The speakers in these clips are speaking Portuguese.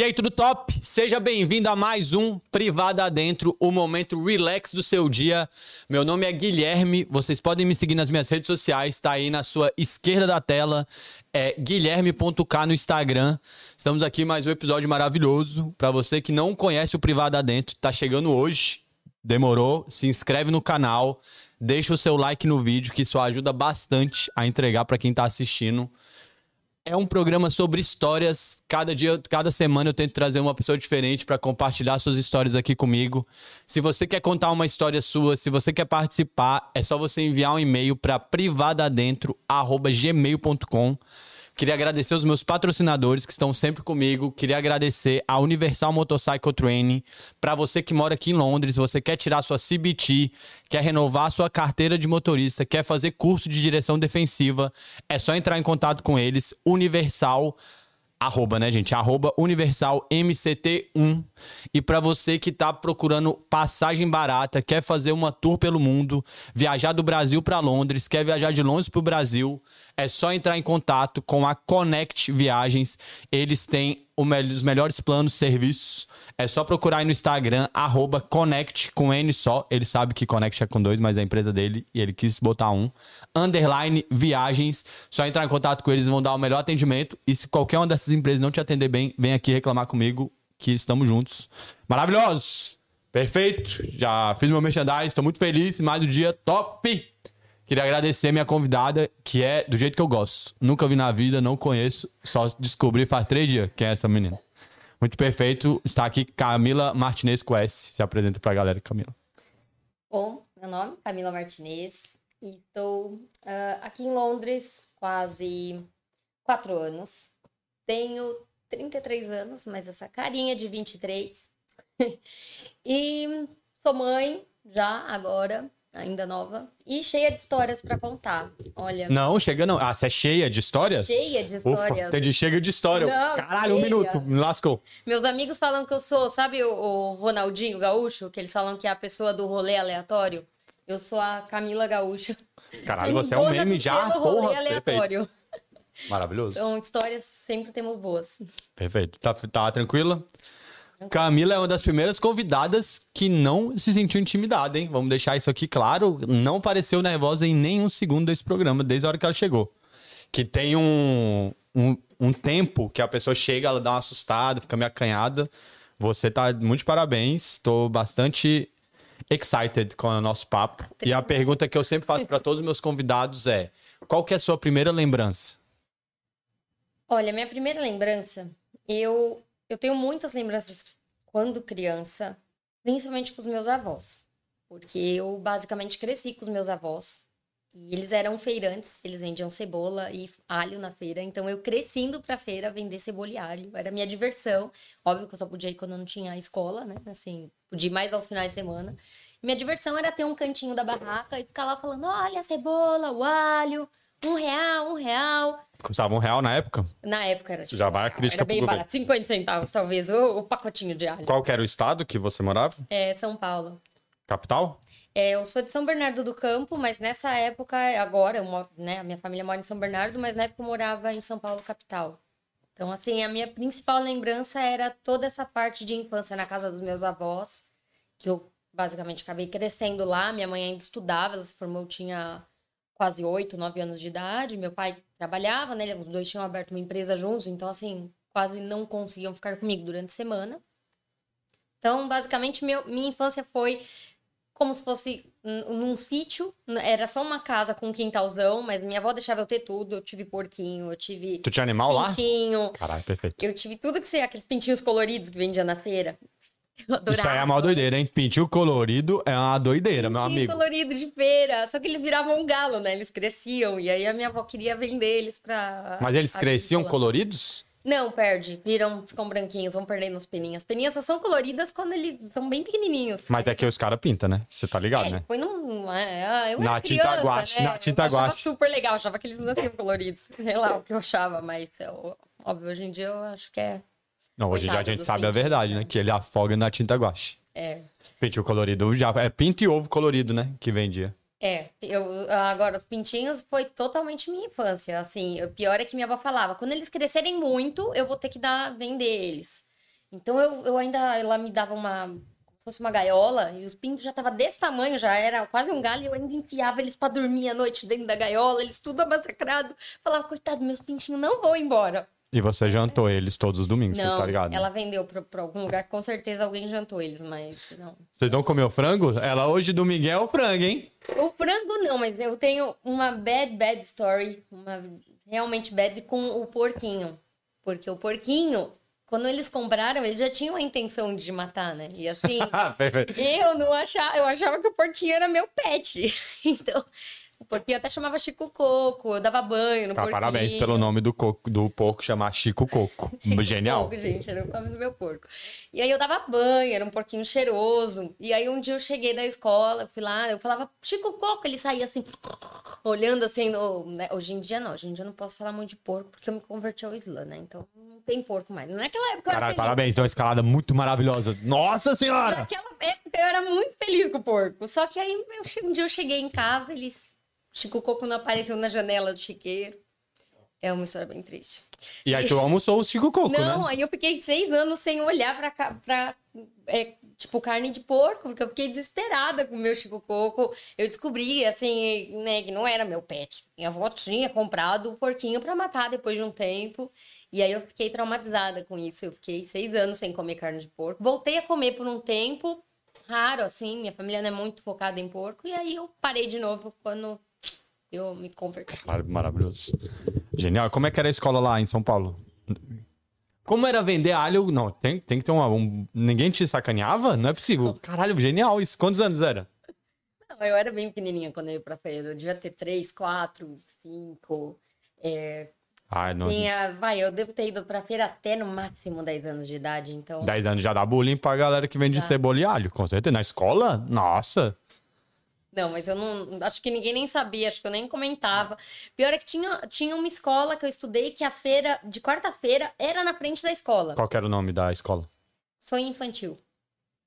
E aí, tudo top? Seja bem-vindo a mais um Privada Adentro, o momento relax do seu dia. Meu nome é Guilherme, vocês podem me seguir nas minhas redes sociais, tá aí na sua esquerda da tela, é guilherme.k no Instagram. Estamos aqui mais um episódio maravilhoso. Para você que não conhece o Privada Adentro, tá chegando hoje, demorou, se inscreve no canal, deixa o seu like no vídeo, que isso ajuda bastante a entregar para quem tá assistindo. É um programa sobre histórias. Cada dia, cada semana eu tento trazer uma pessoa diferente para compartilhar suas histórias aqui comigo. Se você quer contar uma história sua, se você quer participar, é só você enviar um e-mail para privadadentro@gmail.com. Queria agradecer os meus patrocinadores que estão sempre comigo. Queria agradecer a Universal Motorcycle Training. Para você que mora aqui em Londres, você quer tirar sua CBT, quer renovar sua carteira de motorista, quer fazer curso de direção defensiva, é só entrar em contato com eles. Universal arroba, né, gente? Arroba Universal MCT1. E para você que tá procurando passagem barata, quer fazer uma tour pelo mundo, viajar do Brasil para Londres, quer viajar de Londres pro Brasil, é só entrar em contato com a Connect Viagens. Eles têm os melhores planos, serviços. É só procurar aí no Instagram, arroba Connect com N só. Ele sabe que Connect é com dois, mas é a empresa dele e ele quis botar um. Underline Viagens. Só entrar em contato com eles, vão dar o melhor atendimento. E se qualquer uma dessas empresas não te atender bem, vem aqui reclamar comigo que estamos juntos. Maravilhosos! Perfeito! Já fiz meu merchandising, estou muito feliz. Mais um dia top! Queria agradecer minha convidada, que é do jeito que eu gosto. Nunca vi na vida, não conheço, só descobri faz três dias quem é essa menina. Muito perfeito. Está aqui Camila Martinez com S. Se apresenta para a galera, Camila. Bom, meu nome é Camila Martinez e estou uh, aqui em Londres quase quatro anos. Tenho 33 anos, mas essa carinha de 23. e sou mãe já agora ainda nova e cheia de histórias para contar. Olha. Não, chega não. Ah, você é cheia de histórias? Cheia de histórias. Ufa, entendi, chega de história. Não, Caralho, cheia. um minuto, me lascou. Meus amigos falam que eu sou, sabe o, o Ronaldinho Gaúcho, que eles falam que é a pessoa do rolê aleatório? Eu sou a Camila Gaúcha. Caralho, você é um meme já, porra, aleatório. Perfeito. Maravilhoso. Então, histórias sempre temos boas. Perfeito. Tá, tá tranquila? Camila é uma das primeiras convidadas que não se sentiu intimidada, hein? Vamos deixar isso aqui claro. Não pareceu nervosa em nenhum segundo desse programa, desde a hora que ela chegou. Que tem um, um, um tempo que a pessoa chega, ela dá uma assustada, fica meio acanhada. Você tá muito parabéns. Estou bastante excited com o nosso papo. E a pergunta que eu sempre faço para todos os meus convidados é: qual que é a sua primeira lembrança? Olha, minha primeira lembrança, eu eu tenho muitas lembranças quando criança, principalmente com os meus avós. Porque eu basicamente cresci com os meus avós. E eles eram feirantes, eles vendiam cebola e alho na feira. Então eu cresci indo pra feira vender cebola e alho. Era minha diversão. Óbvio que eu só podia ir quando eu não tinha escola, né? Assim, podia ir mais aos finais de semana. minha diversão era ter um cantinho da barraca e ficar lá falando: olha a cebola, o alho, um real, um real. Custava um real na época? Na época era tipo, Já vai a crítica Era bem barato, 50 centavos talvez, o, o, pacotinho de alho. Qual que era o estado que você morava? É, São Paulo. Capital? É, eu sou de São Bernardo do Campo, mas nessa época, agora, moro, né, a minha família mora em São Bernardo, mas na época eu morava em São Paulo, capital. Então, assim, a minha principal lembrança era toda essa parte de infância na casa dos meus avós, que eu basicamente acabei crescendo lá. Minha mãe ainda estudava, ela se formou, tinha quase oito, nove anos de idade. Meu pai trabalhava, né? Os dois tinham aberto uma empresa juntos, então, assim, quase não conseguiam ficar comigo durante a semana. Então, basicamente, meu, minha infância foi como se fosse num sítio. Era só uma casa com um quintalzão, mas minha avó deixava eu ter tudo. Eu tive porquinho, eu tive. Tu tinha animal pintinho, lá? Caralho, perfeito. Eu tive tudo que você. Aqueles pintinhos coloridos que vendia na feira. Isso aí é uma doideira, hein? Pintinho colorido é uma doideira, Pintinho meu amigo. colorido de feira. Só que eles viravam um galo, né? Eles cresciam. E aí a minha avó queria vender eles pra. Mas eles cresciam coloridos? Não, perde. Viram, ficam branquinhos, vão perdendo as peninhas. As peninhas só são coloridas quando eles são bem pequenininhos. Mas é que os caras pintam, né? Você tá ligado, é, né? Foi num. É, ah, eu na era tinta criança, guache, né? na tinta eu achava guache. super legal, achava que eles nasciam coloridos. Sei lá o que eu achava, mas óbvio, hoje em dia eu acho que é. Não, hoje dia a gente sabe a verdade, né? né? Que ele afoga na tinta guache. É. Pintinho colorido já. É pinto e ovo colorido, né? Que vendia. É, eu, agora os pintinhos foi totalmente minha infância, assim, o pior é que minha avó falava, quando eles crescerem muito, eu vou ter que dar, vender eles. Então eu, eu ainda, ela me dava uma, como se fosse uma gaiola, e os pintos já tava desse tamanho, já era quase um galho, e eu ainda enfiava eles pra dormir à noite dentro da gaiola, eles tudo amassacrado. Falava, coitado, meus pintinhos não vão embora. E você jantou eles todos os domingos, você Não, tá ligado? ela vendeu pra, pra algum lugar, com certeza alguém jantou eles, mas não. Vocês não comeu frango? Ela hoje domingo é o frango, hein? O frango não, mas eu tenho uma bad, bad story, uma realmente bad com o porquinho. Porque o porquinho, quando eles compraram, eles já tinham a intenção de matar, né? E assim, Perfeito. eu não achava, eu achava que o porquinho era meu pet. Então, o porquinho até chamava Chico Coco, eu dava banho no Tá, porquinho. parabéns pelo nome do, coco, do porco chamar Chico Coco. Chico Genial. Porco, gente, era o nome do meu porco. E aí eu dava banho, era um porquinho cheiroso. E aí um dia eu cheguei da escola, fui lá, eu falava Chico Coco, ele saía assim, olhando assim, no, né? hoje em dia não, hoje em dia eu não posso falar muito de porco, porque eu me converti ao Islã, né? Então não tem porco mais. Naquela época eu era Caralho, parabéns, deu uma escalada muito maravilhosa. Nossa senhora! Naquela época eu era muito feliz com o porco. Só que aí eu um dia eu cheguei em casa, eles. Chico Coco não apareceu na janela do chiqueiro. É uma história bem triste. E aí tu almoçou o Chico Coco, Não, né? aí eu fiquei seis anos sem olhar pra, pra é, tipo, carne de porco, porque eu fiquei desesperada com o meu Chico Coco. Eu descobri, assim, né, que não era meu pet. Minha avó tinha comprado o porquinho pra matar depois de um tempo. E aí eu fiquei traumatizada com isso. Eu fiquei seis anos sem comer carne de porco. Voltei a comer por um tempo, raro, assim. Minha família não é muito focada em porco. E aí eu parei de novo quando eu me converti. Maravilhoso. Genial. Como é que era a escola lá em São Paulo? Como era vender alho? Não, tem, tem que ter uma. um- Ninguém te sacaneava? Não é possível. Caralho, genial isso. Quantos anos era? Não, eu era bem pequenininha quando eu ia pra feira. Eu devia ter três, quatro, cinco. É, Ai, não. tinha, vai, eu devo ter ido pra feira até no máximo 10 anos de idade, então. 10 anos já dá bullying pra galera que vende Tá. cebola e alho, com certeza. Na escola? Nossa. Não, mas eu não. Acho que ninguém nem sabia, acho que eu nem comentava. Pior é que tinha, tinha uma escola que eu estudei que a feira de quarta-feira era na frente da escola. Qual que era o nome da escola? Sonho infantil.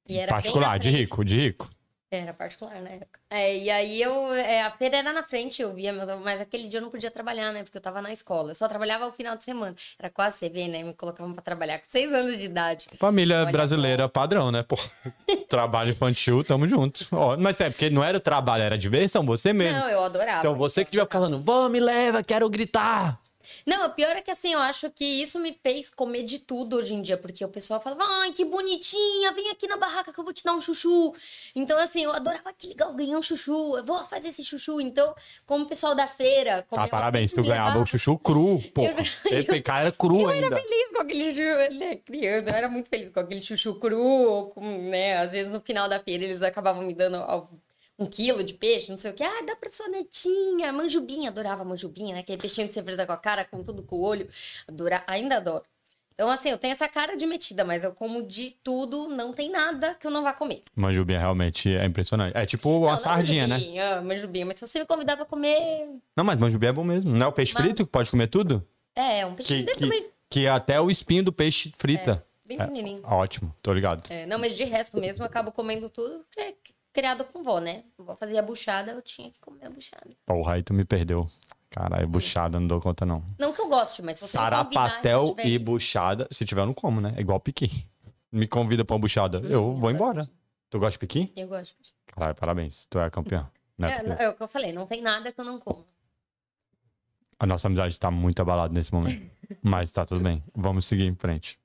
E era Particular, de rico, de rico. Era particular na época. É, e aí eu. é, a feira era na frente, eu via, mas, mas aquele dia eu não podia trabalhar, né? Porque eu tava na escola. Eu só trabalhava o final de semana. Era quase vê, né? Me colocavam pra trabalhar com seis anos de idade. Família Olha brasileira padrão, né? Pô, trabalho infantil, tamo junto. Ó, mas é porque não era trabalho, era diversão, você mesmo. Não, eu adorava. então você que tiver falando, vamos, me leva, quero gritar. Não, o pior é que assim, eu acho que isso me fez comer de tudo hoje em dia, porque o pessoal falava, ai, que bonitinha, vem aqui na barraca que eu vou te dar um chuchu. Então, assim, eu adorava que legal, eu ganhei um chuchu, eu vou fazer esse chuchu. Então, como o pessoal da feira. Ah, parabéns, tu ganhava barra, chuchu cru, pô. Eu- Esse cara era cru Eu ainda. era feliz com aquele chuchu, ele é criança, eu era muito feliz com aquele chuchu cru, ou com, né, às vezes no final da feira eles acabavam me dando um quilo de peixe, não sei o que, ah, dá pra sua netinha, manjubinha, adorava manjubinha, né, aquele peixinho que você frita com a cara, com tudo com o olho, adora, ainda adoro. Então, assim, eu tenho essa cara de metida, mas eu como de tudo, não tem nada que eu não vá comer. Manjubinha realmente é impressionante. É tipo uma Não, não sardinha, né? manjubinha, ah, manjubinha, mas se você me convidar pra comer, Não, mas manjubinha é bom mesmo. Não é o peixe Mas- frito que pode comer tudo? é, é um peixinho Que, que, tamanho, que até o espinho do peixe frita. bem É. pequenininho. Ótimo, tô ligado. É, não, mas de resto mesmo, eu acabo comendo tudo, porque é criado com vó, né? Vó fazia buchada, eu tinha que comer a buchada. Porra, aí tu me perdeu. Caralho, buchada, não dou conta não. Não que eu goste, mas se você Sarapatel tiver e isso- buchada. Se tiver, eu não como, né? É igual piqui. Me convida pra uma buchada. Hum, eu vou embora. gosto. Tu gosta de piqui? Eu gosto. Caralho, parabéns. Tu é campeão. Não é É, porque- é o que eu falei, não tem nada que eu não como. A nossa amizade tá muito abalada nesse momento. Mas tá tudo bem. Vamos seguir em frente.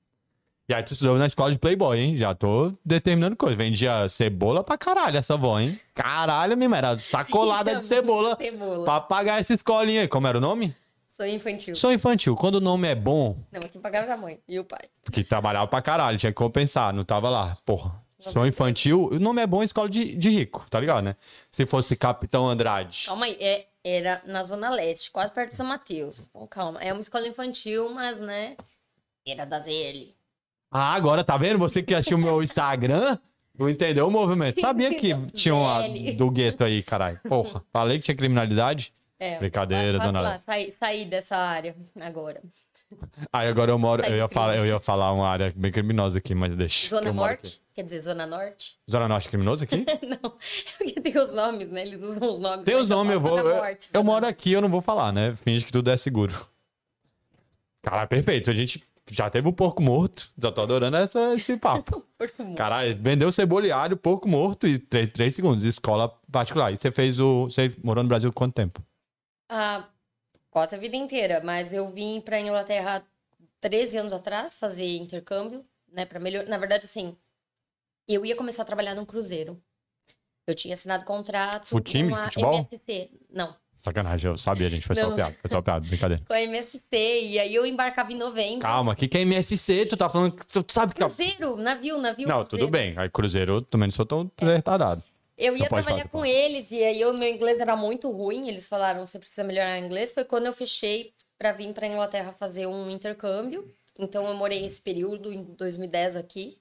E aí, tu estudou na escola de Playboy, hein? Já tô determinando coisa. Vendia cebola pra caralho essa vó, hein? Caralho, minha era sacolada de cebola Cebola. pra pagar essa escolinha aí. Como era o nome? Sou infantil. Sou infantil. Quando o nome é bom, Não, quem pagava era a mãe e o pai. porque trabalhava pra caralho, tinha que compensar, não tava lá. Porra. Sou infantil, o nome é bom escola de, de rico, tá ligado, né? Se fosse Capitão Andrade. Calma aí, é, era na Zona Leste, quase perto de São Mateus. Então, calma. É uma escola infantil, mas, né, era da ZL. Ah, agora tá vendo? Você que assistiu meu Instagram, tu entendeu o movimento. Sabia que tinha uma Velho. do gueto aí, caralho. Porra, falei que tinha criminalidade. É, Brincadeira, quase Zona lá, saí, saí dessa área agora. Aí agora eu moro, eu ia, crime. falar, eu ia falar uma área bem criminosa aqui, mas deixa. Zona. Norte, quer dizer, Zona Norte. Zona Norte é criminoso aqui? Não, porque tem os nomes, né? Eles usam os nomes. Tem os nomes, eu vou. Zona Eu, Norte, eu moro aqui, eu não vou falar, né? Finge que tudo é seguro. Cara, perfeito. A gente já teve um porco morto. Já tô adorando essa, esse papo. Caralho, vendeu cebola e alho, porco morto e três, três segundos. Escola particular. E você fez o. Você morou no Brasil quanto tempo? Ah, quase a vida inteira, mas eu vim pra Inglaterra 13 anos atrás fazer intercâmbio, né, para melhor, na verdade assim, eu ia começar a trabalhar num cruzeiro. Eu tinha assinado contrato O time com a futebol? MSC. Não, Sacanagem, eu sabia, gente. Foi só Não. piada. Foi só piada, brincadeira. com a MSC e aí eu embarcava em novembro. Calma, o que, que é MSC? Tu tá falando. que- Tu sabe que. Cruzeiro, navio, navio. Não, cruzeiro. tudo bem. Aí, Cruzeiro, eu também não sou tão retardado. Eu ia trabalhar falar, com pode. eles e aí o meu inglês era muito ruim. Eles falaram, você precisa melhorar o inglês. Foi quando eu fechei pra vir pra Inglaterra fazer um intercâmbio. Então eu morei esse período em 2010 aqui.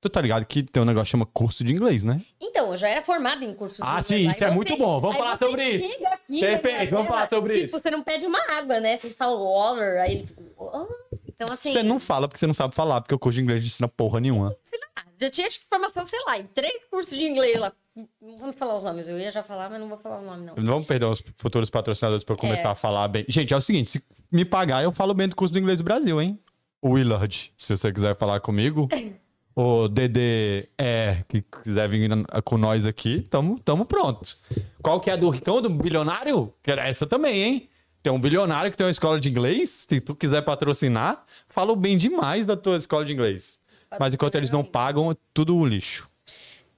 Tu tá ligado que tem um negócio que chama curso de inglês, né? Então, eu já era formada em cursos de Ah, inglês. sim, Aí isso é muito bom. Vamos falar sobre isso. chega aqui Perfeito, vamos falar sobre tipo, isso. você não pede uma água, né? Você fala water, aí eles... "Ah". Então, assim... Você não fala porque você não sabe falar, porque o curso de inglês não ensina porra nenhuma. sei lá, já tinha acho que, formação, sei lá, em três cursos de inglês lá. Não vou falar os nomes, eu ia já falar, mas não vou falar o nome, não. Vamos perder os futuros patrocinadores pra eu começar É. a falar bem. Gente, é o seguinte: se me pagar, eu falo bem do curso do inglês do Brasil, hein? Willard, se você quiser falar comigo. O DD é, que quiser vir com nós aqui, tamo, tamo pronto. Qual que é a do Ricão, do bilionário? Essa também, hein? Tem um bilionário que tem uma escola de inglês. Se tu quiser patrocinar, falo bem demais da tua escola de inglês. Mas enquanto eles não pagam, é tudo lixo.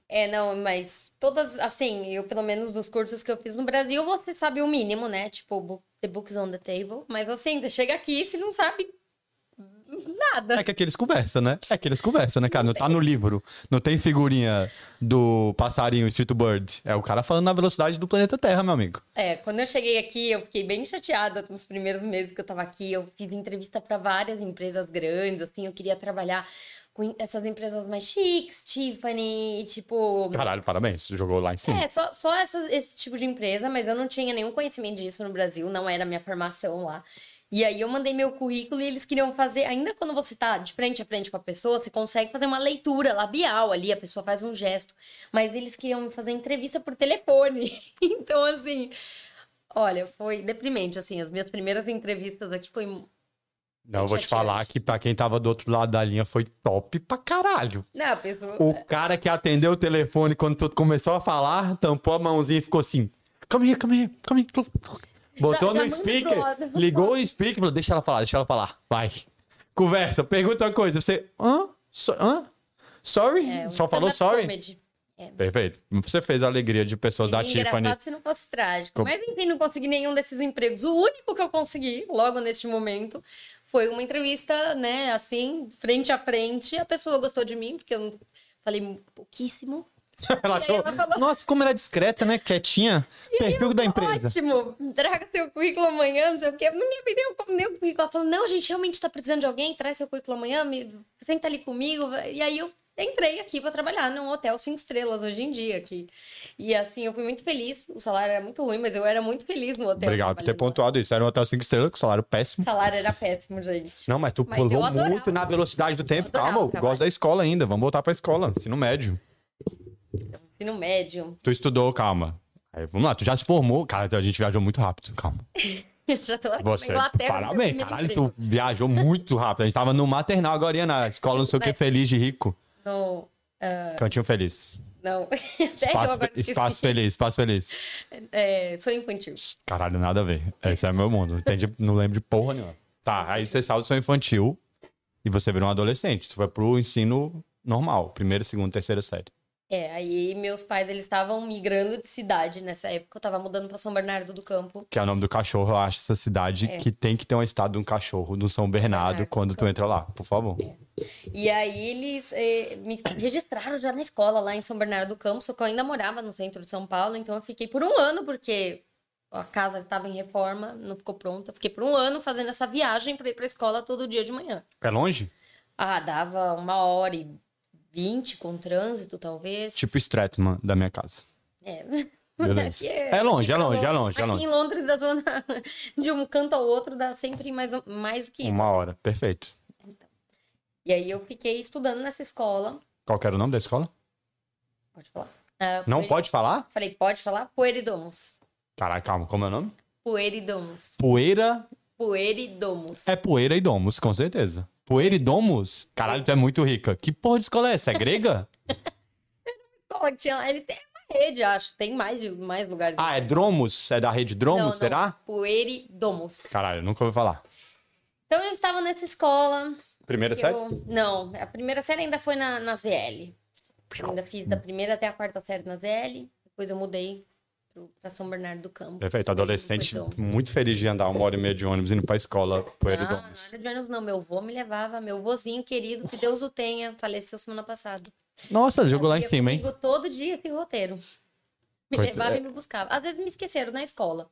É, não, mas todas, assim, eu pelo menos dos cursos que eu fiz no Brasil, você sabe o mínimo, né? Tipo, the books on the table. Mas assim, você chega aqui e você não sabe nada. É que aqueles conversam, né? É que eles conversam, né, cara? Não tá no livro. Não tem figurinha do passarinho Street Bird. É o cara falando na velocidade do planeta Terra, meu amigo. É, quando eu cheguei aqui, eu fiquei bem chateada nos primeiros meses que eu tava aqui. Eu fiz entrevista para várias empresas grandes, assim, eu queria trabalhar com essas empresas mais chiques, Tiffany, tipo. Caralho, parabéns. Você jogou lá em cima. É, só, só essas- esse tipo de empresa, mas eu não tinha nenhum conhecimento disso no Brasil, não era minha formação lá. E aí eu mandei meu currículo e eles queriam fazer, ainda quando você tá de frente a frente com a pessoa, você consegue fazer uma leitura labial ali, a pessoa faz um gesto. Mas eles queriam me fazer entrevista por telefone. Então, assim, olha, foi deprimente, assim, as minhas primeiras entrevistas aqui foi. Não, eu vou te falar que pra quem tava do outro lado da linha foi top pra caralho. Não, pessoa. O cara que atendeu o telefone quando tu começou a falar, tampou a mãozinha e ficou assim: Come here, come here, come here. Botou já no manda speaker, ligou o speaker e falou: Deixa ela falar, deixa ela falar. Vai. Conversa, pergunta uma coisa. Você, hã? So- hã? Sorry? É, Só falou sorry? comedy. Perfeito. Você fez a alegria de pessoas da Seria Tiffany. engraçado se não fosse trágico. Com- Mas enfim, não consegui nenhum desses empregos. O único que eu consegui, logo neste momento, foi uma entrevista, né, assim, frente a frente. A pessoa gostou de mim, porque eu falei pouquíssimo. Ela E aí achou, ela falou- Nossa, como ela é discreta, né? Quietinha. Perfil da empresa. Ótimo, traga seu currículo amanhã, não sei o quê. Não me nem, o- nem o currículo. Ela falou, não, a gente realmente tá precisando de alguém, traz seu currículo amanhã, me, senta ali comigo. E aí eu entrei aqui pra trabalhar num hotel cinco estrelas hoje em dia aqui. E assim, eu fui muito feliz. O salário era muito ruim, mas eu era muito feliz no hotel. Obrigado por ter pontuado isso. Era um hotel 5 estrelas com salário péssimo. O salário era péssimo, gente. Não, mas tu Mas pulou muito na velocidade do tempo. Calma, eu trabalho. gosto da escola ainda. Vamos voltar pra escola, ensino médio. Ensino médio. Tu estudou, calma. Aí, vamos lá, tu já se formou. Cara, a gente viajou muito rápido, calma. Já tô aqui Você, na Inglaterra. parabéns, caralho, emprego. tu viajou muito rápido. A gente tava no maternal agora, na escola não sei o que, feliz de rico. No, ah, Cantinho feliz. não. Até que eu Espaço, espaço feliz, espaço feliz. É, sou infantil. Caralho, nada a ver. Esse é meu mundo. Entendi, não lembro de porra nenhuma. Tá, aí você saiu do seu infantil e você virou um adolescente. Você foi pro ensino normal, primeira, segunda, terceira série. É, aí meus pais, eles estavam migrando de cidade nessa época. Eu tava mudando pra São Bernardo do Campo. Que é o nome do cachorro, eu acho essa cidade É. que tem que ter um estado de um cachorro, do São Bernardo, Bernardo, quando tu entra lá, por favor. E aí eles eh, me registraram já na escola lá em São Bernardo do Campo, só que eu ainda morava no centro de São Paulo, então eu fiquei por um ano, porque a casa estava em reforma, não ficou pronta. Eu Fiquei por um ano fazendo essa viagem pra ir pra escola todo dia de manhã. É longe? Ah, dava uma hora e vinte com trânsito, talvez. Tipo Stratman da minha casa. É. Beleza. Aqui É longe, é fica longe, é longe, é Aqui longe. em Londres, da zona de um canto ao outro, dá sempre mais, mais do que isso. Uma hora, perfeito. E aí eu fiquei estudando nessa escola. Qual que era o nome da escola? Pode falar. Ah, Não Pueri- pode falar? Falei, pode falar? Pueridomus. Caralho, calma, como é o nome? Pueridomus. Poeira Pueridomus. é poeira e domus, com certeza. Poeridomos? Caralho, tu é muito rica. Que porra de escola é essa? É grega? Escola que tinha lá, ele tem uma rede, acho. Tem mais, mais lugares. Ah, é Dromos? É da rede Dromos, Não, não. será? Pueridomos. Caralho, nunca ouvi falar. Então eu estava nessa escola. Primeira série? eu- Não, a primeira série ainda foi na, na ZL. Eu ainda fiz da primeira até a quarta série na ZL. Depois eu mudei pra São Bernardo do Campo. Perfeito, no adolescente Portão. muito feliz de andar uma hora e meia de ônibus indo pra escola, Ah, Poeridomos. não era de ônibus, não. Meu avô me levava, meu vozinho querido, que Deus o tenha, faleceu semana passada. Nossa, jogou lá em cima, hein? todo dia esse roteiro. Me Coita- levava é. e me buscava. Às vezes me esqueceram na escola.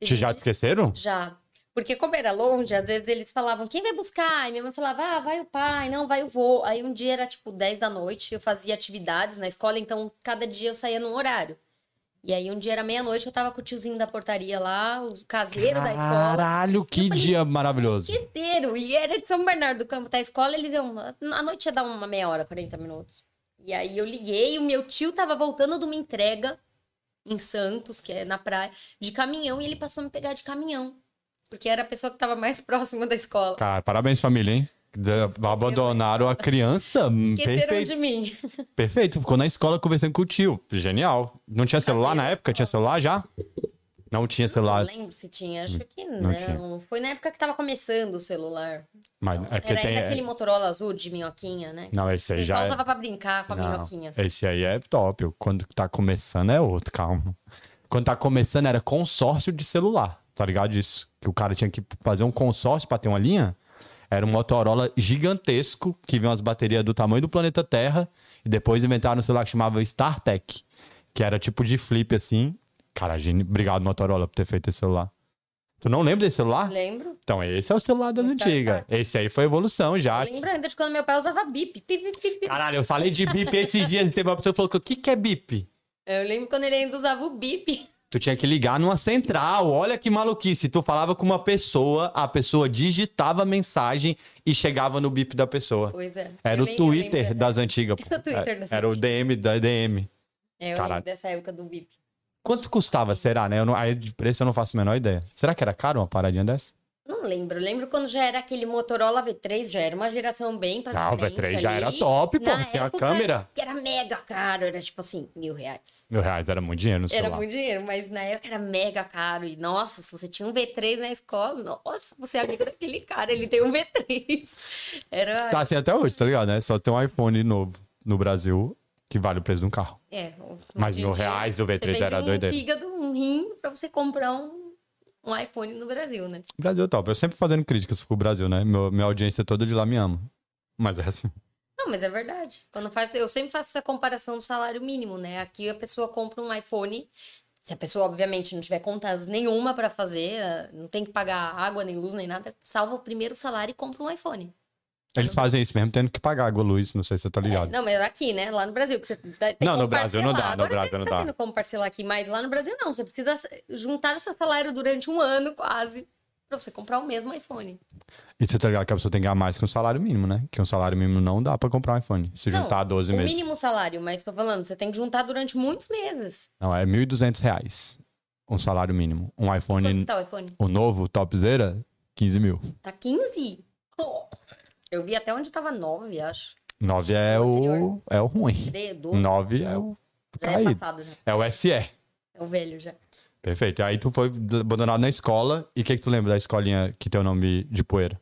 Te já te esqueceram? Já. Porque como era longe, às vezes eles falavam, quem vai buscar? E minha mãe falava, ah, vai o pai, não, vai o vô. Aí um dia era tipo 10 da noite, eu fazia atividades na escola, então cada dia eu saía num horário. E aí um dia era meia-noite, eu tava com o tiozinho da portaria lá, o caseiro da escola. Caralho, que falei, dia maravilhoso. Esqueceram. E era de São Bernardo do Campo da escola, eles iam. A noite ia dar uma meia hora, 40 minutos. E aí eu liguei, o meu tio tava voltando de uma entrega em Santos, que é na praia, de caminhão, e ele passou a me pegar de caminhão. Porque era a pessoa que tava mais próxima da escola. Cara, parabéns, família, hein? Abandonaram a criança. hum, Esqueceram Perfeito. de mim. Perfeito. Ficou na escola conversando com o tio. Genial. Não tinha celular na época? Tinha celular já? Não tinha Não celular. lembro se tinha, acho que não não. Foi na época que tava começando o celular. Mas é porque era tem. era aquele Motorola azul de minhoquinha, né? Não, esse aí já só é- usava pra brincar com a Não, minhoquinha. assim. esse aí é top. Quando tá começando é outro, calma. Quando tá começando era consórcio de celular, tá ligado? Isso. Que o cara tinha que fazer um consórcio pra ter uma linha. Era um Motorola gigantesco que vinha umas baterias do tamanho do planeta Terra. E depois inventaram um celular que chamava StarTech, que era tipo de flip assim. Cara, gênio. Obrigado, Motorola, por ter feito esse celular. Tu não lembra desse celular? Lembro. Então, esse é o celular das O antigas. Esse aí foi evolução já. Eu lembro ainda de quando meu pai usava bip. Bip, bip, bip, bip. Caralho, eu falei de bip esses dias. Teve uma pessoa que falou: o que, que é bip? Eu lembro quando ele ainda usava o bip. Tu tinha que ligar numa central. Olha que maluquice. Tu falava com uma pessoa, a pessoa digitava a mensagem e chegava no bip da pessoa. Pois é. Era Eu o Twitter das antigas. Era o Twitter das Era o DM da DM. É, eu Caralho. lembro dessa época do bip. Quanto custava, será, né? Eu não, aí de preço eu não faço a menor ideia. Será que era caro uma paradinha dessa? Não lembro. Lembro quando já era aquele Motorola V3, já era uma geração bem pra Não, o frente V3 já ali. era top, pô. Na Tinha a época câmera. Que era mega caro, era tipo assim, mil reais. Mil reais era muito dinheiro no Era celular. muito dinheiro, mas na época era mega caro. E nossa, se você tinha um V3 na escola, nossa, você é amigo daquele cara, ele tem um V3. Era. Tá assim até hoje, tá ligado, né? Só tem um iPhone novo no Brasil que vale o preço de um carro. É, o- Mas mil reais o você V3 vende era um doideira. fígado, um rim pra você comprar um, um iPhone no Brasil, né? Brasil é top. Eu sempre fazendo críticas pro Brasil, né? Meu, minha audiência toda de lá me ama. Mas é assim. Não, mas é verdade. Quando faz, eu sempre faço essa comparação do salário mínimo, né? Aqui a pessoa compra um iPhone. Se a pessoa, obviamente, não tiver contas nenhuma pra fazer, não tem que pagar água, nem luz, nem nada, salva o primeiro salário e compra um iPhone. Eles fazem isso mesmo tendo que pagar água, luz, não sei se você tá É, ligado. não, mas aqui, né? Lá no Brasil, que você tem Não, no Brasil não parcelar. dá, no Agora Brasil não tá dá. tendo como parcelar aqui, mas lá no Brasil não. Você precisa juntar o seu salário durante um ano, quase, pra você comprar o mesmo iPhone. E você tá ligado que a pessoa tem que ganhar mais que um salário mínimo, né? Que um salário mínimo não dá pra comprar um iPhone. Se Não, juntar 12 o meses. mínimo salário, mas tô falando, você tem que juntar durante muitos meses. Não, é 1.200 reais. Um salário mínimo. Um Quanto iPhone, que tá o iPhone? o novo, topzera, 15 mil. Tá 15? Oh. Eu vi até onde tava 9, acho. 9 é O é o ruim. 12, 9 é o já é caído. passado já. É o SE. É o velho já. Perfeito. Aí tu foi abandonado na escola. E o que, que tu lembra da escolinha que tem o nome de poeira?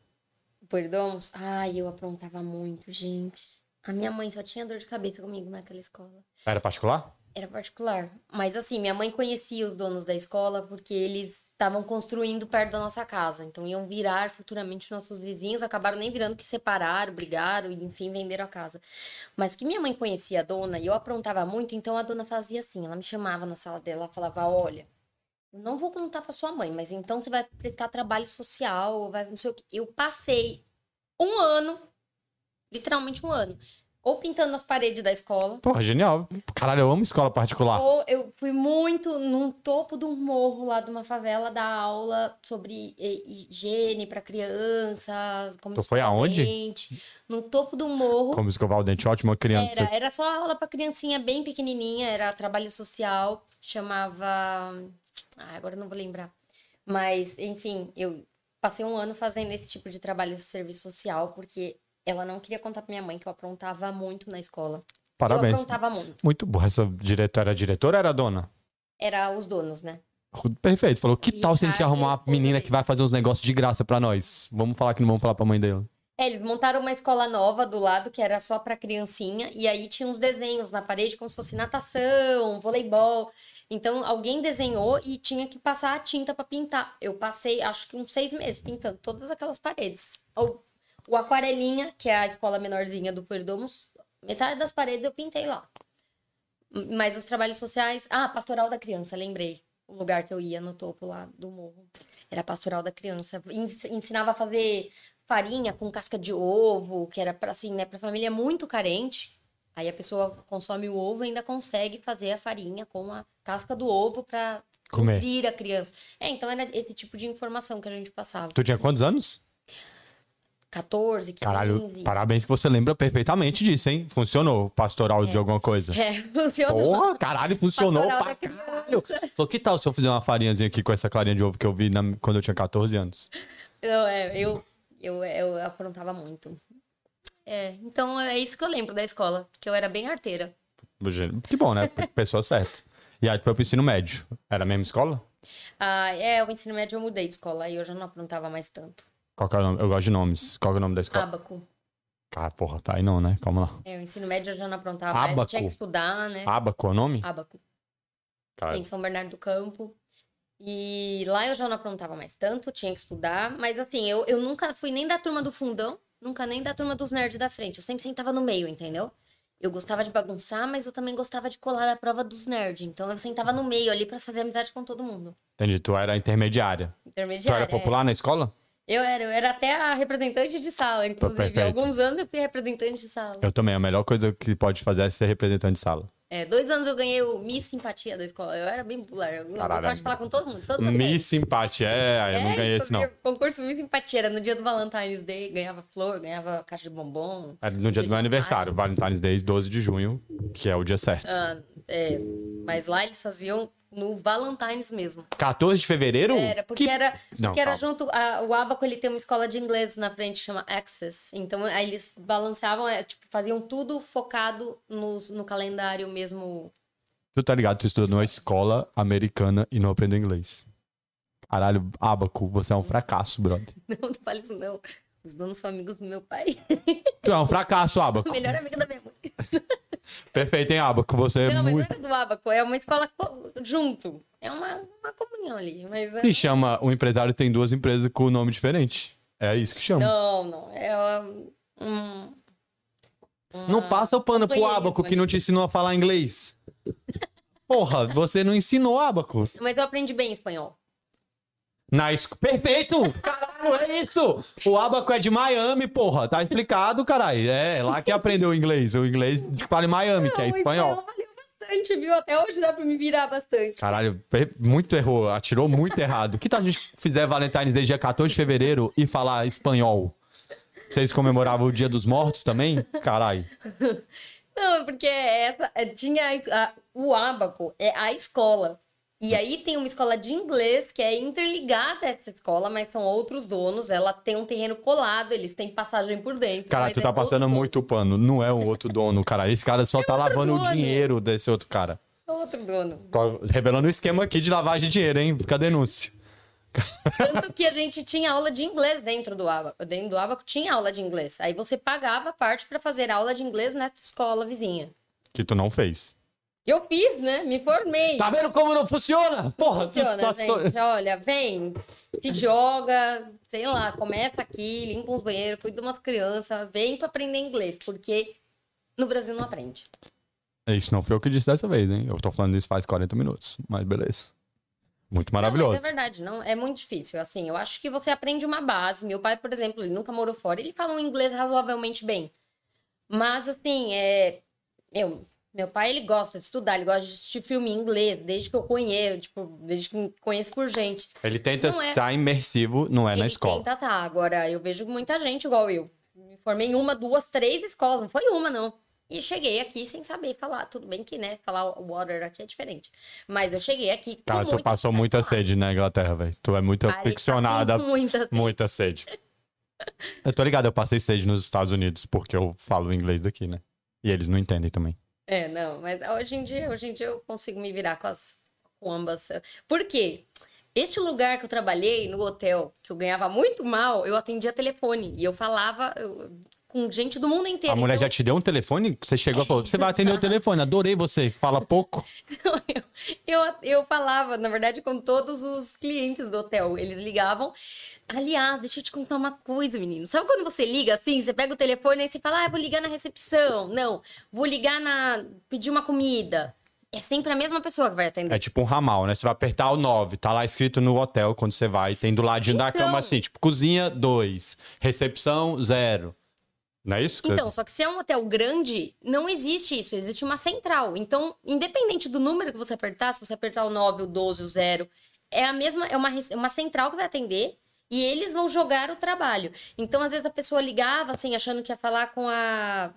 Perdomos? Ai, eu aprontava muito, gente. A minha mãe só tinha dor de cabeça comigo naquela escola. Era particular? Era particular. Mas assim, minha mãe conhecia os donos da escola porque eles estavam construindo perto da nossa casa. Então iam virar futuramente nossos vizinhos. Acabaram nem virando que separaram, brigaram e enfim venderam a casa. Mas que minha mãe conhecia a dona e eu aprontava muito, então a dona fazia assim. Ela me chamava na sala dela, ela falava: Olha, não vou contar pra sua mãe, mas então você vai prestar trabalho social, vai não sei o quê. Eu passei um ano, literalmente um ano, ou pintando as paredes da escola. Porra, genial. Caralho, eu amo escola particular. Ou eu fui muito num topo de um morro lá de uma favela dar aula sobre hi- higiene para criança, como Tu foi aonde? dente. No topo do morro. Como escovar o dente, ótima criança. Era, era só aula para criancinha bem pequenininha, era trabalho social, chamava. Ah, agora não vou lembrar. Mas, enfim, eu passei um ano fazendo esse tipo de trabalho de serviço social, porque ela não queria contar pra minha mãe que eu aprontava muito na escola. Eu Parabéns. aprontava muito. Muito boa. Essa diretora era diretora ou era dona? Era os donos, né? Perfeito. Falou, que tal se a gente arrumar uma e menina que vai fazer uns negócios de graça pra nós? Vamos falar que não vamos falar pra mãe dela. É, eles montaram uma escola nova do lado que era só pra criancinha, e aí tinha uns desenhos na parede como se fosse natação, voleibol. Então alguém desenhou e tinha que passar a tinta pra pintar. Eu passei, acho que uns seis meses pintando todas aquelas paredes. O, o Aquarelinha, que é a escola menorzinha do Perdomos, metade das paredes eu pintei lá. Mas os trabalhos sociais. Ah, Pastoral da Criança, lembrei. O lugar que eu ia no topo lá do morro. Era Pastoral da Criança. Ens- Ensinava a fazer farinha com casca de ovo, que era para assim, né, para família muito carente. Aí a pessoa consome o ovo e ainda consegue fazer a farinha com a casca do ovo para nutrir a criança. É, então era esse tipo de informação que a gente passava. Tu tinha quantos anos? 14, 15. Caralho, parabéns que você lembra perfeitamente disso, hein? Funcionou. Pastoral de alguma coisa. É, funcionou. Porra, caralho, funcionou Pastoral pra caralho. Só que tal se eu fizer uma farinhazinha aqui com essa clarinha de ovo que eu vi na- quando eu tinha 14 anos? Não, é, eu, eu, eu aprontava muito. É, então é isso que eu lembro da escola, que eu era bem arteira. Que bom, né? Pessoa certa. E aí tu foi pro ensino médio. Era a mesma escola? Ah, é, o ensino médio eu mudei de escola, aí eu já não aprontava mais tanto. Qual que é o nome? Eu gosto de nomes. Qual que é o nome da escola? Abaco. Cara, porra, tá aí não, né? Calma lá. É, o ensino médio eu já não aprontava mais, eu Abaco. tinha que estudar, né? Abaco é o nome? Abaco. Cara, em São Bernardo do Campo. E lá eu já não aprontava mais tanto, tinha que estudar. Mas assim, eu, eu nunca fui nem da turma do fundão, nunca nem da turma dos nerds da frente. Eu sempre sentava no meio, entendeu? Eu gostava de bagunçar, mas eu também gostava de colar a prova dos nerds. Então eu sentava no meio ali pra fazer amizade com todo mundo. entendi. Tu era intermediária. Tu Intermediária. era popular na escola? É. Eu era, eu era até a representante de sala, inclusive. perfeito. Alguns anos eu fui representante de sala. Eu também. A melhor coisa que pode fazer é ser representante de sala. É, dois anos eu ganhei o Miss Simpatia da escola. Eu era bem popular. Eu Caralho, gostava de falar com todo mundo. Todo mundo Miss Simpatia. É, eu não É, ganhei eu esse não. Concurso Miss Simpatia. Era no dia do Valentine's Day. Ganhava flor, ganhava caixa de bombom. Era no dia do meu aniversário, Valentine's Day, 12 de junho, que é o dia certo. Ah, é, mas lá eles faziam no Valentine's mesmo. 14 de fevereiro? Era, porque Que- era, Não, porque era junto. a- o Abaco ele tem uma escola de inglês na frente, chama Access. Então aí eles balanceavam, é, tipo, faziam tudo focado nos, no calendário mesmo. Tu tá ligado? Tu estudou numa escola americana e não aprendeu inglês. Caralho, Abaco, você é um fracasso, brother. Não, não fale isso, não. Os donos são amigos do meu pai. Tu é um fracasso, Abaco. Melhor amiga da minha mãe. Perfeito, hein, Abaco? Você é Não, mas não muito. era do Abaco, é uma escola co- junto. É uma, uma comunhão ali. Mas é- Se chama, um empresário tem duas empresas com nome diferente. É isso que chama. Não, não. É um. um- Não uma- passa o pano pro Abaco que não te ensinou a falar inglês. Porra, você não ensinou Abaco. Mas eu aprendi bem espanhol. Na esco... Perfeito! Caralho, é isso! O Abaco é de Miami, porra. Tá explicado, caralho. É lá que aprendeu o inglês. O inglês fala em Miami, que é espanhol. valeu bastante, viu? Até hoje dá pra me virar bastante. Caralho, muito errou. Atirou muito errado. Que tal a gente fizer Valentine's Day dia 14 de fevereiro e falar espanhol? Vocês comemoravam o Dia dos Mortos também? Caralho. Não, porque essa tinha a o Abaco é a escola. E aí tem uma escola de inglês que é interligada a essa escola, mas são outros donos. Ela tem um terreno colado, eles têm passagem por dentro. Cara, tu é tá outro passando dono. muito pano. Não é um outro dono, cara. Esse cara só tá lavando o dono. dinheiro desse outro cara. Outro dono. Tô revelando o esquema aqui de lavagem de dinheiro, hein? Fica a denúncia. Tanto que a gente tinha aula de inglês dentro do Abaco. Dentro do Abaco tinha aula de inglês. Aí você pagava parte pra fazer aula de inglês nessa escola vizinha. Que tu não fez. Eu fiz, né? Me formei. Tá vendo como não funciona? Porra, Funciona, tu- gente. Olha, vem, se joga, sei lá, começa aqui, limpa uns banheiros, cuida de umas crianças, vem pra aprender inglês, porque no Brasil não aprende. Isso não foi eu que disse dessa vez, hein? Eu tô falando isso faz 40 minutos, mas beleza. Muito Não, maravilhoso. mas é verdade, não, é muito difícil. Assim, eu acho que você aprende uma base. Meu pai, por exemplo, ele nunca morou fora, ele fala um inglês razoavelmente bem. Mas, assim, é. Meu, meu pai, ele gosta de estudar, ele gosta de assistir filme em inglês, desde que eu conheço, tipo, desde que conheço por gente. Ele tenta Não é- estar imersivo, não é na ele escola. tenta tá. Agora, eu vejo muita gente igual eu. Me formei em uma, duas, três escolas. Não foi uma, não. E cheguei aqui sem saber falar. Tudo bem que, né, falar water aqui é diferente. Mas eu cheguei aqui Cara, tu passou muita falar. sede na Inglaterra, velho. Tu é muito Aí, aficionada. muita sede. Muita sede. Eu tô ligado, eu passei sede nos Estados Unidos porque eu falo inglês daqui, né? E eles não entendem também. É, não, mas hoje em dia, hoje em dia eu consigo me virar com as com ambas. Por quê? Este lugar que eu trabalhei no hotel, que eu ganhava muito mal, eu atendia telefone e eu falava eu- com gente do mundo inteiro. A mulher Então, já te deu um telefone? Você chegou e falou: você vai atender o telefone, adorei você. Fala pouco. eu, eu, eu falava, na verdade, com todos os clientes do hotel. Eles ligavam. Aliás, deixa eu te contar uma coisa, menino. Sabe quando você liga assim, você pega o telefone e você fala, ah, vou ligar na recepção. Não, vou ligar na. pedir uma comida. É sempre a mesma pessoa que vai atender. É tipo um ramal, né? Você vai apertar o 9, tá lá escrito no hotel quando você vai. Tem do ladinho da Então- cama assim, tipo, cozinha 2, recepção 0. Não é isso? Então, só que se é um hotel grande, não existe isso, existe uma central. Então, independente do número que você apertar, se você apertar o 9, o 12, o 0, é a mesma, é uma, rece- uma central que vai atender e eles vão jogar o trabalho. Então, às vezes a pessoa ligava assim, achando que ia falar com a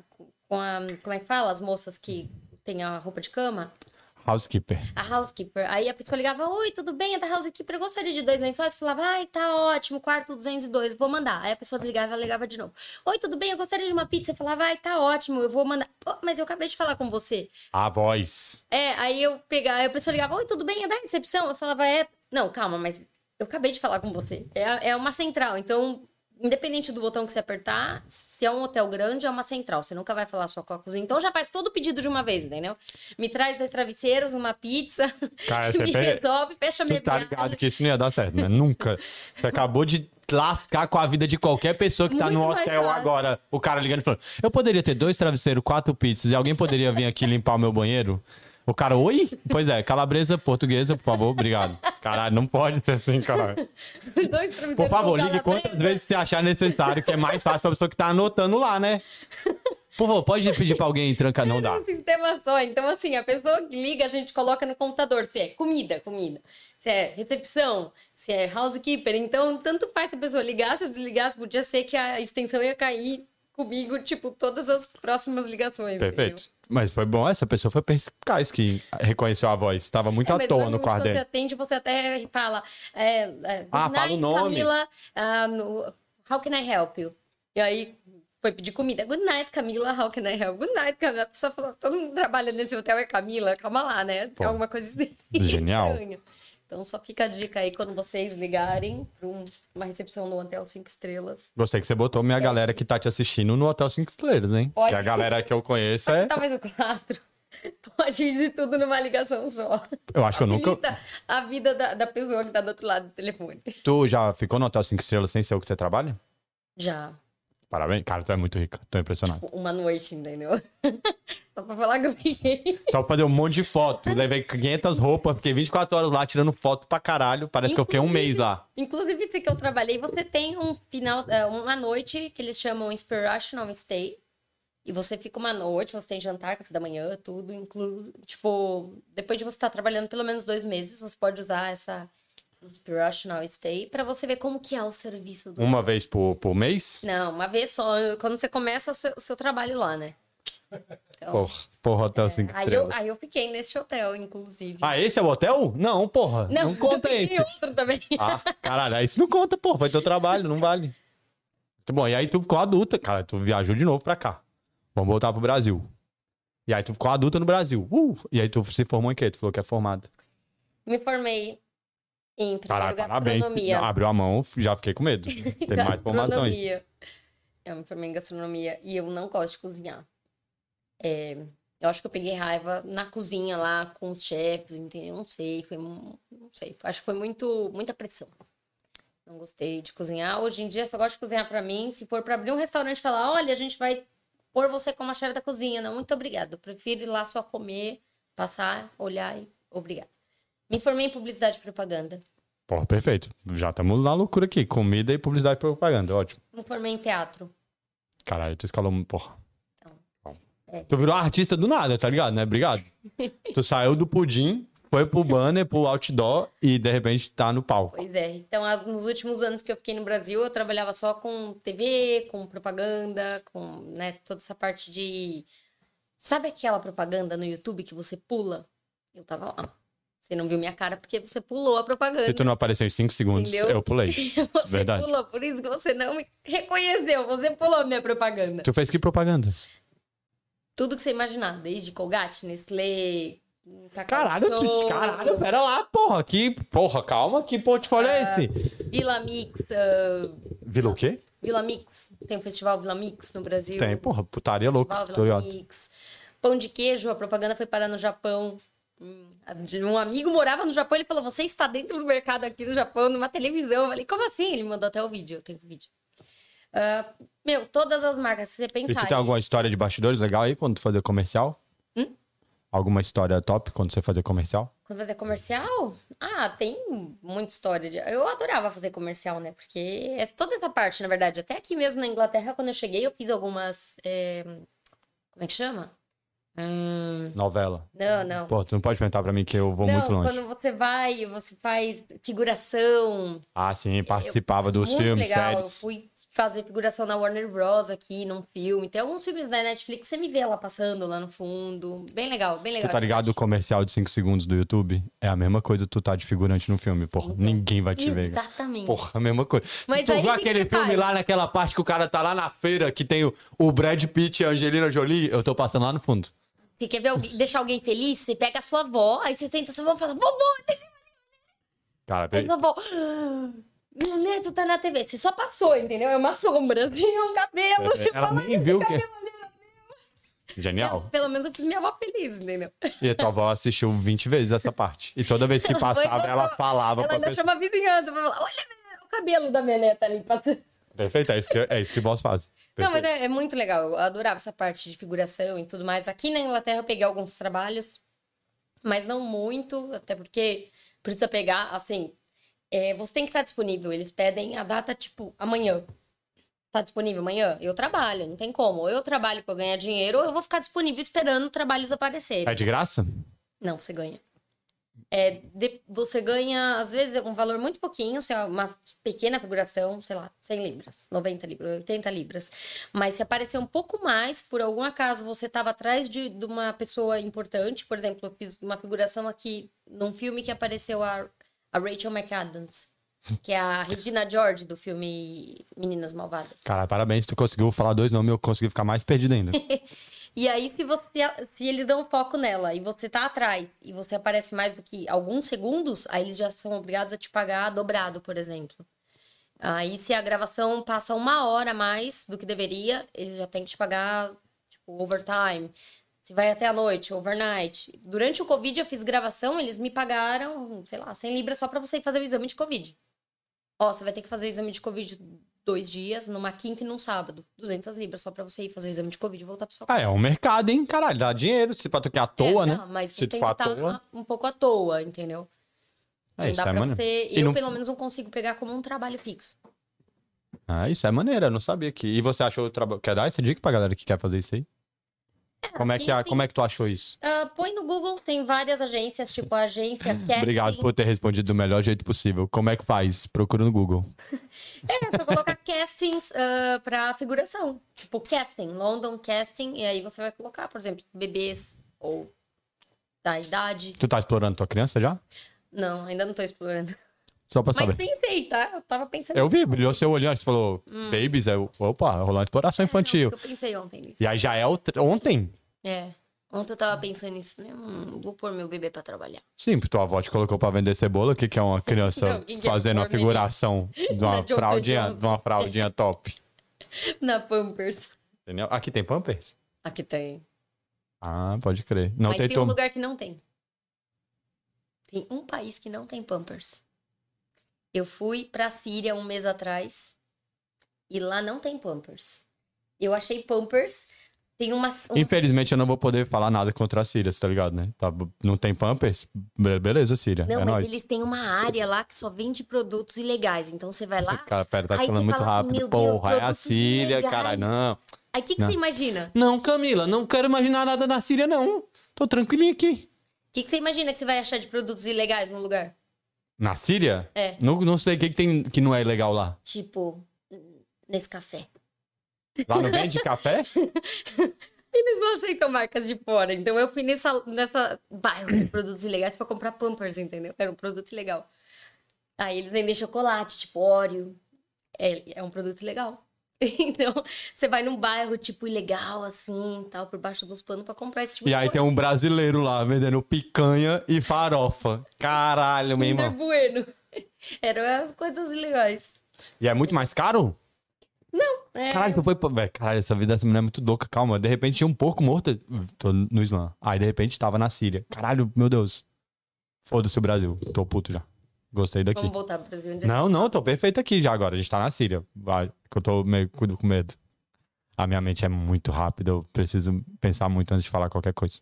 com a como é que fala, as moças que têm a roupa de cama, Housekeeper. a housekeeper. Aí a pessoa ligava: Oi, tudo bem? É da housekeeper. Eu gostaria de dois lençóis. Falava: Ai, tá ótimo, quarto 202, vou mandar. Aí a pessoa desligava e ligava de novo: Oi, tudo bem? Eu gostaria de uma pizza. Eu falava: Ai, tá ótimo, eu vou mandar. "Pô, mas eu acabei de falar com você. A voz. É, aí eu pegava, aí a pessoa ligava: Oi, tudo bem? É da recepção? Eu falava: É. Não, calma, mas eu acabei de falar com você. É, é uma central. Então. Independente do botão que você apertar, se é um hotel grande, é uma central. Você nunca vai falar só com a cozinha. Então já faz todo o pedido de uma vez, entendeu? Me traz dois travesseiros, uma pizza. Cara, você me pe- resolve, fecha minha Tu tá viagem. ligado que isso não ia dar certo, né? Nunca. Você acabou de lascar com a vida de qualquer pessoa que tá no Muito hotel fácil. agora. O cara ligando e falando: Eu poderia ter dois travesseiros, quatro pizzas e alguém poderia vir aqui limpar o meu banheiro? O cara, oi? Pois é, calabresa portuguesa, por favor, obrigado. Caralho, não pode ser assim, cara. Por favor, ligue quantas vezes você achar necessário, que é mais fácil pra pessoa que tá anotando lá, né? Por favor, pode pedir pra alguém trancar, não dá. um sistema só. Então, assim, a pessoa liga, a gente coloca no computador se é comida, comida. Se é recepção, se é housekeeper. Então, tanto faz se a pessoa ligasse ou desligasse, podia ser que a extensão ia cair comigo, tipo, todas as próximas ligações. Perfeito. Mas foi bom, essa pessoa foi perspicaz que reconheceu a voz. Tava muito É, à toa no quarto Você dele. atende, você até fala. É, é, good Ah, fala o night, nome. Camila, um, how can I help you? E aí foi pedir comida. Good night, Camila, how can I help? Good night, Camila. A pessoa falou: todo mundo trabalha nesse hotel é Camila, calma lá, né? Pô, alguma coisa estranha. genial. Então só fica a dica aí quando vocês ligarem para uma recepção no hotel 5 estrelas. Gostei que você botou minha galera que tá te assistindo no Hotel 5 Estrelas, hein? Pode. Que a galera que eu conheço é. talvez o 4 pode ir de tudo numa ligação só. Eu acho que eu nunca. A vida da, da pessoa que tá do outro lado do telefone. Tu já ficou no Hotel 5 Estrelas sem ser o que você trabalha? Já. Parabéns. Cara, tu é muito rica. Tô impressionado. uma noite, entendeu? Só pra falar que eu fiquei. Só pra fazer um monte de foto. Levei 500 roupas, fiquei 24 horas lá tirando foto pra caralho. Parece que eu fiquei um mês lá. Inclusive, esse que eu trabalhei, você tem um final, é, uma noite que eles chamam Inspirational Stay. E você fica uma noite, você tem jantar, café da manhã, tudo incluso. Tipo, depois de você estar trabalhando pelo menos dois meses, você pode usar essa Inspirational Stay pra você ver como que é o serviço do. Uma vez por, por mês? Não, uma vez só, quando você começa o seu, o seu trabalho lá, né? Então, Porra, porra, Hotel 5 aí, eu, Estrelas. aí eu fiquei nesse hotel, inclusive. Ah, esse é o hotel? Não, porra. Não, conta eu esse. fiquei em outro também. Ah, caralho, aí isso não conta, pô. Foi teu trabalho, não vale. Muito bom. E aí tu ficou adulta, cara. Tu viajou de novo pra cá. Vamos voltar pro Brasil. E aí tu ficou adulta no Brasil. Uh! E aí tu se formou em quê? Tu falou que é formada. Me formei em primeiro Caralho, parabéns. gastronomia. Abriu a mão, já fiquei com medo. Tem mais informações. gastronomia. Eu me formei em gastronomia e eu não gosto de cozinhar. É, eu acho que eu peguei raiva na cozinha lá com os chefes, entendeu? Não sei, foi não sei, acho que foi muito muita pressão. Não gostei de cozinhar. Hoje em dia só gosto de cozinhar pra mim. Se for pra abrir um restaurante e falar, olha, a gente vai pôr você como a chefe da cozinha, não, muito obrigado. Eu prefiro ir lá só comer, passar, olhar e obrigado. Me formei em publicidade e propaganda. Porra, perfeito. Já estamos na loucura aqui. Comida e publicidade e propaganda. Ótimo. Me formei em teatro. Caralho, tu escalou. Porra. É. Tu virou artista do nada, tá ligado, né? Obrigado. tu saiu do pudim, foi pro banner, pro outdoor e de repente tá no palco. Pois é. Então, nos últimos anos que eu fiquei no Brasil, eu trabalhava só com TV, com propaganda, com né, toda essa parte de Sabe aquela propaganda no YouTube que você pula? Eu tava lá. Você não viu minha cara porque você pulou a propaganda. Se tu não apareceu em 5 segundos, Entendeu? eu pulei. Você Verdade. pulou, por isso que você não me reconheceu. Você pulou a minha propaganda. Tu fez que propaganda? Tudo que você imaginar, desde Colgate, Nestlé, Cacau Caralho, tu, caralho, pera lá, porra. Que, porra, calma, que portfólio é esse? Vila Mix, ah, Vila o quê? Vila Mix. Tem o festival Vila Mix no Brasil. Tem, porra, putaria louca. Festival Vila. Mix. Pão de queijo, a propaganda foi parar no Japão. Hum, Um amigo morava no Japão, ele falou: Você está dentro do mercado aqui no Japão, numa televisão. Eu falei: Como assim? Ele mandou até o vídeo, eu tenho o vídeo. Ah, meu, todas as marcas, se você E pensar. tu tem alguma história de bastidores legal aí quando tu fazia comercial? Hum? Alguma história top quando você fazia comercial? Quando fazer comercial? Ah, tem muita história. De... Eu adorava fazer comercial, né? Porque é toda essa parte, na verdade. Até aqui mesmo na Inglaterra, quando eu cheguei, eu fiz algumas. é, Como é que chama? Hum, Novela. Não, não. Pô, tu não pode perguntar pra mim que eu vou não, muito longe. quando você vai, você faz figuração. Ah, sim, participava dos muito filmes, legal. Eu séries. fui fazer figuração na Warner Bros. aqui, num filme. Tem alguns filmes da Netflix, você me vê lá passando, lá no fundo. Bem legal, bem legal. Tu tá ligado o comercial de 5 segundos do YouTube? É a mesma coisa tu tá de figurante no filme, porra. Então, Ninguém vai te ver. cara. Exatamente. Porra, a mesma coisa. Mas tu viu que que aquele filme faz? lá naquela parte que o cara tá lá na feira, que tem o, o Brad Pitt e a Angelina Jolie? Eu tô passando lá no fundo. Você quer ver alguém, deixar alguém feliz? Você pega a sua avó, aí você tenta a sua avó e fala, vovô, Cara, Aí sua avó, "Ah, meu neto tá na TV. Você só passou, entendeu? É uma sombra, assim, é um cabelo. ela nem viu que. Genial. Não, pelo menos eu fiz minha avó feliz, entendeu? E a tua avó assistiu 20 vezes essa parte. E toda vez que Ela foi passava, gostou. ela falava Ela ainda pessoa. chama a vizinhança pra falar, olha o cabelo da minha neta ali. Perfeito, é isso que, é isso que vós fazem. Não, mas é, é muito legal. Eu adorava essa parte de figuração e tudo mais. Aqui na Inglaterra eu peguei alguns trabalhos, mas não muito, até porque precisa pegar, assim, é, você tem que estar disponível. Eles pedem a data, tipo, amanhã. Tá disponível amanhã? Eu trabalho, não tem como. Ou eu trabalho pra ganhar dinheiro, ou eu vou ficar disponível esperando trabalhos aparecerem. É de graça? Não, você ganha. É, de- você ganha, às vezes, um valor muito pouquinho, se é uma pequena figuração, sei lá, 100 libras, 90 libras, 80 libras. Mas se aparecer um pouco mais, por algum acaso você estava atrás de, de uma pessoa importante, por exemplo, eu fiz uma figuração aqui num filme que apareceu a, a Rachel McAdams, que é a Regina George do filme Meninas Malvadas. Cara, parabéns, tu conseguiu falar dois nomes, eu consegui ficar mais perdido ainda. E aí, se você se eles dão foco nela e você tá atrás e você aparece mais do que alguns segundos, aí eles já são obrigados a te pagar dobrado, por exemplo. Aí, se a gravação passa uma hora a mais do que deveria, eles já têm que te pagar, tipo, overtime. Se vai até a noite, overnight. Durante o Covid, eu fiz gravação, eles me pagaram, sei lá, 100 libras só pra você fazer o exame de Covid. Ó, você vai ter que fazer o exame de Covid dois dias, numa quinta e num sábado. 200 libras só pra você ir fazer o exame de Covid e voltar pra sua Ah, é um mercado, hein? Caralho, dá dinheiro. Se pra tu quer à toa, é, né? dá, Mas Se você tem que estar toa. um pouco à toa, entendeu? É, não isso dá é pra maneiro. você. E Eu, não- pelo menos, não consigo pegar como um trabalho fixo. Ah, isso é maneiro, eu não sabia que. E você achou o trabalho. Quer dar essa dica pra galera que quer fazer isso aí? Como é, que, a- como é que tu achou isso? Ah, põe no Google, tem várias agências, tipo a agência Casting. Obrigado por ter respondido do melhor jeito possível. Como é que faz? Procura no Google. É, só colocar castings ah, pra figuração. Tipo, casting, London Casting. E aí você vai colocar, por exemplo, bebês ou da idade. Tu tá explorando tua criança já? Não, ainda não tô explorando. Só pra Mas saber. pensei, tá? Eu tava pensando Eu vi, brilhou seu olhar, você falou babies, eu, opa, rolou uma exploração infantil. Hum. É, não, porque eu pensei ontem nisso. E aí já é o ontem? É. Ontem eu tava pensando nisso. né? Hum, vou pôr meu bebê pra trabalhar. Sim, porque tua avó te colocou pra vender cebola, o que, que é uma criança Não, é fazendo uma figuração de uma fraldinha, de uma fraldinha top. Na Pampers. Entendeu? Aqui tem Pampers? Aqui tem. Ah, pode crer. Não Mas tem tem um tom. lugar que não tem. Tem um país que não tem Pampers. Eu fui pra Síria um mês atrás e lá não tem Pampers. Eu achei Pampers. Tem uma. um- Infelizmente eu não vou poder falar nada contra a Síria, tá ligado, né? Tá, não tem Pampers? Be- Beleza, Síria. Não, é mas nóis. eles têm uma área lá que só vende produtos ilegais. Então você vai lá. Cara, pera, tá falando muito fala, rápido. "Meu Deus, Porra, é a Síria, ilegais." caralho. Não. Aí o que, que você imagina? Não, Camila, não quero imaginar nada na Síria, não. Tô tranquilinho aqui. O que, que você imagina que você vai achar de produtos ilegais no lugar? Na Síria? É. Não, não sei o que, que tem que não é legal lá. Tipo, nesse café. Lá não vende café? Eles não aceitam marcas de fora. Então eu fui nessa, nessa bairro de produtos ilegais pra comprar Pampers, entendeu? Era um produto ilegal. Aí eles vendem chocolate, tipo Oreo. É, é um produto ilegal. Então, você vai num bairro, tipo, ilegal, assim, tal, por baixo dos panos pra comprar esse tipo E de aí coisa. tem um brasileiro lá vendendo picanha e farofa. Caralho, meu irmão. Bueno. Eram as coisas ilegais. E é muito mais caro? É, Caralho, tu foi. caralho, essa vida dessa mulher é muito louca. Calma, de repente tinha um porco morto. Tô no Islã. Aí de repente tava na Síria. Caralho, meu Deus. Foda-se o Brasil. Tô puto já. Gostei daqui. Vamos voltar pro Brasil. Onde Não, não, tô perfeito aqui já agora. A gente tá na Síria. Vai, que eu tô meio com medo. A minha mente é muito rápida, eu preciso pensar muito antes de falar qualquer coisa.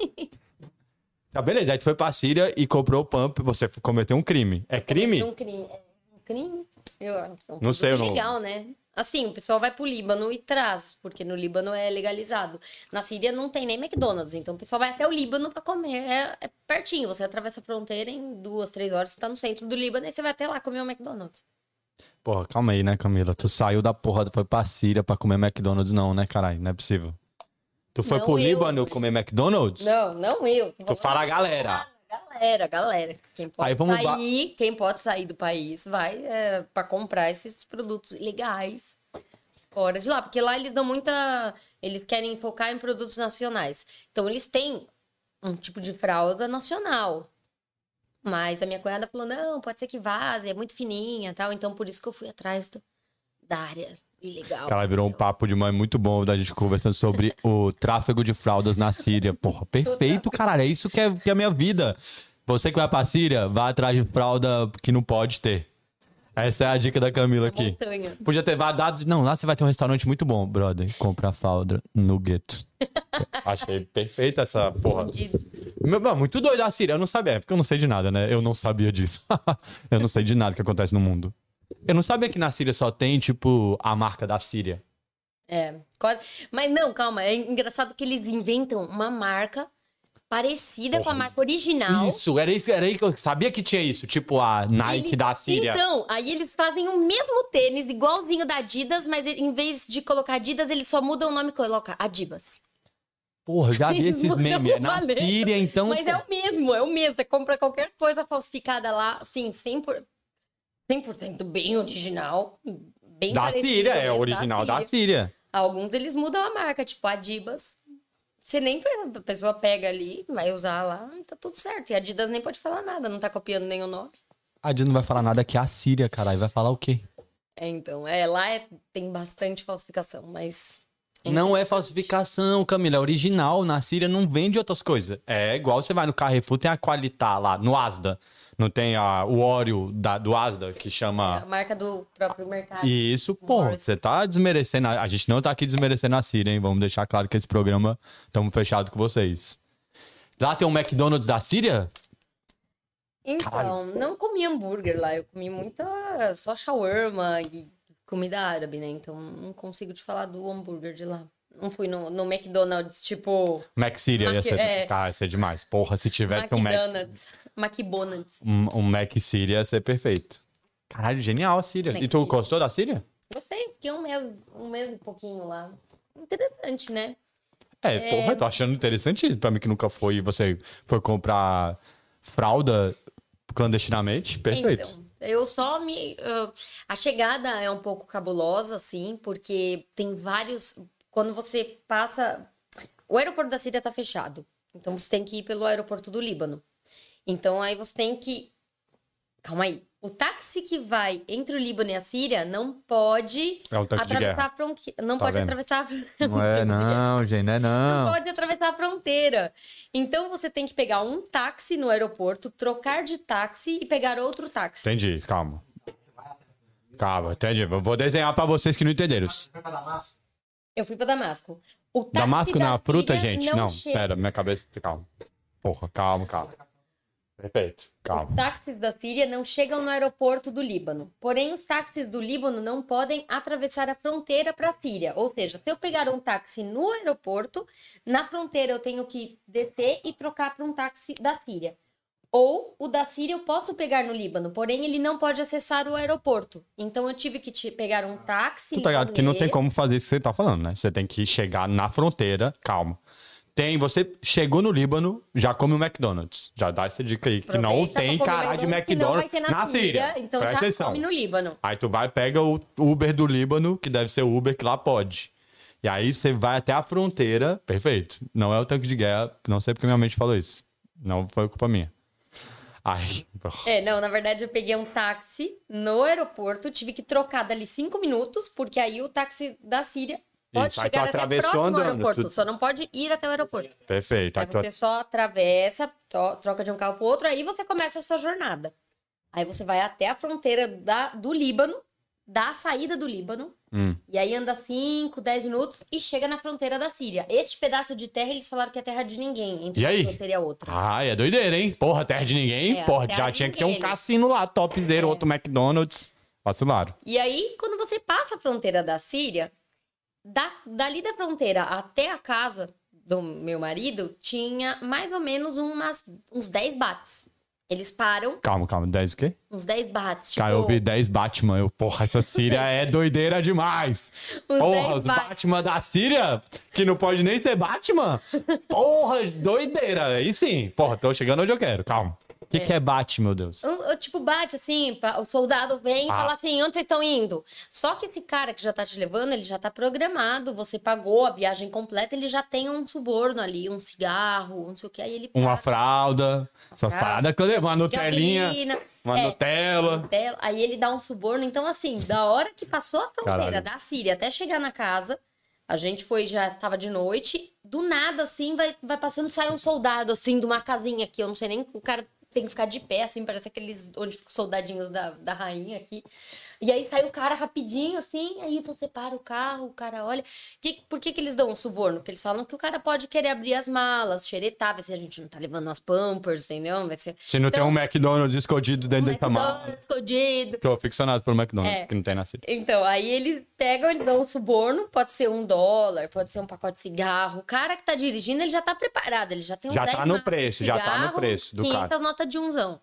tá, beleza. Aí tu foi pra Síria e comprou o pump, você cometeu um crime. É crime? Um crime. É um crime? Eu. É um Não sei, eu não- legal, né? Assim, o pessoal vai pro Líbano e traz, porque no Líbano é legalizado. Na Síria não tem nem McDonald's, então o pessoal vai até o Líbano pra comer. É, é pertinho, você atravessa a fronteira em duas, três horas, você tá no centro do Líbano e você vai até lá comer um McDonald's. Porra, calma aí, né, Camila? Tu saiu da porra, foi pra Síria pra comer McDonald's, não, né, caralho? Não é possível. Tu foi Não, pro eu- Líbano comer McDonald's? Não, não eu. Tu fala a galera. Galera, galera. Quem pode Aí vamos ba- sair, quem pode sair do país vai é, para comprar esses produtos ilegais fora de lá, porque lá eles dão muita, eles querem focar em produtos nacionais. Então eles têm um tipo de fralda nacional. Mas a minha cunhada falou: "Não, pode ser que vaze, é muito fininha, tal". Então por isso que eu fui atrás do- da área ilegal. Cara, virou um papo de mãe muito bom da gente conversando sobre o tráfego de fraldas na Síria. Porra, perfeito, caralho. É isso que é, que é a minha vida. Você que vai pra Síria, vá atrás de fralda que não pode ter. Essa é a dica da Camila aqui. montanha. Podia ter dado. Não, lá você vai ter um restaurante muito bom, brother. Compra a fralda no gueto. Achei perfeita essa porra. Meu, mano, muito doido a Síria. Eu não sabia, é porque eu não sei de nada, né? Eu não sabia disso. eu não sei de nada que acontece no mundo. Eu não sabia que na Síria só tem, tipo, a marca da Síria. É. Mas não, calma. É engraçado que eles inventam uma marca parecida com a Porra. marca original. Isso, era isso, era aí que eu sabia que tinha isso. Tipo a Nike Eles- da Síria. Então, aí eles fazem o mesmo tênis, igualzinho da Adidas, mas em vez de colocar Adidas, eles só mudam o nome e colocam Adibas. Porra, já vi esses memes. É na. Síria, então. Mas é o mesmo, é o mesmo. Você compra qualquer coisa falsificada lá, assim, 100%, por... 100% bem original. Bem da Síria, é original da Síria. Síria. Alguns eles mudam a marca, tipo Adibas. Você nem a pessoa pega ali, vai usar lá, tá tudo certo. E a Adidas nem pode falar nada, não tá copiando nenhum nome. A Adidas não vai falar nada que é a Síria, caralho. Vai falar o quê? É, então, é, lá é- tem bastante falsificação, mas. Não é falsificação, Camila. É original. Na Síria não vende outras coisas. É igual você vai no Carrefour, tem a Qualitá lá, no Asda. Não tem a, o Oreo da, do Asda, que É chama. a marca do próprio mercado. E isso, pô, você tá desmerecendo. A a gente não tá aqui desmerecendo a Síria, hein? Vamos deixar claro que esse programa estamos fechados com vocês. Lá tem um McDonald's da Síria? Então, não comi hambúrguer lá, eu comi muita só shawarma e comida árabe, né? Então não consigo te falar do hambúrguer de lá. Não fui no, no McDonald's, tipo. Mac ia Mac- ser. é. Cara, ia ser demais. Porra, se tivesse um Mac, McDonald's. Um, um Mac Síria ia ser perfeito. Caralho, genial a Síria. Mac e tu Síria. gostou da Síria? Gostei, fiquei um mês, um mês e pouquinho lá. Interessante, né? É, porra, eu tô achando interessante isso. Pra mim que nunca foi e você foi comprar fralda clandestinamente. Perfeito. Então, eu só me. ah, a chegada é um pouco cabulosa, assim, porque tem vários. Quando você passa. O aeroporto da Síria tá fechado. Então você tem que ir pelo aeroporto do Líbano. Então aí você tem que. Calma aí. O táxi que vai entre o Líbano e a Síria não pode É um atravessar a fronteira. Não Tá pode vendo? atravessar. Não é, não, gente, não é não não. pode atravessar a fronteira. Então você tem que pegar um táxi no aeroporto, trocar de táxi e pegar outro táxi. Entendi, calma. Calma, entendi. Eu vou desenhar pra vocês que não entenderam. Vai pra Damasco? Eu fui pra Damasco. O táxi Damasco não é uma fruta, gente? Não, chega. pera, minha cabeça. Calma. Porra, calma, calma. Perfeito, calma. Os táxis da Síria não chegam no aeroporto do Líbano. Porém, os táxis do Líbano não podem atravessar a fronteira para a Síria. Ou seja, se eu pegar um táxi no aeroporto, na fronteira eu tenho que descer e trocar para um táxi da Síria. Ou o da Síria eu posso pegar no Líbano, porém ele não pode acessar o aeroporto. Então eu tive que te- pegar um táxi. Tu tá ligado que não tem como fazer isso que você tá falando, né? Você tem que chegar na fronteira, calma. Tem, você chegou no Líbano, já come o McDonald's. Já dá essa dica aí, que não tem caralho de McDonald's, ter na Síria. Então Presta já atenção. come no Líbano. Aí tu vai, pega o Uber do Líbano, que deve ser o Uber que lá pode. E aí você vai até a fronteira, perfeito. Não é o tanque de guerra, não sei porque minha mente falou isso. Não foi culpa minha. Aí, É, não, na verdade eu peguei um táxi no aeroporto, tive que trocar dali cinco minutos, porque aí o táxi da Síria pode Isso, tu chegar até próximo andando, aeroporto, tu- só não pode ir até o aeroporto. perfeito. Aí Aí tu- você só atravessa, troca de um carro pro outro, aí você começa a sua jornada. Aí você vai até a fronteira da, do Líbano, da saída do Líbano, Hum. e aí anda 5, 10 minutos e chega na fronteira da Síria. Este pedaço de terra, eles falaram que é terra de ninguém, entre E aí? uma fronteira e a outra. Ai, é doideira, hein? Porra, terra de ninguém. É, Porra, já tinha que ter um ninguém. cassino lá, topzera, É. outro McDonald's. Vacilaram. E aí, quando você passa a fronteira da Síria, da, dali da fronteira até a casa do meu marido, tinha mais ou menos umas, uns 10 bates. Eles param, Calma, calma. 10 o quê? uns 10 bates. Tipo, Cara, eu vi 10 Batman. Eu, porra, essa Síria é doideira demais. uns Porra, 10 os. Batman da Síria, que não pode nem ser Batman. Porra, doideira. Aí sim. Porra, tô chegando onde eu quero. Calma. O que, que é Batman, meu Deus? Um- Tipo, bate assim, o soldado vem e Ah. fala assim, onde vocês estão indo? Só que esse cara que já tá te levando, ele já tá programado, você pagou a viagem completa, ele já tem um suborno ali, um cigarro, não sei o que, aí ele Uma passa, fralda, essas fralda, paradas que eu levo, uma Nutelinha, gasolina, uma é, Nutella. Nutella, Aí ele dá um suborno. Então, assim, da hora que passou a fronteira Caralho. da Síria até chegar na casa, a gente foi, já tava de noite. Do nada, assim, vai, vai passando, sai um soldado, assim, de uma casinha aqui. Eu não sei nem. O cara tem que ficar de pé, assim, parece aqueles onde ficam os soldadinhos da, da rainha aqui. E aí sai o cara rapidinho, assim, aí você para o carro, o cara olha. Que, por que, que eles dão um suborno? Porque eles falam que o cara pode querer abrir as malas, xeretar, ver se a gente não tá levando as pampers, entendeu? Vai ser. Se não Então- tem um McDonald's escondido dentro dessa mala. McDonald's escondido. Tô ficcionado pelo McDonald's, É. que não tem na Síria. Então, aí eles pegam, eles dão um suborno, pode ser um dólar, pode ser um pacote de cigarro. O cara que tá dirigindo, ele já tá preparado, ele já tem uns Já 10 tá no preço, já tá no cigarro, preço do 500 notas de unzão.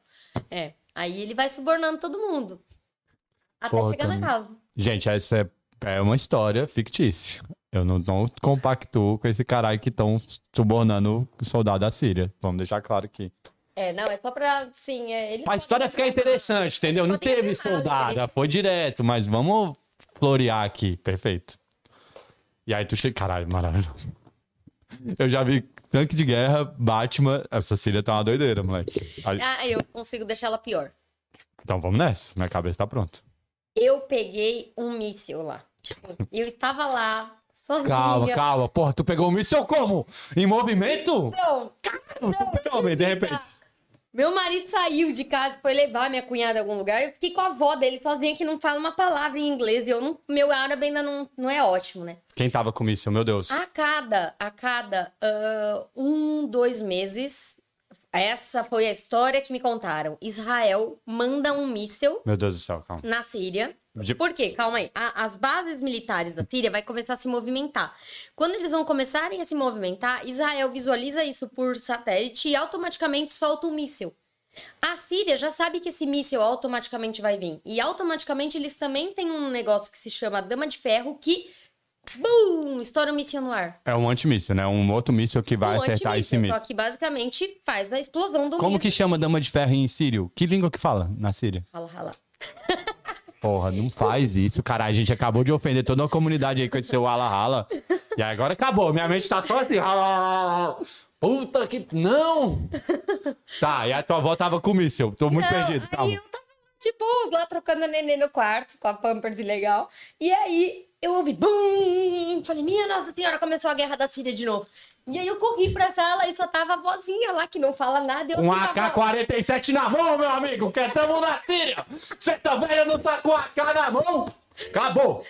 É, aí ele vai subornando todo mundo. Até Porra, chegar na Camila. casa. Gente, essa é, é uma história fictícia. Eu não, não compactuo com esse caralho que estão subornando o soldado da Síria. Vamos deixar claro aqui. É, não, é só pra, sim, é, eles Pra história ficar interessante, entendeu? Não Podem teve entrar, soldada, eles- foi direto, mas vamos florear aqui. Perfeito. E aí tu chega. Caralho, maravilhoso. Eu já vi tanque de guerra, Batman. Essa Síria tá uma doideira, moleque. Aí- Ah, eu consigo deixar ela pior. Então vamos nessa. Minha cabeça tá pronta. Eu peguei um míssil lá. Tipo, eu estava lá, sozinha. Calma, calma. Porra, tu pegou o míssil como? Em movimento? Não, não, bem, de repente. Meu marido saiu de casa, foi levar minha cunhada a algum lugar. Eu fiquei com a avó dele sozinha que não fala uma palavra em inglês. E eu não, meu árabe ainda não, não é ótimo, né? Quem tava com o míssil, meu Deus? A cada, a cada ah, um, dois meses, essa foi a história que me contaram. Israel manda um míssil Meu Deus do céu, calma. na Síria. De- Por quê? Calma aí. A- as bases militares da Síria vai começar a se movimentar. Quando eles vão começarem a se movimentar, Israel visualiza isso por satélite e automaticamente solta um míssil. A Síria já sabe que esse míssil automaticamente vai vir. E automaticamente eles também têm um negócio que se chama Dama de Ferro que. Bum! Estoura o míssil no ar. É um antimíssil, né? Um outro míssil que vai um acertar esse míssil. Só que basicamente faz a explosão do Como míssil. que chama dama de ferro em sírio? Que língua que fala na Síria? Rala, rala. Porra, não faz isso, caralho. A gente acabou de ofender toda a comunidade aí com esse seu rala rala. E agora acabou. Minha mente tá só assim. Rala, rala, rala. Puta que. Não! Tá, e a tua avó tava com o míssil. Tô muito Não, perdido. Aí Calma. eu tava, tipo, lá trocando a neném no quarto, com a Pampers ilegal. E aí eu ouvi bum! Falei, minha Nossa Senhora, começou a guerra da Síria de novo. E aí eu corri pra sala e só tava a vozinha lá que não fala nada. Eu ficava- AK-47 na mão, meu amigo, que tamo na Síria. Sexta velha não tá com AK na mão. Acabou.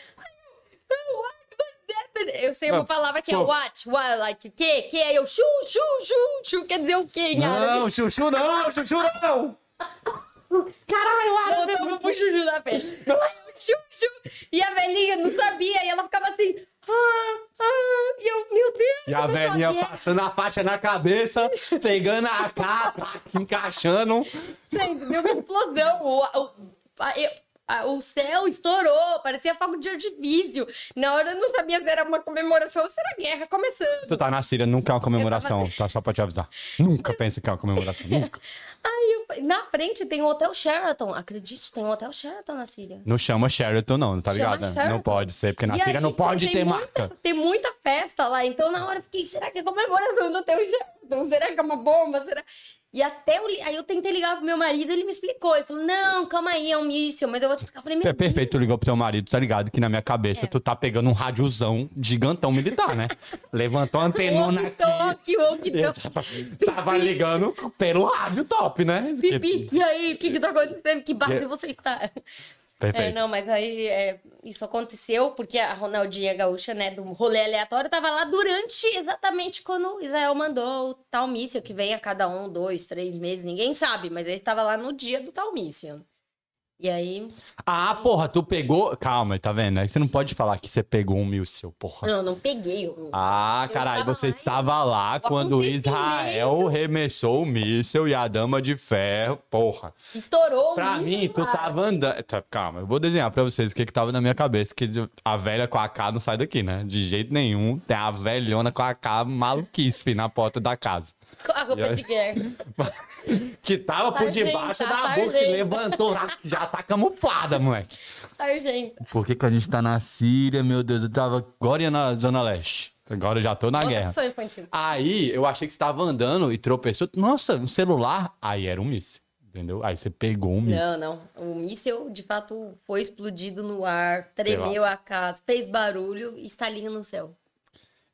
Eu sei uma palavra que é what, what, like, o quê? Que aí eu chu, chu, chu, chu, quer dizer o quê Não, chuchu não, chuchu não. Caralho, Eu árabe. tava pro chuchu da pele. Aí eu chu, chu. E a velhinha não sabia, e ela ficava assim, ah, Ah, e eu, meu Deus. E a velhinha passando a faixa na cabeça, pegando a capa, encaixando. Gente, deu uma explosão. O, o, a- eu- o céu estourou, parecia fogo de artifício. Na hora eu não sabia se era uma comemoração ou se era guerra começando. Tu tá na Síria, nunca é uma comemoração, tá? Só pra te avisar. Nunca pensa que é uma comemoração, nunca. Aí eu- na frente tem o Hotel Sheraton. Acredite, tem um Hotel Sheraton na Síria. Não chama Sheraton, não, tá ligado? Sheraton. Não pode ser, porque na E Síria aí, não pode ter muita, marca. Tem muita festa lá, então na hora eu fiquei, será que é comemoração do Hotel Sheraton? Será que é uma bomba? Será... E até eu, aí eu tentei ligar pro meu marido, ele me explicou. Ele falou, não, calma aí, é um míssil, mas eu vou te explicar. Eu falei, meu É perfeito, tu ligou pro teu marido, tá ligado? Que na minha cabeça É. tu tá pegando um rádiozão gigantão militar, né? Levantou a antenona aqui. Walkie-talkie. Exatamente. Tava ligando pelo rádio top, né? Pipi, e aí, o que que tá acontecendo? Que barco você está? É, Perfeito. não, mas aí é, isso aconteceu porque a Ronaldinha Gaúcha, né, do rolê aleatório, tava lá durante exatamente quando Israel mandou o tal míssil, que vem a cada um, dois, três meses, ninguém sabe, mas ele estava lá no dia do tal míssil. E aí, Ah, porra, tu pegou. Calma, tá vendo? Aí você não pode falar que você pegou um míssil, porra. não, não peguei. o- Ah, Eu caralho, tava você lá estava lá quando. Israel remessou o míssil e a dama de ferro, porra. Estourou o Pra mim, tu tava andando. Tá, calma, eu vou desenhar pra vocês o que que tava na minha cabeça. Que a velha com a K não sai daqui, né? De jeito nenhum. Tem a velhona com a K maluquice fi, na porta da casa. Com a roupa E aí- de guerra. Que tava por debaixo da boca, que sargento. levantou, lá, já tá camuflada, moleque. Sargento. Por que, que a gente tá na Síria, meu Deus? Eu tava agora ia na Zona Leste. Agora eu já tô na Outra guerra. opção infantil. Aí eu achei que você tava andando e tropeçou. Nossa, um celular. Aí era um míssil. Entendeu? Aí você pegou um míssil. Não, não. O míssil, de fato, foi explodido no ar, tremeu a casa, fez barulho e estalinho no céu.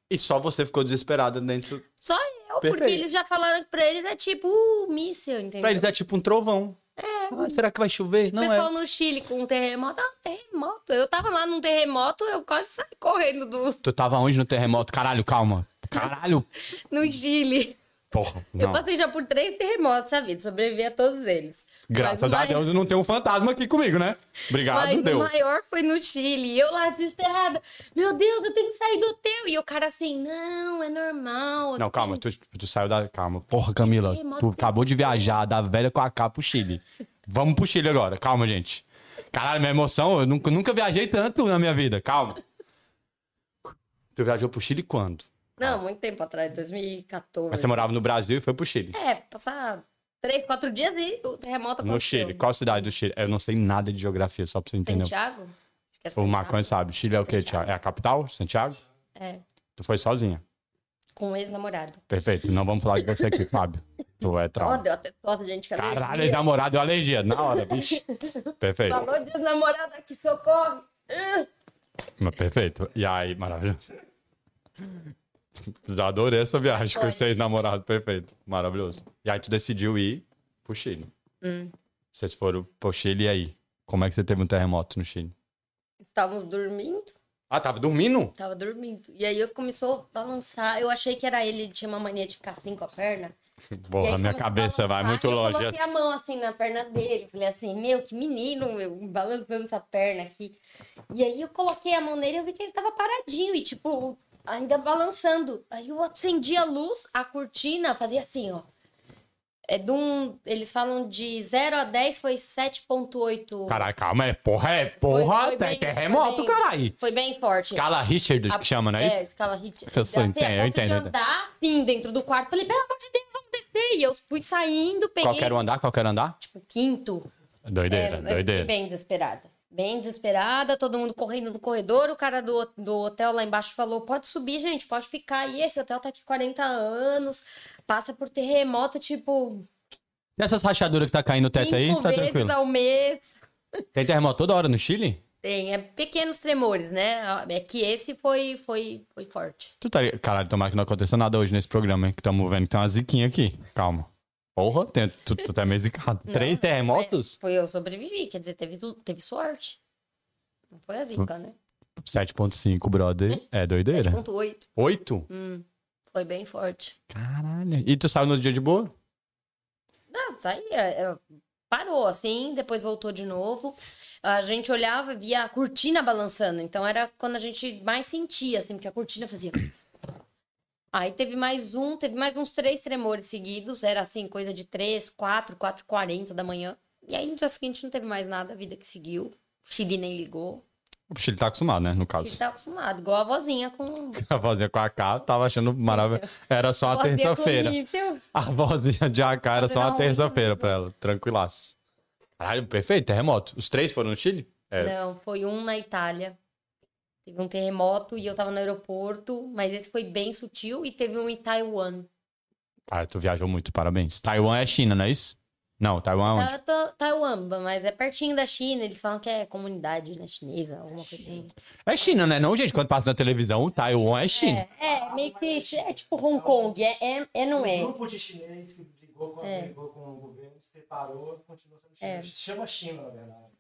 E só você ficou desesperada dentro. Só eu, porque Perfeito. eles já falaram que pra eles é tipo uh, míssil, entendeu? Pra eles é tipo um trovão. É. será que vai chover? O Não pessoal é. no Chile com um terremoto, ah, terremoto. Eu tava lá num terremoto, eu quase saí correndo do, Tu tava onde no terremoto? Caralho, calma. Caralho. no Chile. Porra. Eu passei já por três terremotos vida, sobrevivi a todos eles. Graças a Deus não tem um fantasma aqui comigo, né? Obrigado, Mas Deus. o maior foi no Chile. Eu lá desesperada. Meu Deus, eu tenho que sair do hotel. E o cara assim, não, é normal. Não, calma, tu, tu saiu da. Calma. Porra, Camila, tu acabou de viajar da velha com a K pro Chile. Vamos pro Chile agora. Calma, gente. Caralho, minha emoção, eu nunca, nunca viajei tanto na minha vida. Calma. Tu viajou pro Chile quando? Não, muito tempo atrás, 2014. Mas você morava no Brasil e foi pro Chile. É, passar três, quatro dias e o terremoto aconteceu. No Chile. Qual cidade do Chile? Eu não sei nada de geografia, só pra você entender. Santiago? Acho que era O Santiago. Marconi sabe. Chile é o quê, Santiago. Thiago? É a capital? Santiago? É, Tu foi sozinha. com um ex-namorado. Perfeito. Não vamos falar de você aqui, Fábio. Tu é trauma. deu até tosse, gente. que Caralho, ex-namorado deu alergia. Na hora, bicho. Perfeito. Falou de ex-namorado aqui, socorre. Ah. Mas perfeito. E aí, maravilhoso. Já adorei essa viagem com Foi. vocês, namorado. Perfeito. Maravilhoso. E aí tu decidiu ir pro Chile. Hum. Vocês foram pro Chile e aí? Como é que você teve um terremoto no Chile? Estávamos dormindo. Ah, tava dormindo? Tava dormindo. E aí eu começou a balançar. Eu achei que era ele, ele tinha uma mania de ficar assim com a perna. Porra, minha cabeça vai muito e eu longe. coloquei a mão assim na perna dele. Falei assim, meu, que menino, meu, balançando essa perna aqui. E aí eu coloquei a mão nele e eu vi que ele tava paradinho e, tipo, ainda balançando. Aí eu acendi a luz, a cortina fazia assim, ó. É de um. Eles falam de 0 a 10 foi 7,8. Caralho, calma, é porra, é porra, foi bem- terremoto, foi bem- caralho. Foi bem forte. Escala Richard A- que chama, não é isso? É, escala Richter. Eu sou, entendo, eu entendo, eu andar assim dentro do quarto. Falei, pelo amor de Deus, vamos descer. E eu fui saindo, peguei. Qualquer um andar, qualquer andar? Tipo, quinto. Doideira, É, eu fiquei doideira. bem desesperada. Bem desesperada, todo mundo correndo no corredor. O cara do, do hotel lá embaixo falou: pode subir, gente, pode ficar. E esse hotel tá aqui 40 anos, passa por terremoto, tipo, E essas rachaduras que tá caindo no teto aí, tá tranquilo. ao mês. Tem terremoto toda hora no Chile? Tem, é pequenos tremores, né? É que esse foi, foi, foi forte. Tu tá... Caralho, tomara que não aconteça nada hoje nesse programa, hein? Que estamos vendo que tem uma ziquinha aqui. Calma. Porra, tem... tu, tu tá meio zicado. Não, Três terremotos? é, foi eu sobrevivi, quer dizer, teve, teve sorte. Não foi a zica, né? 7.5, brother. É doideira. 7.8. Oito? Hum, foi bem forte. Caralho. E tu saiu no dia de boa? Não, saía. é, Parou assim, depois voltou de novo. a gente olhava e via a cortina balançando. Então era quando a gente mais sentia, assim, porque a cortina fazia. Aí teve mais um, teve mais uns três tremores seguidos. Era assim, coisa de três, quatro, quatro, quarenta da manhã. E aí no dia seguinte não teve mais nada, a vida que seguiu. O Chile nem ligou. O Chile tá acostumado, né? No O caso. Chile tá acostumado, igual a vozinha com. A vozinha com a K tava achando maravilhoso. Era só uma terça-feira. A vozinha de AK era só uma terça-feira pra ela. Tranquilaço. Caralho, perfeito. Terremoto. Os três foram no Chile? É. Não, foi um na Itália. Teve um terremoto e eu tava no aeroporto, mas esse foi bem sutil. E teve um em Taiwan. Cara, tu viajou muito, parabéns. Taiwan é China, não é isso? Não, Taiwan é onde? Ta- ta- Taiwan, mas é pertinho da China. Eles falam que é comunidade né, chinesa, alguma coisa assim. É China, né? Não, gente, quando passa na televisão, Taiwan é China. É, é, meio que é tipo Hong Kong. É, é, é não Um é. grupo de chinês que brigou com, É. brigou com o governo, separou, continua sendo China. É. Se chama China, na verdade.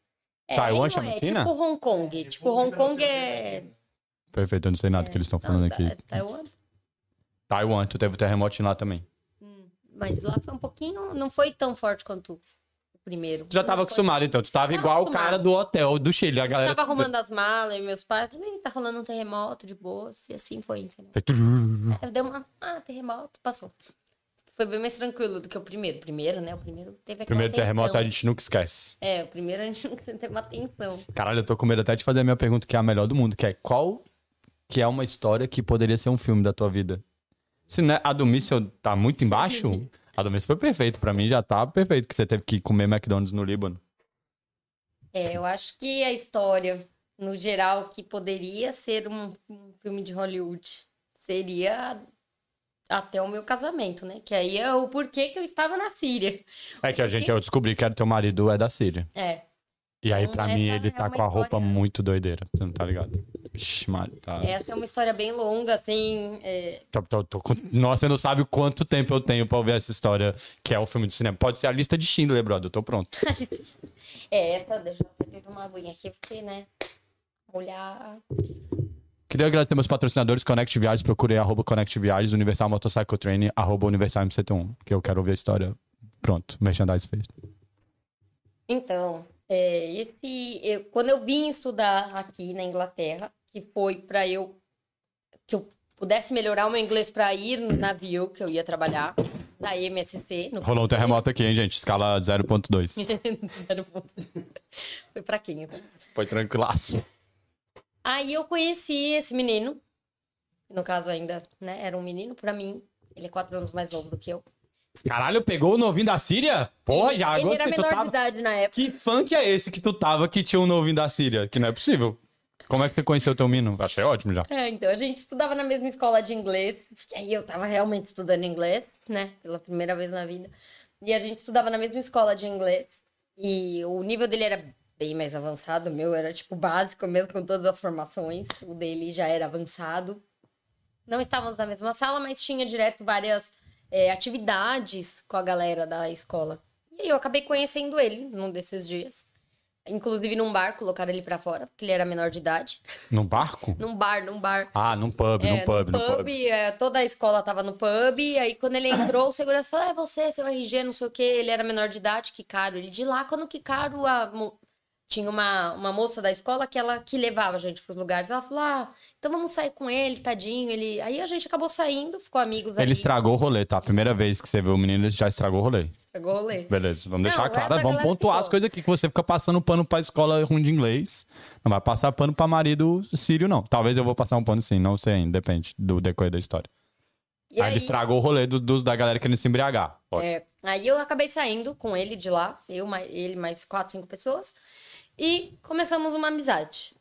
É, Taiwan é, chama é, China? Tipo Hong Kong. Tipo, Hong Kong é. Perfeito, eu não sei nada que eles estão falando Não, aqui. é Taiwan. Taiwan, tu teve o terremoto lá também. Mas lá foi um pouquinho. Não foi tão forte quanto o primeiro. Tu já tava Não foi- acostumado, então. Tu tava Tava igual o acostumado. cara do hotel do Chile. A Eu galera. tava arrumando as malas e meus pais. Falei, tá rolando um terremoto de boas. E assim foi, entendeu? Foi. Aí deu uma. Ah, terremoto, passou. Foi bem mais tranquilo do que o primeiro. Primeiro, né? O primeiro teve aquela Primeiro terremoto a gente nunca esquece. É, o primeiro a gente nunca teve uma tensão. Caralho, eu tô com medo até de fazer a minha pergunta, que é a melhor do mundo, que é qual que é uma história que poderia ser um filme da tua vida? Se não é, a do míssil tá muito embaixo, a do míssil foi perfeito. Pra mim já tá perfeito, que você teve que comer McDonald's no Líbano. É, eu acho que a história, no geral, que poderia ser um, um filme de Hollywood, seria até o meu casamento, né? Que aí é o porquê que eu estava na Síria. É que a gente, eu descobri que era teu marido é da Síria. É. E aí, Então, pra mim, ele é tá com a roupa história- muito doideira. Você não tá ligado? Ixi, mano, tá. Essa é uma história bem longa, assim. é, Tô- tô- tô Nossa, você não sabe o quanto tempo eu tenho pra ouvir essa história, que é o filme de cinema. Pode ser a lista de Schindler, brother. Eu tô pronto. É, essa, deixa eu até beber uma aguinha aqui, porque, né? Olhar. Queria agradecer meus patrocinadores, Connect Viagens, procurei arroba Connect Viagens, Universal Motorcycle Training, arroba Universal MCT1, que eu quero ouvir a história. Pronto, merchandise feito. Então, é, esse, eu- quando eu vim estudar aqui na Inglaterra, que foi para eu que eu pudesse melhorar o meu inglês para ir no navio que eu ia trabalhar na MSC. Rolou um terremoto aqui, hein, gente? Escala 0.2. Zero ponto. Foi pra quem? então? Foi tranquilaço. Aí eu conheci esse menino. No caso, ainda, né? Era um menino pra mim. Ele é quatro anos mais novo do que eu. Caralho, pegou o novinho da Síria? Porra, já Ele era menor de tava... idade na época. Que funk é esse que tu tava que tinha um novinho da Síria? Que não é possível. Como é que você conheceu teu menino? Achei ótimo já. É, então a gente estudava na mesma escola de inglês. E aí eu tava realmente estudando inglês, né? Pela primeira vez na vida. E a gente estudava na mesma escola de inglês. E o nível dele era bem mais avançado. O meu era tipo básico mesmo, com todas as formações. O dele já era avançado. Não estávamos na mesma sala, mas tinha direto várias é, atividades com a galera da escola. E aí eu acabei conhecendo ele num desses dias. Inclusive num bar, colocaram ele pra fora, porque ele era menor de idade. Num barco? Num bar, num bar. Ah, num pub, num É, pub, no num pub, pub. é, toda a escola tava no pub, e aí quando ele entrou, o segurança falou, é você, seu RG, não sei o quê, ele era menor de idade, que caro. Ele de lá, quando que caro, a tinha uma, uma moça da escola que ela que levava a gente pros lugares, ela falou, ah, então vamos sair com ele, tadinho, ele... Aí a gente acabou saindo, ficou amigos Ele estragou o rolê, tá? Primeira vez que você viu o menino, ele já estragou o rolê. estragou o rolê. Beleza, vamos deixar Não, claro. essa Vamos pontuar ficou. as coisas aqui que você fica passando pano pra escola ruim de inglês. Não vai passar pano pra marido sírio, não. Talvez eu vou passar um pano sim, não sei ainda, depende do decorrer da história. E aí, ele estragou o rolê dos, dos- da galera querendo se embriagar. É, aí eu acabei saindo com ele de lá, eu, ele, mais quatro, cinco pessoas, e começamos uma amizade.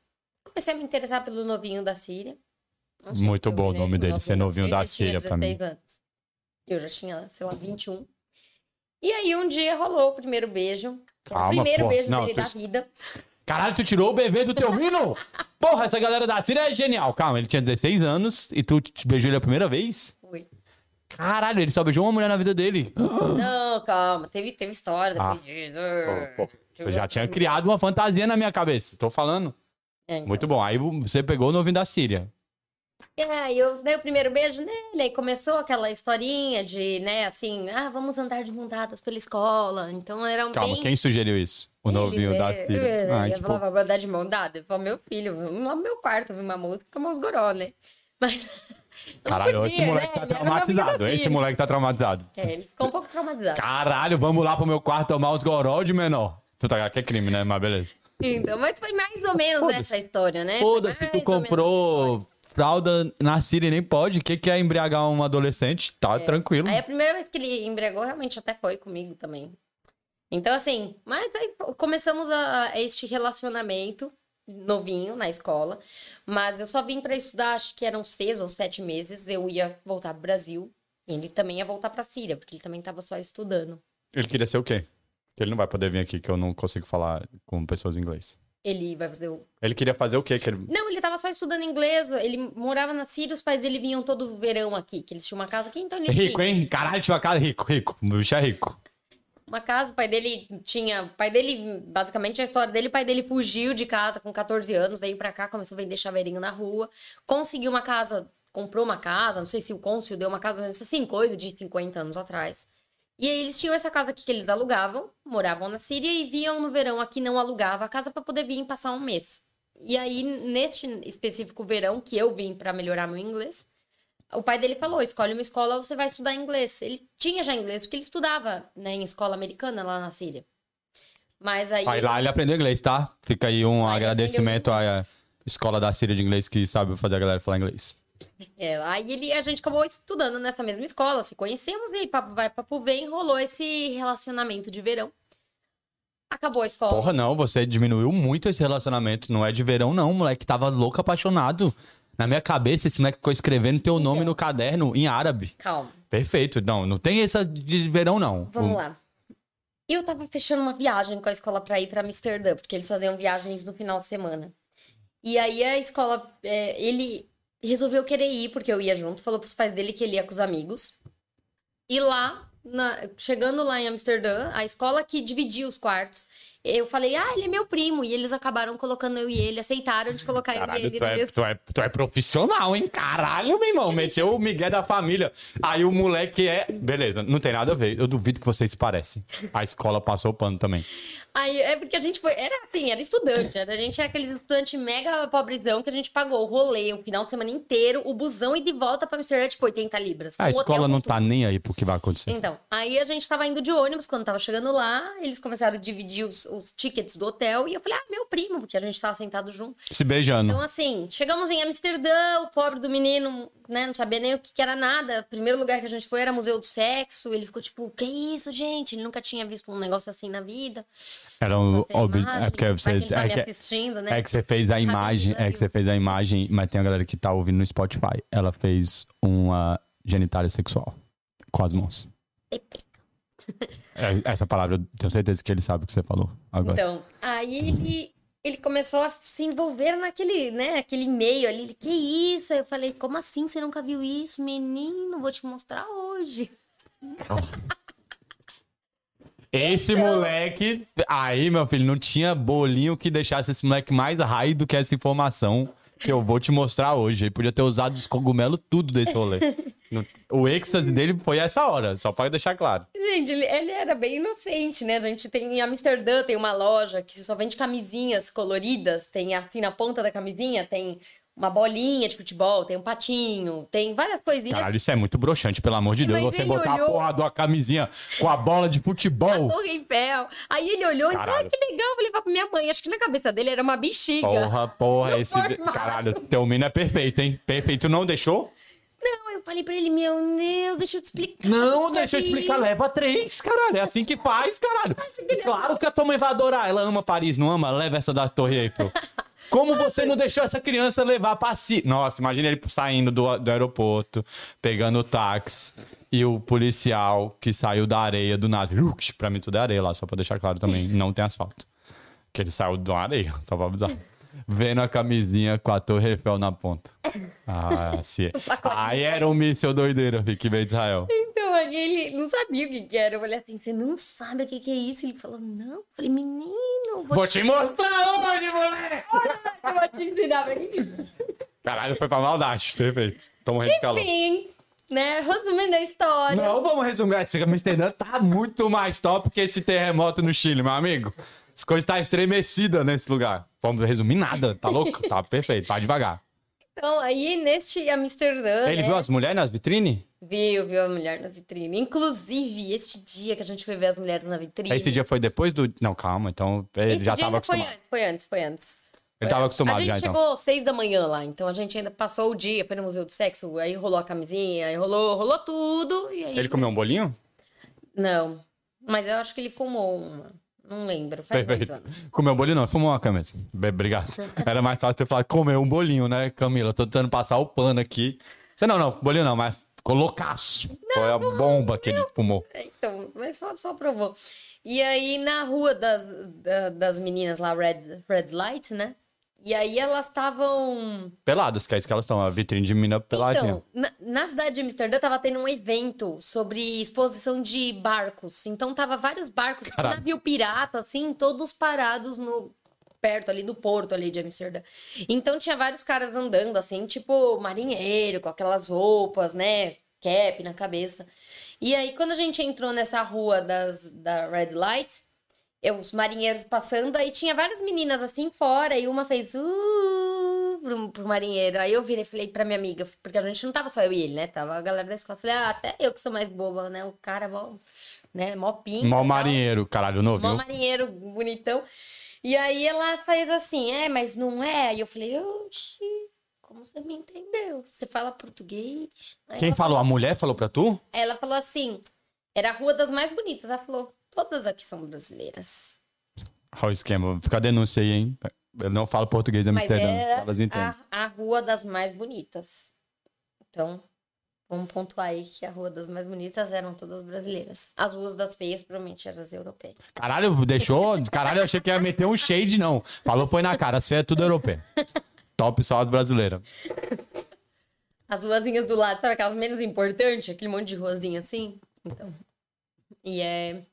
Comecei a me interessar pelo novinho da Síria. Muito bom o nome dele, ser novinho da Síria pra mim. 16 anos. Eu já tinha, sei lá, 21. E aí um dia rolou o primeiro beijo. Calma, o primeiro pô. beijo Não, dele tu- da vida. Caralho, tu tirou o bebê do teu menino? Porra, essa galera da Síria é genial. Calma, ele tinha 16 anos e tu te beijou ele a primeira vez? Foi. Caralho, ele só beijou uma mulher na vida dele. Não, calma, teve, teve história Ah. depois disso. Pô, Eu já tinha criado uma fantasia na minha cabeça. Tô falando. É, então. Muito bom. Aí você pegou o novinho da Síria. Aí eu dei o primeiro beijo nele, aí começou aquela historinha de, né, assim, ah, vamos andar de mão dadas pela escola. Então era um Calma, bem... quem sugeriu isso? O Ele, novinho da né, Síria. é, Ai, eu tipo, falava, vou andar de mão dada. Eu falava, meu filho, vamos lá no meu quarto ouvir uma música, tomar uns goró, né? Mas. caralho, podia, esse moleque né? tá era meu traumatizado. Esse moleque tá traumatizado. É, ele ficou um pouco traumatizado. Caralho, vamos lá pro meu quarto tomar uns goró de menor. Tu tá que é crime, né? Mas beleza. Então, mas foi mais ou menos Foda-se. essa história, né? Foda-se, tu comprou fralda na Síria e nem pode. O que, que é embriagar um adolescente? Tá tranquilo. Aí a primeira vez que ele embriagou, realmente até foi comigo também. Então, assim, mas aí começamos a, a este relacionamento novinho na escola. Mas eu só vim pra estudar, acho que eram seis ou sete meses. Eu ia voltar pro Brasil. E ele também ia voltar pra Síria, porque ele também tava só estudando. Ele queria ser o quê? Ele não vai poder vir aqui, que eu não consigo falar com pessoas em inglês. Ele vai fazer o. Ele queria fazer o quê? Que ele... Não, ele tava só estudando inglês. Ele morava na Síria, os pais dele vinham todo verão aqui, que eles tinham uma casa aqui, então ele Rico, hein? Caralho, tinha uma cara rico, rico. O bicho é rico. uma casa, o pai dele tinha. O pai dele, basicamente a história dele, o pai dele fugiu de casa com 14 anos, veio pra cá, começou a vender chaveirinho na rua, conseguiu uma casa, comprou uma casa, não sei se o cônsul deu uma casa, mas assim, coisa de 50 anos atrás. E aí eles tinham essa casa aqui que eles alugavam, moravam na Síria e vinham no verão aqui não alugava a casa pra poder vir passar um mês. E aí, neste específico verão, que eu vim pra melhorar meu inglês, o pai dele falou: escolhe uma escola, você vai estudar inglês. Ele tinha já inglês, porque ele estudava né, em escola americana lá na Síria. Mas aí. Aí lá ele aprendeu inglês, tá? Fica aí um ele agradecimento à escola da Síria de inglês que sabe fazer a galera falar inglês. É, aí ele, a gente acabou estudando nessa mesma escola, se conhecemos, e aí papo vai, papo vem, rolou esse relacionamento de verão. Acabou a escola. Porra, não, você diminuiu muito esse relacionamento. Não é de verão, não, moleque. Tava louco, apaixonado. Na minha cabeça, esse moleque ficou escrevendo teu nome Então. no caderno em árabe. Calma, Perfeito. Não, não tem essa de verão, não. vamos O- lá. Eu tava fechando uma viagem com a escola pra ir pra Amsterdã, porque eles faziam viagens no final de semana. E aí a escola, é, ele resolveu querer ir, porque eu ia junto, falou pros pais dele que ele ia com os amigos. E lá, na- chegando lá em Amsterdã, a escola que dividia os quartos, eu falei, ah, ele é meu primo. E eles acabaram colocando eu e ele, aceitaram de colocar eu e Caralho, ele tu é, mesmo. tu, é, tu é profissional, hein? Caralho, meu irmão. Meteu o Miguel da família. Aí o moleque é. Beleza, não tem nada a ver. Eu duvido que vocês se parecem. A escola passou o pano também. Aí é porque a gente foi. Era assim, era estudante. Era, a gente era aqueles estudante mega pobrezão que a gente pagou o rolê, o final de semana inteiro, o busão e de volta pra Amsterdã, tipo, 80 libras. A escola não tá nem aí pro que vai acontecer. Então, aí a gente tava indo de ônibus quando tava chegando lá, eles começaram a dividir os, os tickets do hotel e eu falei, ah, meu primo, porque a gente tava sentado junto. Se beijando. Então, assim, chegamos em Amsterdã, o pobre do menino, né, não sabia nem o que, que era nada. O primeiro lugar que a gente foi era Museu do Sexo. Ele ficou tipo, que isso, gente? Ele nunca tinha visto um negócio assim na vida. Era um, óbvio. É porque você. tá É que, assistindo, né? é que você fez a imagem. É que você fez a imagem, mas tem a galera que tá ouvindo no Spotify. Ela fez uma genitália sexual com as mãos. É, essa palavra, eu tenho certeza que ele sabe o que você falou agora. Então, aí ele, ele começou a se envolver naquele, né, aquele meio ali. Ele, que isso? Aí eu falei, como assim? Você nunca viu isso? Menino, vou te mostrar hoje. Esse Então- moleque. Aí, meu filho, não tinha bolinho que deixasse esse moleque mais raio do que essa informação que eu vou te mostrar hoje. Ele podia ter usado os cogumelos tudo desse rolê. O êxtase dele foi essa hora, só pode deixar claro. Gente, ele, ele era bem inocente, né? A gente tem em Amsterdã, tem uma loja que só vende camisinhas coloridas. Tem assim na ponta da camisinha, tem uma bolinha de futebol, tem um patinho, tem várias coisinhas. Caralho, isso é muito broxante, pelo amor de Deus. Mas Você botar olhou- a porra de uma camisinha com a bola de futebol. Torre Eiffel. Aí ele olhou e falou: Caralho. ah, que legal, vou levar pra minha mãe. Acho que na cabeça dele era uma bexiga. Porra, porra, esse. formato. Caralho, teu menino é perfeito, hein? Perfeito. Tu não deixou? Não, eu falei pra ele, meu Deus, deixa eu te explicar. Não, Você deixa eu explicar. Leva três, caralho. É assim que faz, caralho. Claro que a tua mãe vai adorar. Ela ama Paris, não ama? Leva essa da Torre Eiffel. Como você não deixou essa criança levar pra si? Nossa, imagina ele saindo do, do aeroporto, pegando o táxi e o policial que saiu da areia do nada. Pra mim tudo é areia lá, só pra deixar claro também. Não tem asfalto. Que ele saiu da areia, só pra avisar. Vendo a camisinha com a Torre Eiffel na ponta. Ah, sim. Aí era um míssil doideira, que veio de Israel. Então, aí ele não sabia o que, que era. Eu falei assim, você não sabe o que, que é isso? Ele falou, não. Eu falei, menino, vou, Vou te mostrar hoje, moleque! te, eu vou te ensinar. Caralho, foi pra maldade. Perfeito. De calor. Enfim, né? Resumindo a história. Não, vamos resumir. Esse Amsterdã tá muito mais top que esse terremoto no Chile, meu amigo. As coisas tá estremecida nesse lugar. Vamos resumir nada, tá louco? Tá perfeito, vai devagar. Então, aí neste Amsterdã. Ele né? viu as mulheres nas vitrines? Viu, viu a mulher na vitrine. Inclusive, este dia que a gente foi ver as mulheres na vitrine. Esse dia foi depois do. Não, calma, então ele Esse já dia tava ainda foi acostumado. antes, foi antes, foi antes. Ele tava acostumado A gente já, então. chegou às seis da manhã lá, então a gente ainda passou o dia, foi no Museu do Sexo, aí rolou a camisinha, aí rolou, rolou tudo, e aí... Ele comeu um bolinho? Não, mas eu acho que ele fumou uma, não lembro, faz Perfeito. anos. Comeu um bolinho não, fumou uma câmera. Obrigado. Era mais fácil ter falado comer um bolinho, né, Camila? Tô tentando passar o pano aqui. Você não, não, bolinho não, mas ficou loucaço. Foi a bomba que ele fumou. Então, mas só, provou. E aí, na rua das, da- das meninas lá, Red, Red Light, né? E aí elas estavam Peladas, que é isso que elas estão, a vitrine de mina peladinha. Então, na, na cidade de Amsterdã tava tendo um evento sobre exposição de barcos. Então tava vários barcos, tipo Caralho. navio pirata, assim, todos parados no perto ali do porto ali de Amsterdã. Então tinha vários caras andando assim, tipo marinheiro, com aquelas roupas, né, cap na cabeça. E aí quando a gente entrou nessa rua das da Red Lights, eu, os marinheiros passando, aí tinha várias meninas assim fora, e uma fez uh pro, pro marinheiro. Aí eu virei e falei pra minha amiga, porque a gente não tava só eu e ele, né? Tava a galera da escola. Falei, ah, até eu que sou mais boba, né? O cara, mó, né? Mó pinta. Mó marinheiro, caralho, não Mó marinheiro bonitão. E aí ela fez assim, é, mas não é? Aí eu falei, oxi, como você me entendeu? Você fala português? Aí Quem ela falou? A mulher falou pra tu? ela falou assim, era a rua das mais bonitas. Ela falou, todas aqui são brasileiras. Olha o esquema, fica a denúncia aí, hein? Eu não falo português em Mas Amsterdã, era elas entendem. a, a rua das mais bonitas. Então, vamos pontuar aí que a rua das mais bonitas eram todas brasileiras. As ruas das feias provavelmente eram as europeias. Caralho, deixou. Caralho, eu achei que ia meter um shade, não. Falou, põe na cara. As feias é tudo europeia. Top só as brasileiras. As ruazinhas do lado, sabe aquelas menos importantes? Aquele monte de ruazinha assim? Então. E é.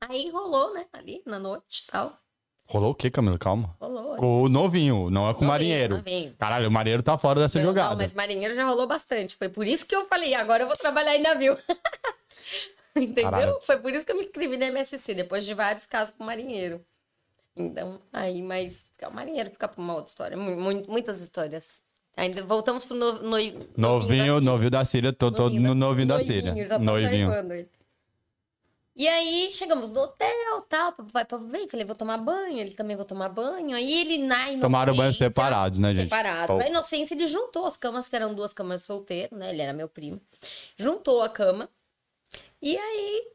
Aí rolou, né? Ali na noite e tal. Rolou o quê, Camila? Calma. Rolou. Com o novinho, não é com o Novinho, marinheiro. novinho. Caralho, o marinheiro tá fora dessa Não, jogada. Não, mas marinheiro já rolou bastante. Foi por isso que eu falei, agora eu vou trabalhar em navio. Entendeu? Caralho. Foi por isso que eu me inscrevi na MSC, depois de vários casos com marinheiro. Então, aí, mas o marinheiro fica pra uma outra história. mu- mu- muitas histórias. Ainda voltamos pro no, no, Novinho, novinho da Síria, tô todo no novinho da Síria. já tô Noivinho. taivando ele. E aí chegamos no hotel, tal, papai, papai, falei, vou tomar banho, ele também vou tomar banho. Aí ele na inocência... Tomaram banho separados, né, gente? Separados. Pô. Na inocência ele juntou as camas, porque eram duas camas solteiro, né? Ele era meu primo. Juntou a cama. E aí,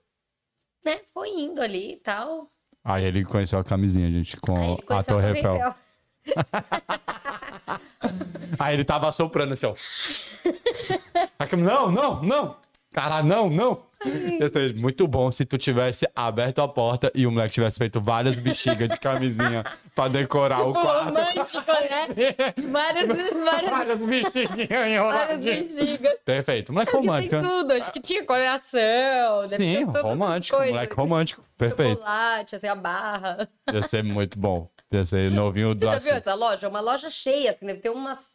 né, foi indo ali e tal. Aí ele conheceu a camisinha, gente, com Aí ele a Torre Eiffel. Eiffel. Aí ele tava soprando assim, ó. Não, não, não. Caralho, não, não. Ser Muito bom se tu tivesse aberto a porta e o moleque tivesse feito várias bexigas de camisinha pra decorar o Tipo, quarto. romântico, né? Várias, várias, várias bexiguinhas várias bexigas. Perfeito. Moleque Tem romântico. né? tudo, acho que tinha coração. Sim, romântico. Moleque romântico. Perfeito. Chocolate, assim, a barra. Ia ser muito bom. Ia ser novinho do Você já viu essa loja? Uma loja cheia, assim, deve ter umas,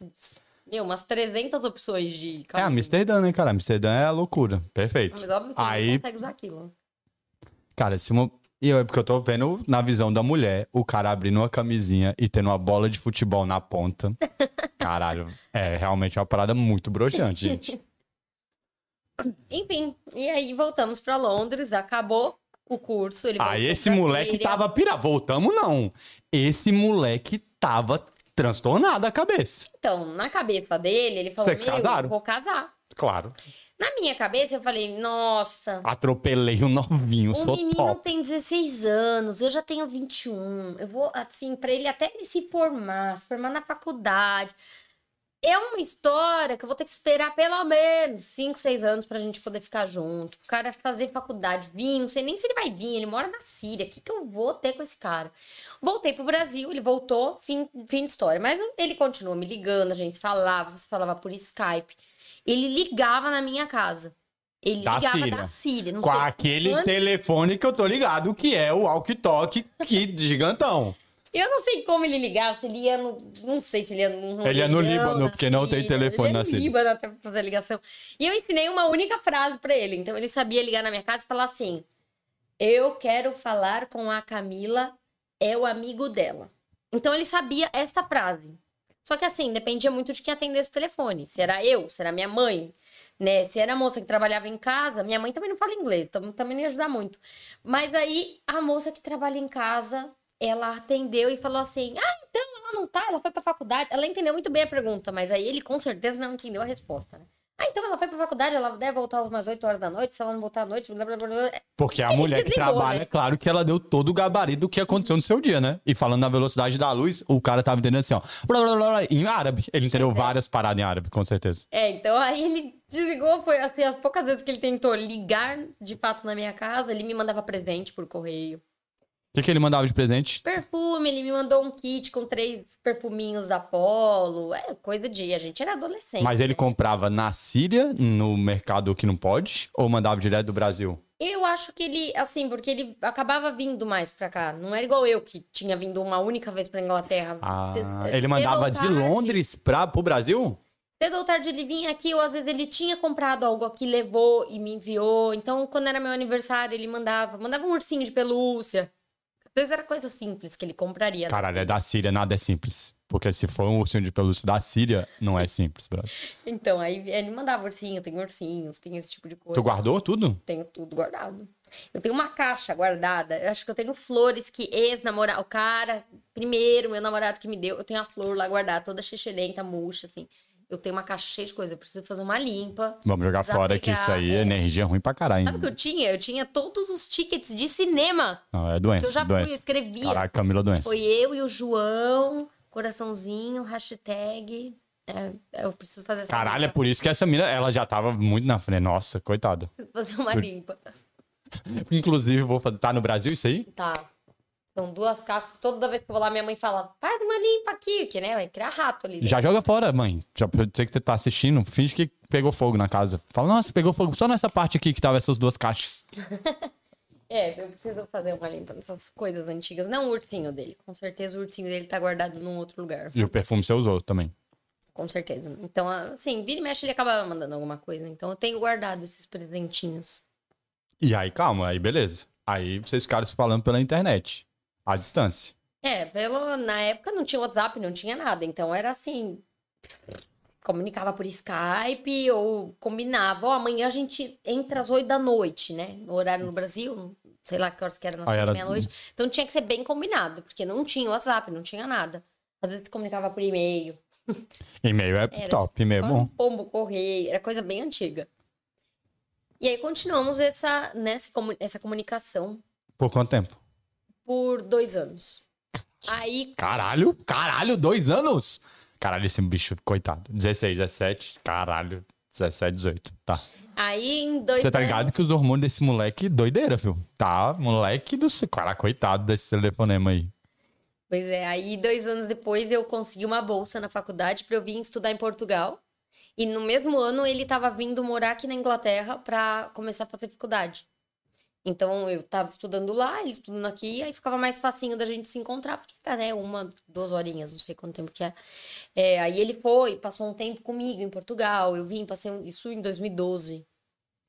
meu, umas 300 opções de É camisinha. Amsterdã, né, cara? Amsterdã é a loucura. Perfeito. Mas óbvio que Aí- não consegue usar aquilo. Cara, se uma... E é porque eu tô vendo na visão da mulher o cara abrindo uma camisinha e tendo uma bola de futebol na ponta. Caralho, é realmente uma parada muito broxante, gente. Enfim, e aí voltamos pra Londres, acabou o curso. Ele Ah, esse moleque tava pira. Voltamos, não. Esse moleque tava transtornado a cabeça. Então, na cabeça dele, ele falou: Vocês casaram? vou casar. Claro. Na minha cabeça, eu falei: Nossa, Atropelei o novinho, o sou menino top. tem 16 anos, eu já tenho 21. Eu vou, assim, pra ele até ele se formar, se formar na faculdade. É uma história que eu vou ter que esperar pelo menos 5, 6 anos pra gente poder ficar junto. O cara fazer faculdade, vir, não sei nem se ele vai vir, ele mora na Síria. O que, que eu vou ter com esse cara? Voltei pro Brasil, ele voltou, fim, fim de história. Mas ele continuou me ligando, a gente falava, se falava por Skype. Ele ligava na minha casa. Ele Da ligava Síria. da Síria. Não Com sei aquele quantos- telefone que eu tô ligado, que é o walkie-talkie que gigantão. Eu não sei como ele ligava, se ele ia no. Não sei se ele ia no. Ele ia no Líbano, porque não tem Síria, telefone ele na ia no. Líbano até fazer a ligação. E eu ensinei uma única frase pra ele. Então ele sabia ligar na minha casa e falar assim: Eu quero falar com a Camila, é o amigo dela. Então ele sabia esta frase. Só que assim, dependia muito de quem atendesse o telefone. Se era eu, se era minha mãe, né? Se era a moça que trabalhava em casa, minha mãe também não fala inglês, então também não ia ajudar muito. Mas aí a moça que trabalha em casa, ela atendeu e falou assim: "Ah, então ela não tá, ela foi pra faculdade". Ela entendeu muito bem a pergunta, mas aí ele com certeza não entendeu a resposta, né? Ah, então ela foi pra faculdade, ela deve voltar umas 8 horas da noite, se ela não voltar à noite, blá blá blá. blá. Porque a Ele mulher que desligou, trabalha, né? é claro que ela deu todo o gabarito do que aconteceu no seu dia, né? E falando na velocidade da luz, o cara tava entendendo assim, ó. blá, blá, blá, blá, em árabe. Ele entendeu várias paradas em árabe, com certeza. É, então aí ele desligou, foi assim, as poucas vezes que ele tentou ligar de fato na minha casa, ele me mandava presente por correio. O que, que ele mandava de presente? Perfume, ele me mandou um kit com três perfuminhos da Polo. É coisa de. A gente era adolescente. Mas ele né? comprava na Síria, no mercado que não pode, ou mandava direto do Brasil? Eu acho que ele, assim, porque ele acabava vindo mais pra cá. Não era igual eu que tinha vindo uma única vez pra Inglaterra. Ah, Cedo ele mandava de Londres pra, pro Brasil? Cedo ou tarde ele vinha aqui, ou às vezes ele tinha comprado algo aqui, levou e me enviou. Então, quando era meu aniversário, ele mandava. Mandava um ursinho de pelúcia. Às vezes era coisa simples que ele compraria. né? Caralho, é da Síria, nada é simples. Porque se for um ursinho de pelúcia da Síria, não é simples, brother. Então, aí ele mandava ursinho, tem ursinhos, tem esse tipo de coisa. Tu guardou tudo? Tenho tudo guardado. Eu tenho uma caixa guardada. Eu acho que eu tenho flores que ex-namorado, o cara, primeiro, meu namorado que me deu, eu tenho a flor lá guardada, toda xixelenta, murcha, assim. Eu tenho uma caixa cheia de coisa. Eu preciso fazer uma limpa. Vamos jogar fora que isso aí é é. energia ruim pra caralho. Sabe o que eu tinha? Eu tinha todos os tickets de cinema Não, é doença, eu já fui, eu doença. escrevia. Caraca, Camila, doença. Foi eu e o João, coraçãozinho, hashtag. É, eu preciso fazer essa Caralho, é limpa. por isso que essa mina, ela já tava muito na frente. Nossa, coitada. Fazer uma limpa. Inclusive, vou fazer. Tá no Brasil isso aí? Tá. São duas caixas. Toda vez que eu vou lá, minha mãe fala: faz uma limpa aqui, que né? Vai criar rato ali. Já joga fora, mãe. Já sei que você tá assistindo. Finge que pegou fogo na casa. Fala, nossa, pegou fogo só nessa parte aqui que tava essas duas caixas. É, eu preciso fazer uma limpa nessas coisas antigas. Não o ursinho dele. Com certeza o ursinho dele tá guardado num outro lugar. E o perfume você usou também. Com certeza. Então, assim, vira e mexe, ele acaba mandando alguma coisa. Então, eu tenho guardado esses presentinhos. E aí, calma, aí beleza. Aí vocês ficaram se falando pela internet. À distância. É, pelo, na época não tinha WhatsApp, não tinha nada. Então, era assim. Comunicava por Skype ou combinava. Ó, amanhã a gente entra às oito da noite, né? No horário no Brasil. Sei lá que horas que era na Ah, era- meia-noite. Então, tinha que ser bem combinado, porque não tinha WhatsApp, não tinha nada. Às vezes comunicava por e-mail. E-mail é Era top, e-mail é bom. Pombo, correio, era coisa bem antiga. E aí continuamos essa, nessa, essa comunicação Por quanto tempo? Por dois anos. Aí, Caralho, caralho, dois anos? Caralho, esse bicho, coitado. 16, 17, caralho. 17, 18, tá. aí em dois Você tá anos. ligado que os hormônios desse moleque, doideira, viu? Tá, moleque do... Cara, coitado desse telefonema aí. Pois é, aí dois anos depois eu consegui uma bolsa na faculdade para eu vir estudar em Portugal. E no mesmo ano ele estava vindo morar aqui na Inglaterra para começar a fazer faculdade. Então eu tava estudando lá, ele estudando aqui, aí ficava mais facinho da gente se encontrar, porque era, né, uma, duas horinhas, não sei quanto tempo que é. É, aí ele foi, passou um tempo comigo em Portugal, eu vim, passei um- isso em 2012.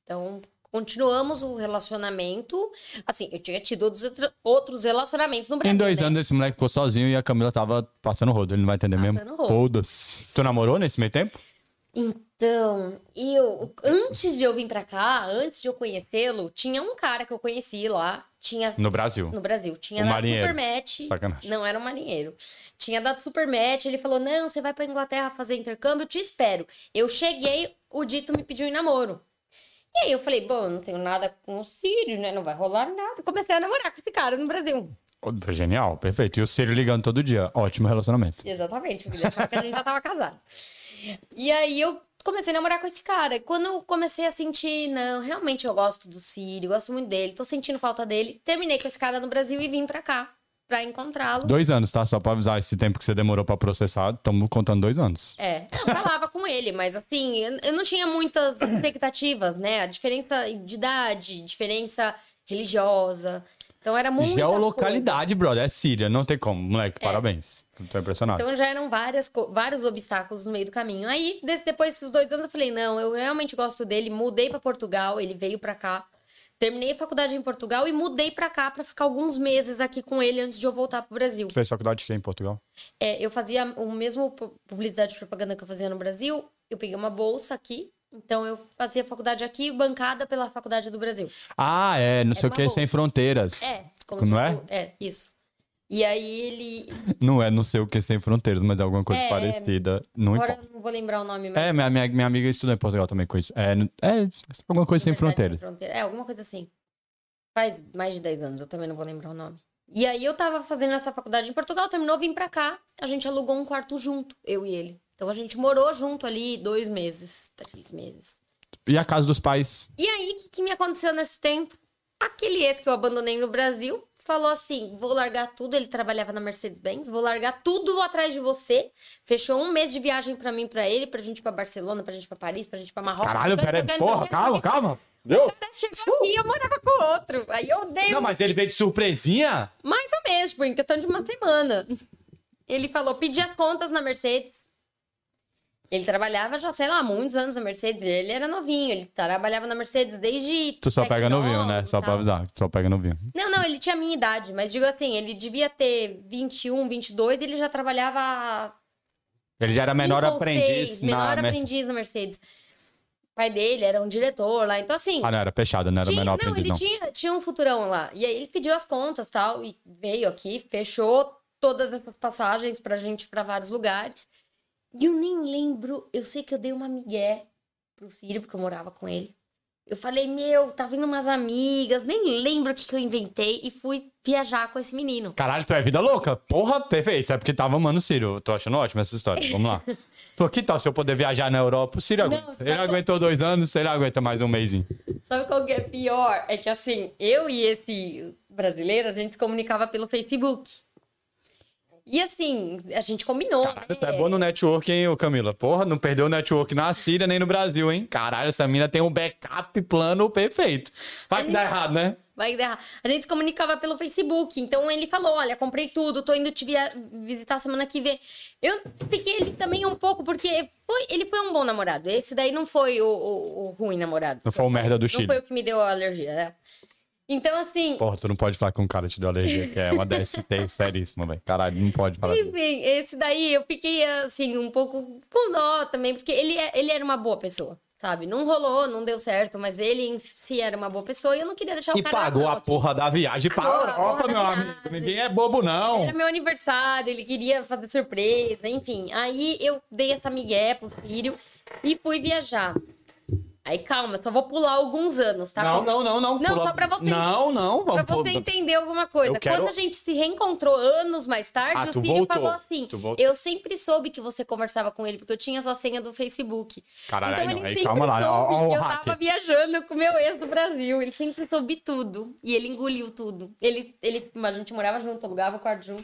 Então, continuamos o relacionamento. Assim, eu tinha tido outros, outros relacionamentos no Brasil, Em dois né? anos esse moleque ficou sozinho e a Camila tava passando rodo. Ele não vai entender Passando mesmo. Foda-se. Tu namorou nesse meio tempo? Então, eu, antes de eu vir pra cá, antes de eu conhecê-lo, tinha um cara que eu conheci lá, tinha No Brasil. no Brasil, tinha Um dado marinheiro. super match. Sacanagem. Não era um marinheiro. Tinha dado super match, ele falou: "Não, você vai pra Inglaterra fazer intercâmbio, eu te espero". Eu cheguei, o Dito me pediu em namoro. E aí eu falei: "Bom, não tenho nada com o Sírio, né? Não vai rolar nada". Comecei a namorar com esse cara no Brasil. Genial, perfeito. E o Círio ligando todo dia. Ótimo relacionamento. Exatamente, porque ele achava que a gente já tava casado. E aí eu comecei a namorar com esse cara. Quando eu comecei a sentir, não, realmente eu gosto do Sírio, gosto muito dele, tô sentindo falta dele, terminei com esse cara no Brasil e vim pra cá pra encontrá-lo. Dois anos, tá? Só pra avisar esse tempo que você demorou pra processar. Estamos contando dois anos. É, eu falava com ele, mas assim, eu- eu não tinha muitas expectativas, né? A diferença de idade, diferença religiosa. Então era muito. Geolocalidade, brother. É Síria, não tem como. Moleque, parabéns. Tô impressionado. Então já eram várias, vários obstáculos no meio do caminho. Aí, desse- depois desses dois anos, eu falei: não, eu realmente gosto dele. Mudei pra Portugal, ele veio pra cá. Terminei a faculdade em Portugal e mudei pra cá pra ficar alguns meses aqui com ele antes de eu voltar pro Brasil. Tu fez faculdade aqui em Portugal? É, eu fazia o mesmo pu- publicidade e propaganda que eu fazia no Brasil. Eu peguei uma bolsa aqui. Então eu fazia faculdade aqui, bancada pela faculdade do Brasil. Ah, é, não sei o que, bolsa. sem fronteiras. É, como Não é? É, isso. E aí ele. Não é não sei o que sem fronteiras, mas é alguma coisa É, parecida. Não Agora importa. não vou lembrar o nome, mas. É, minha, minha, minha amiga estudou em Portugal também com isso. É, é alguma coisa sem Universidade fronteiras. É, alguma coisa assim. Faz mais de 10 anos, eu também não vou lembrar o nome. E aí eu tava fazendo essa faculdade em Portugal, terminou, vim pra cá. A gente alugou um quarto junto, eu e ele. Então a gente morou junto ali dois meses, três meses. E a casa dos pais? E aí, o que, que me aconteceu nesse tempo? Aquele ex que eu abandonei no Brasil falou assim: vou largar tudo. Ele trabalhava na Mercedes-Benz, vou largar tudo vou atrás de você. Fechou um mês de viagem pra mim, pra ele, pra gente ir pra Barcelona, pra gente ir pra Paris, pra gente ir pra Marrocos. Caralho, o peraí, o porra, o calma, calma. Deu? O cara chegou aqui e eu morava com outro. Aí eu dei Não, mas ele veio de surpresinha? mais ou menos, tipo, em questão de uma semana. Ele falou, pedi as contas na Mercedes. Ele trabalhava já, sei lá, muitos anos na Mercedes. Ele era novinho, ele trabalhava na Mercedes desde. Tu só pega novinho, né? Só pra avisar, tu só pega novinho. Não, não, ele tinha a minha idade, mas digo assim, ele devia ter 21, 22 e ele já trabalhava Ele já era menor aprendiz seis, na menor Mercedes. aprendiz na Mercedes. O pai dele era um diretor lá, então assim. Ah, não, era fechado, não era Tinha- menor não, aprendiz, ele não. Tinha, tinha um futurão lá. E aí ele pediu as contas tal, e veio aqui, fechou todas essas passagens pra gente ir pra vários lugares. E eu nem lembro, eu sei que eu dei uma migué pro Círio, porque eu morava com ele. Eu falei, meu, tá vindo umas amigas, nem lembro o que, que eu inventei, e fui viajar com esse menino. Caralho, tu é vida louca? Porra, perfeito. Isso é porque tava amando o Sírio. Eu tô achando ótima essa história. Vamos lá. Pô, que tal se eu poder viajar na Europa? O Não, aguenta. Ele qual- aguentou dois anos, ele aguenta mais um mêsinho. Sabe qual que é pior? É que assim, eu e esse brasileiro, a gente se comunicava pelo Facebook. E assim, a gente combinou. Caralho, tu é né? bom no network, hein, Camila? Porra, não perdeu o network na Síria nem no Brasil, hein? Caralho, essa mina tem um backup plano perfeito. Vai que dá errado, né? Vai dar. A gente se comunicava pelo Facebook. Então ele falou: Olha, comprei tudo, tô indo te via- visitar semana que vem. Eu fiquei ali também um pouco, porque foi, ele foi um bom namorado. Esse daí não foi o, o- o ruim namorado. Não foi o merda do Não Chile. foi o que me deu a alergia, né? Então, assim, Porra, tu não pode falar que um cara te deu alergia, que é uma DST seríssima, velho. Caralho, não pode falar. enfim, esse daí eu fiquei, assim, um pouco com dó também, porque ele, é- ele era uma boa pessoa. Sabe? Não rolou, não deu certo, mas ele em si era uma boa pessoa e eu não queria deixar o E cara na pagou a porra da viagem Pagou a Europa, porra meu amigo. Ninguém é bobo, não. Era meu aniversário, ele queria fazer surpresa, enfim. Aí eu dei essa migué pro Sírio e fui viajar. Aí calma, só vou pular alguns anos, tá? Não, não, não, não. Não, só pra você- Não, não. Pra Vamos pôr- você entender alguma coisa. Quero- Quando a gente se reencontrou anos mais tarde, Ah, o voltou. falou assim. Eu sempre soube que você conversava com ele, porque eu tinha sua senha do Facebook. Caralho, então ele não. Aí calma lá. soube Ó, ó, eu hacker. tava viajando com meu ex do Brasil. Ele sempre soube tudo. E ele engoliu tudo. Ele, ele, a gente morava junto, alugava o quarto junto.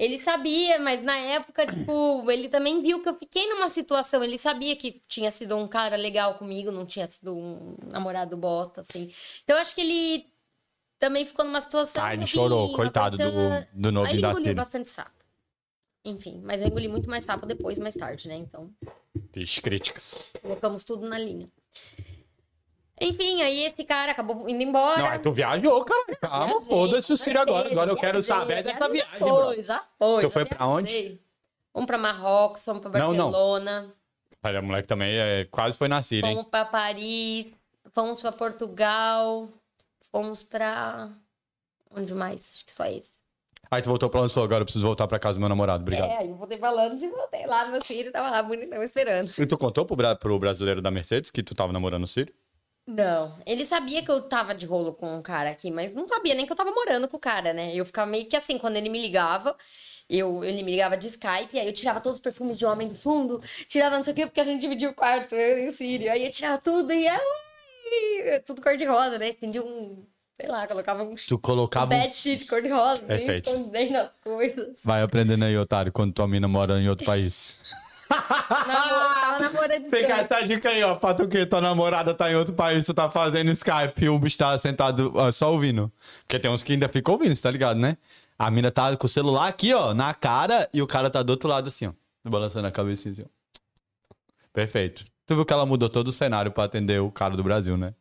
Ele sabia, mas na época, tipo, ele também viu que eu fiquei numa situação. Ele sabia que tinha sido um cara legal comigo, não tinha sido um namorado bosta, assim. Então eu acho que ele também ficou numa situação. Ah, ele chorou, coitado do, aguentando. do Aí novinho ele engoliu Síria. bastante sapo. Enfim, mas eu engoli muito mais sapo depois, mais tarde, né? Então, Vixe, críticas. colocamos tudo na linha. Enfim, aí esse cara acabou indo embora. Não, aí tu viajou, cara. Calma, Viajei, foda-se o Sírio agora. Agora eu quero viajei, saber dessa viajei, viagem, já bro. foi, Já foi. Tu já foi pra onde? viajei. Fomos pra Marrocos, fomos pra Não, não. Barcelona, Olha, o moleque também é, quase foi na Síria, hein? fomos pra Paris, fomos pra Portugal, fomos pra. Onde mais? Acho que só esse. Aí tu voltou pra onde falou, agora eu preciso voltar pra casa do meu namorado, obrigado. É, aí eu voltei pra Londres e voltei lá, meu filho tava lá bonitão esperando. E tu contou pro, pro brasileiro da Mercedes que tu tava namorando o Sírio? Não. Ele sabia que eu tava de rolo com um cara aqui, mas não sabia nem que eu tava morando com o cara, né? Eu ficava meio que assim, quando ele me ligava, eu, ele me ligava de Skype, aí eu tirava todos os perfumes de homem do fundo, tirava não sei o quê, porque a gente dividia o quarto, eu e o Sírio. Aí eu tirava tudo e aí, tudo cor-de-rosa, né? Estendia um, sei lá, colocava um, Tu colocava. um- sheet cor-de-rosa, Perfeito. escondendo as coisas. Vai aprendendo aí, otário, quando tua mina mora em outro país. Namor- tava namorando Você quer essa dica aí, ó, pra tu que tua namorada tá em outro país, tu tá fazendo Skype e o bicho tá sentado ó, só ouvindo. Porque tem uns que ainda ficam ouvindo, você tá ligado, né? A mina tá com o celular aqui, ó, na cara, e o cara tá do outro lado assim, ó, balançando a cabecinha assim, ó. Perfeito. Tu viu que ela mudou todo o cenário pra atender o cara do Brasil, né?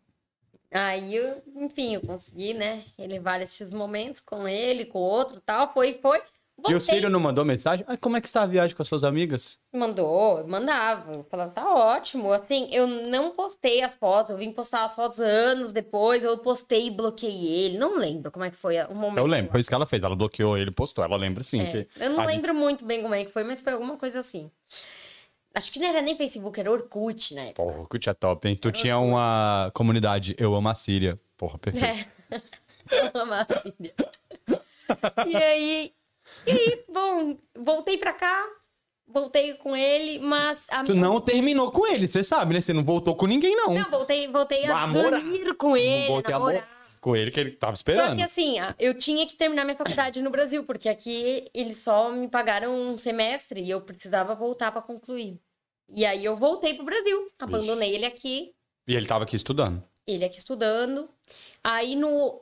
Aí, eu, enfim, eu consegui, né, elevar esses momentos com ele, com o outro e tal. Foi, foi. E o Voltei. Círio não mandou mensagem? Ah, como é que está a viagem com as suas amigas? Mandou, mandava. Falando, tá ótimo. Assim, eu não postei as fotos, eu vim postar as fotos anos depois. Eu postei e bloqueei ele. Não lembro como é que foi o momento. Eu lembro, foi isso que ela fez. Ela bloqueou ele, postou. Ela lembra sim. É, que eu não a- lembro muito bem como é que foi, mas foi alguma coisa assim. Acho que não era nem Facebook, era Orkut na época. Porra, o Kut é top, hein? Tu tinha uma comunidade, eu amo a Síria. Porra, perfeito. É. Eu amo a filha. E aí, e aí, bom, voltei pra cá, voltei com ele, mas a Tu não terminou com ele, você sabe, né? Você não voltou com ninguém, não. Não, voltei, voltei a Namorar. dormir com ele, voltei a namorar. morar com ele que ele tava Só esperando. que assim, a- eu tinha que terminar minha faculdade no Brasil, porque aqui eles só me pagaram um semestre e eu precisava voltar pra concluir. E aí eu voltei pro Brasil, abandonei ele aqui, E ele tava aqui estudando. ele aqui estudando. Aí no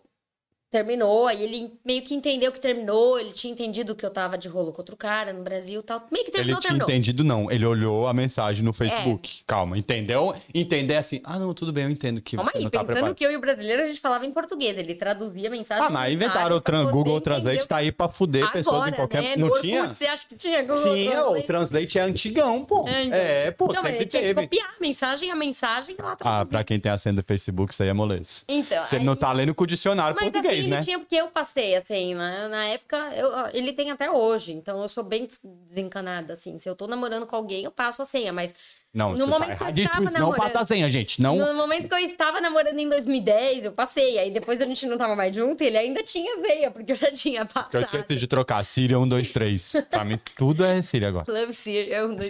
terminou, aí ele meio que entendeu que terminou, ele tinha entendido que eu tava de rolo com outro cara no Brasil, e tal. Meio que Ele terminou, tinha terminou. entendido, não. Ele olhou a mensagem É. no Facebook. Calma, entendeu? Entender assim, ah, não, tudo bem, eu entendo que Calma você aí, não tá pensando preparado. que eu e o brasileiro a gente falava em português, ele traduzia a mensagem. Ah, mas inventaram o tran Google Translate, tá aí pra fuder pessoas em Agora, qualquer... né? Não no tinha? Orkut, você acha que tinha Google Tinha, o Translate? Translate é antigão, pô. É, então. É, pô, mas sempre ele tinha que teve. copiar a mensagem, a mensagem lá Ah, traduzir. pra quem tem a senha do Facebook, isso aí é moleza. Então, Você aí- não tá lendo com o dicionário Mas português, assim, né? ele tinha porque eu passei, assim, na, na época, eu- ele tem até hoje, então eu sou bem des- desencanada, assim. Se eu tô namorando com alguém, eu passo a senha, mas Não, no você momento tá que eu erradíssimo. tava isso. Não namorando- passa a senha, gente. Não... no momento que eu estava namorando em 2010, eu passei. Aí depois a gente não tava mais junto, ele ainda tinha veia, porque eu já tinha Que eu passado. esqueci de trocar. Síria 1, 2, 3. Pra mim, tudo é Síria agora. Love Siri, é um dois-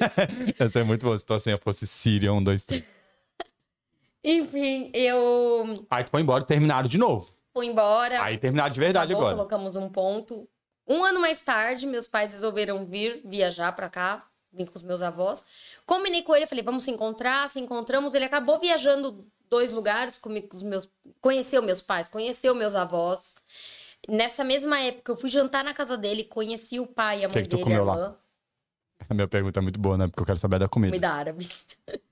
Ia ser muito bom se tua senha fosse Síria 1, 2, 3. Enfim, eu Aí tu foi embora e terminaram de novo. Fui embora. Aí terminaram de verdade acabou, agora. colocamos um ponto. Um ano mais tarde, meus pais resolveram vir viajar pra cá, vim com os meus avós. Combinei com ele, falei, vamos se encontrar, se encontramos. Ele acabou viajando dois lugares comigo, com os meus, conheceu meus pais, conheceu meus avós. Nessa mesma época, eu fui jantar na casa dele, conheci o pai e a Que mãe que tu dele, comeu lá? irmã, A minha pergunta é muito boa, né? Porque eu quero saber da comida. comida árabe.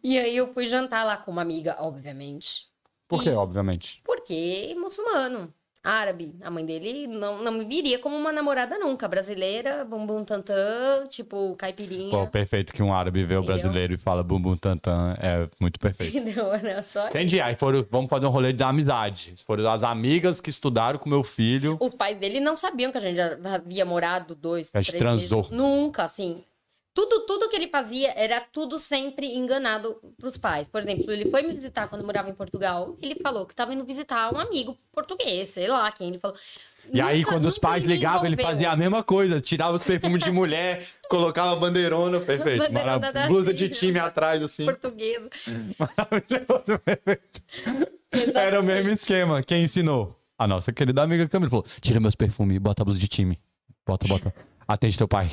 E aí eu fui jantar lá com uma amiga, obviamente. Por quê, obviamente? Porque muçulmano, árabe. A mãe dele não, não me viria como uma namorada nunca. Brasileira, bumbum tantã, tipo caipirinha. Pô, perfeito que um árabe vê o brasileiro e fala bumbum tantan. É muito perfeito. Entendeu? Era só Entendi. Aí foram, vamos fazer um rolê da amizade. Foram as amigas que estudaram com meu filho. Os pais dele não sabiam que a gente já havia morado dois, A gente transou. meses. Nunca, assim. Tudo, tudo que ele fazia era tudo sempre enganado pros pais. Por exemplo, ele foi me visitar quando morava em Portugal. Ele falou que tava indo visitar um amigo português, sei lá quem. Ele falou. E aí, quando os pais ligavam, ele fazia a mesma coisa. Tirava os perfumes de mulher, colocava bandeirona, perfeito. Bandeirona Blusa de time atrás, assim. Português. Maravilhoso, perfeito. Era o mesmo esquema. Quem ensinou? A nossa querida amiga Camila falou: tira meus perfumes, bota a blusa de time. Bota, bota. Atende teu pai.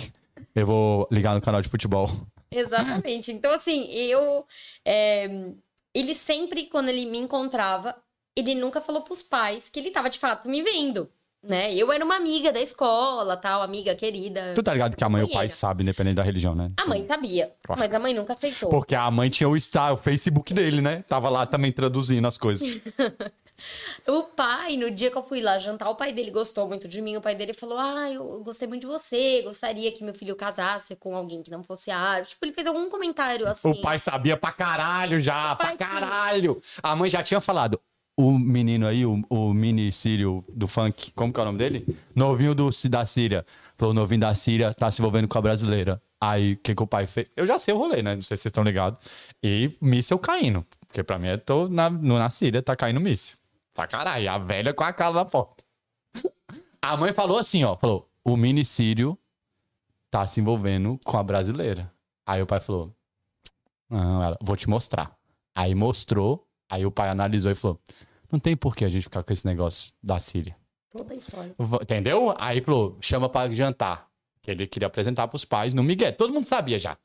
Eu vou ligar no canal de futebol. Exatamente. Então, assim, eu. é, ele sempre, quando ele me encontrava, ele nunca falou pros pais que ele tava de fato me vendo. Né? Eu era uma amiga da escola, tal, amiga querida. Tu tá ligado que a mãe e o pai sabem, independente da religião, né? A mãe sabia, Claro. mas a mãe nunca aceitou. Porque a mãe tinha o, Insta, o Facebook dele, né? Tava lá também traduzindo as coisas. O pai, no dia que eu fui lá jantar, o pai dele gostou muito de mim. O pai dele falou: Ah, eu gostei muito de você, gostaria que meu filho casasse com alguém que não fosse árabe. Tipo, ele fez algum comentário assim. O pai sabia pra caralho já, pra tinha. caralho. A mãe já tinha falado. O menino aí, o, o mini sírio do funk, como que é o nome dele? Novinho do, da Síria. Falou, novinho da Síria tá se envolvendo com a brasileira. Aí, o que, que o pai fez? Eu já sei o rolê, né? Não sei se vocês estão ligados. E míssel caindo. Porque pra mim, eu tô na, na Síria, tá caindo míssel. Pra caralho, a velha com a cara na porta. A mãe falou assim, ó. Falou, o mini sírio tá se envolvendo com a brasileira. Aí o pai falou, não, ela, vou te mostrar. Aí mostrou, aí o pai analisou e falou: Não tem por que a gente ficar com esse negócio da Síria. Toda a história. Entendeu? Aí falou: chama pra jantar. Que ele queria apresentar pros pais no Miguel. Todo mundo sabia já.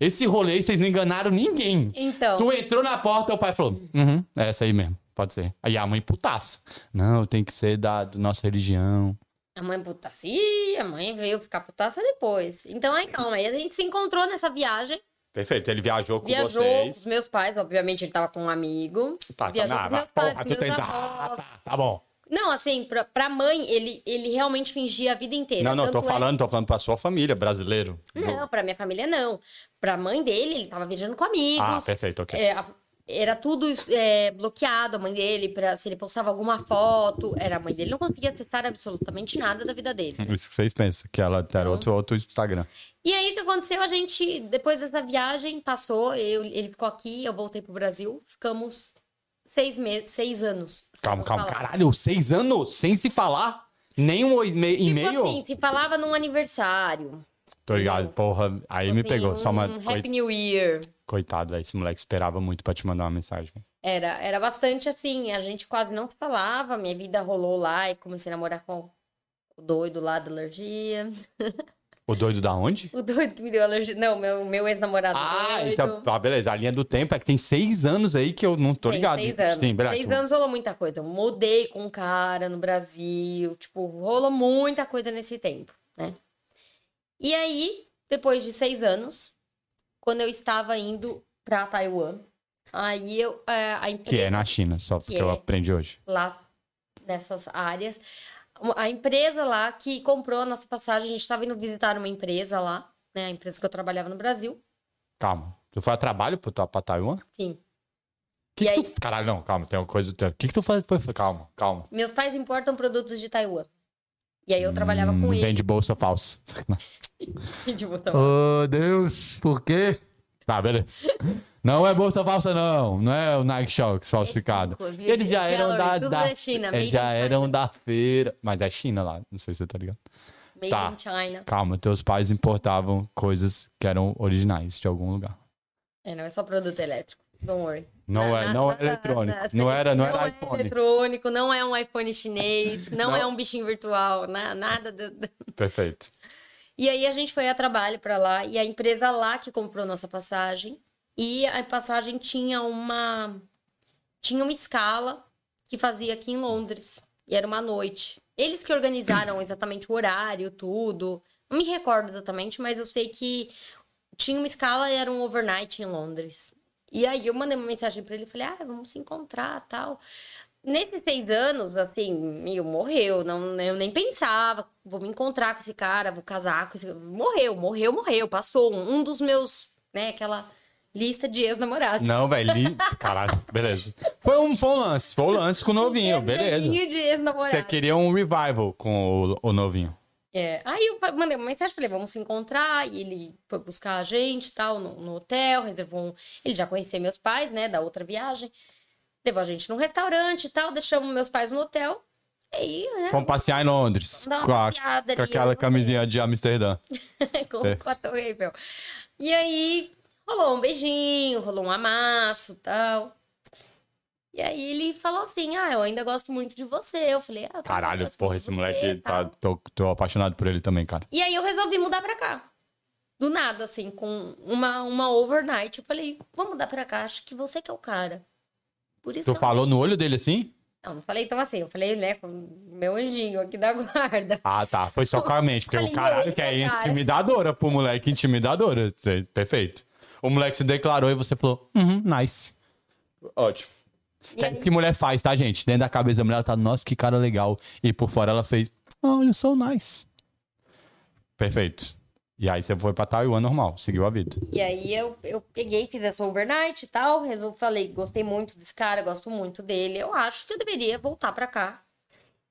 Esse rolê, vocês não enganaram ninguém. Então. Tu entrou na porta, o pai falou: Uhum, é essa aí mesmo, pode ser. Aí a mãe putaça. Não, tem que ser da, da nossa religião. A mãe putaça. Ih, a mãe veio ficar putaça depois. Então, aí, calma. Aí a gente se encontrou nessa viagem. Perfeito, ele viajou com Viajou com vocês. os meus pais, obviamente ele tava com um amigo. Tá, tá, viajou não, com meus porra, pais, tem... meus tá, avós. tá, tá bom. Não, assim, pra, pra mãe, ele, ele realmente fingia a vida inteira. Não, não, tô é- falando, tô falando pra sua família, brasileiro. Não, pra minha família não. Pra mãe dele, ele tava viajando com amigos. Ah, perfeito, ok. É, a- era tudo é, bloqueado, a mãe dele, pra, se ele postava alguma foto. Era a mãe dele, não conseguia acessar absolutamente nada da vida dele. Isso que vocês pensam, que ela era outro, outro Instagram. E aí o que aconteceu? A gente, depois dessa viagem, passou, eu- ele ficou aqui, eu voltei pro Brasil, ficamos seis meses, seis anos. Calma, calma, falar. caralho, seis anos sem se falar? Nem um e- Tipo e-mail? assim, se falava num aniversário. Tô ligado, Não. porra, aí me assim, pegou. Só uma. um Happy New Year. Coitado, esse moleque esperava muito pra te mandar uma mensagem. Era, era bastante assim, a gente quase não se falava, minha vida rolou lá e comecei a namorar com o doido lá da alergia. O doido da onde? O doido que me deu alergia. Não, meu, meu ex-namorado Ah, doido. então, ah, beleza. A linha do tempo é que tem seis anos aí que eu não tô Tem ligado. seis anos. Seis anos rolou muita coisa. Eu mudei com um cara no Brasil. Tipo, rolou muita coisa nesse tempo, né? E aí, depois de seis anos, quando eu estava indo pra Taiwan, aí eu, é, a empresa Que é na China, só porque eu é. aprendi hoje. lá nessas áreas, a empresa lá que comprou a nossa passagem, a gente estava indo visitar uma empresa lá, né? A empresa que eu trabalhava no Brasil. Calma. Tu foi a trabalho pro, pra Taiwan? Sim. Que que aí? tu... Caralho, não, calma, tem uma coisa. O que, que tu faz? Calma, calma. Meus pais importam produtos de Taiwan. E aí eu trabalhava com Hum, eles. Vende bolsa falsa. de botão. oh, Deus, por quê? Tá, beleza. Não é bolsa falsa, não. Não é o Nike Shox falsificado. Tudo, Eles já eram da. Da China, eles já eram China. da feira. Mas é China lá, não sei se você tá ligado. Made Tá. in China. Calma, teus pais importavam coisas que eram originais de algum lugar. É, não é só produto elétrico. Don't worry. Não Na- é, na- não é na- eletrônico. na- Não era, não era é iPhone. eletrônico, não é um iPhone chinês, não, Não. é um bichinho virtual, na- nada. do- Perfeito. E aí a gente foi a trabalho pra lá e a empresa lá que comprou nossa passagem e a passagem tinha uma tinha uma escala que fazia aqui em Londres e era uma noite. Eles que organizaram exatamente o horário, tudo. Não me recordo exatamente, mas eu sei que tinha uma escala e era um overnight em Londres. E aí eu mandei uma mensagem pra ele e falei: "Ah, vamos se encontrar, tal". Nesses seis anos, assim, meu, morreu. Não, eu nem pensava, vou me encontrar com esse cara, vou casar com esse. Morreu, morreu, morreu. Passou um, um dos meus, né, aquela lista de ex-namorados. Não, velho. li- Caralho, beleza. Foi um, foi um lance, foi um lance com o novinho, beleza. De Você ex-namorados. queria um revival com o, o novinho. É, aí eu mandei uma mensagem, falei, vamos se encontrar. E ele foi buscar a gente e tal, no, no hotel, reservou um. Ele já conhecia meus pais, né, da outra viagem. Levou a gente num restaurante e tal, deixamos meus pais no hotel. E aí, né, Vamos passear em Londres. Com, a- com aquela camisinha de Amsterdã. com, É. com a Torre Eiffel. E aí, rolou um beijinho, rolou um amasso tal. E aí ele falou assim: Ah, eu ainda gosto muito de você. Eu falei, ah, tá bom, Caralho, gosto porra, muito esse de moleque você, tá. Tô, tô apaixonado por ele também, cara. E aí eu resolvi mudar pra cá. Do nada, assim, com uma, uma overnight. Eu falei, vou mudar pra cá, acho que você que é o cara. Por isso Tu eu- falou no olho dele assim? Não, não falei tão assim, eu falei, né, com meu anjinho aqui da guarda. Ah, tá. Foi só com a mente, porque Falei, o caralho "Não, que é cara." intimidadora pro moleque, intimidadora. Perfeito. O moleque se declarou e você falou, uhum, nice. Ótimo. E Que é aí- que mulher faz, tá, gente? Dentro da cabeça da mulher, ela tá, nossa, que cara legal. E por fora ela fez, oh, you so nice. Perfeito. E aí você foi pra Taiwan normal, seguiu a vida. E aí eu, eu peguei, fiz essa overnight e tal. Resolvi, falei, gostei muito desse cara, gosto muito dele. Eu acho que eu deveria voltar pra cá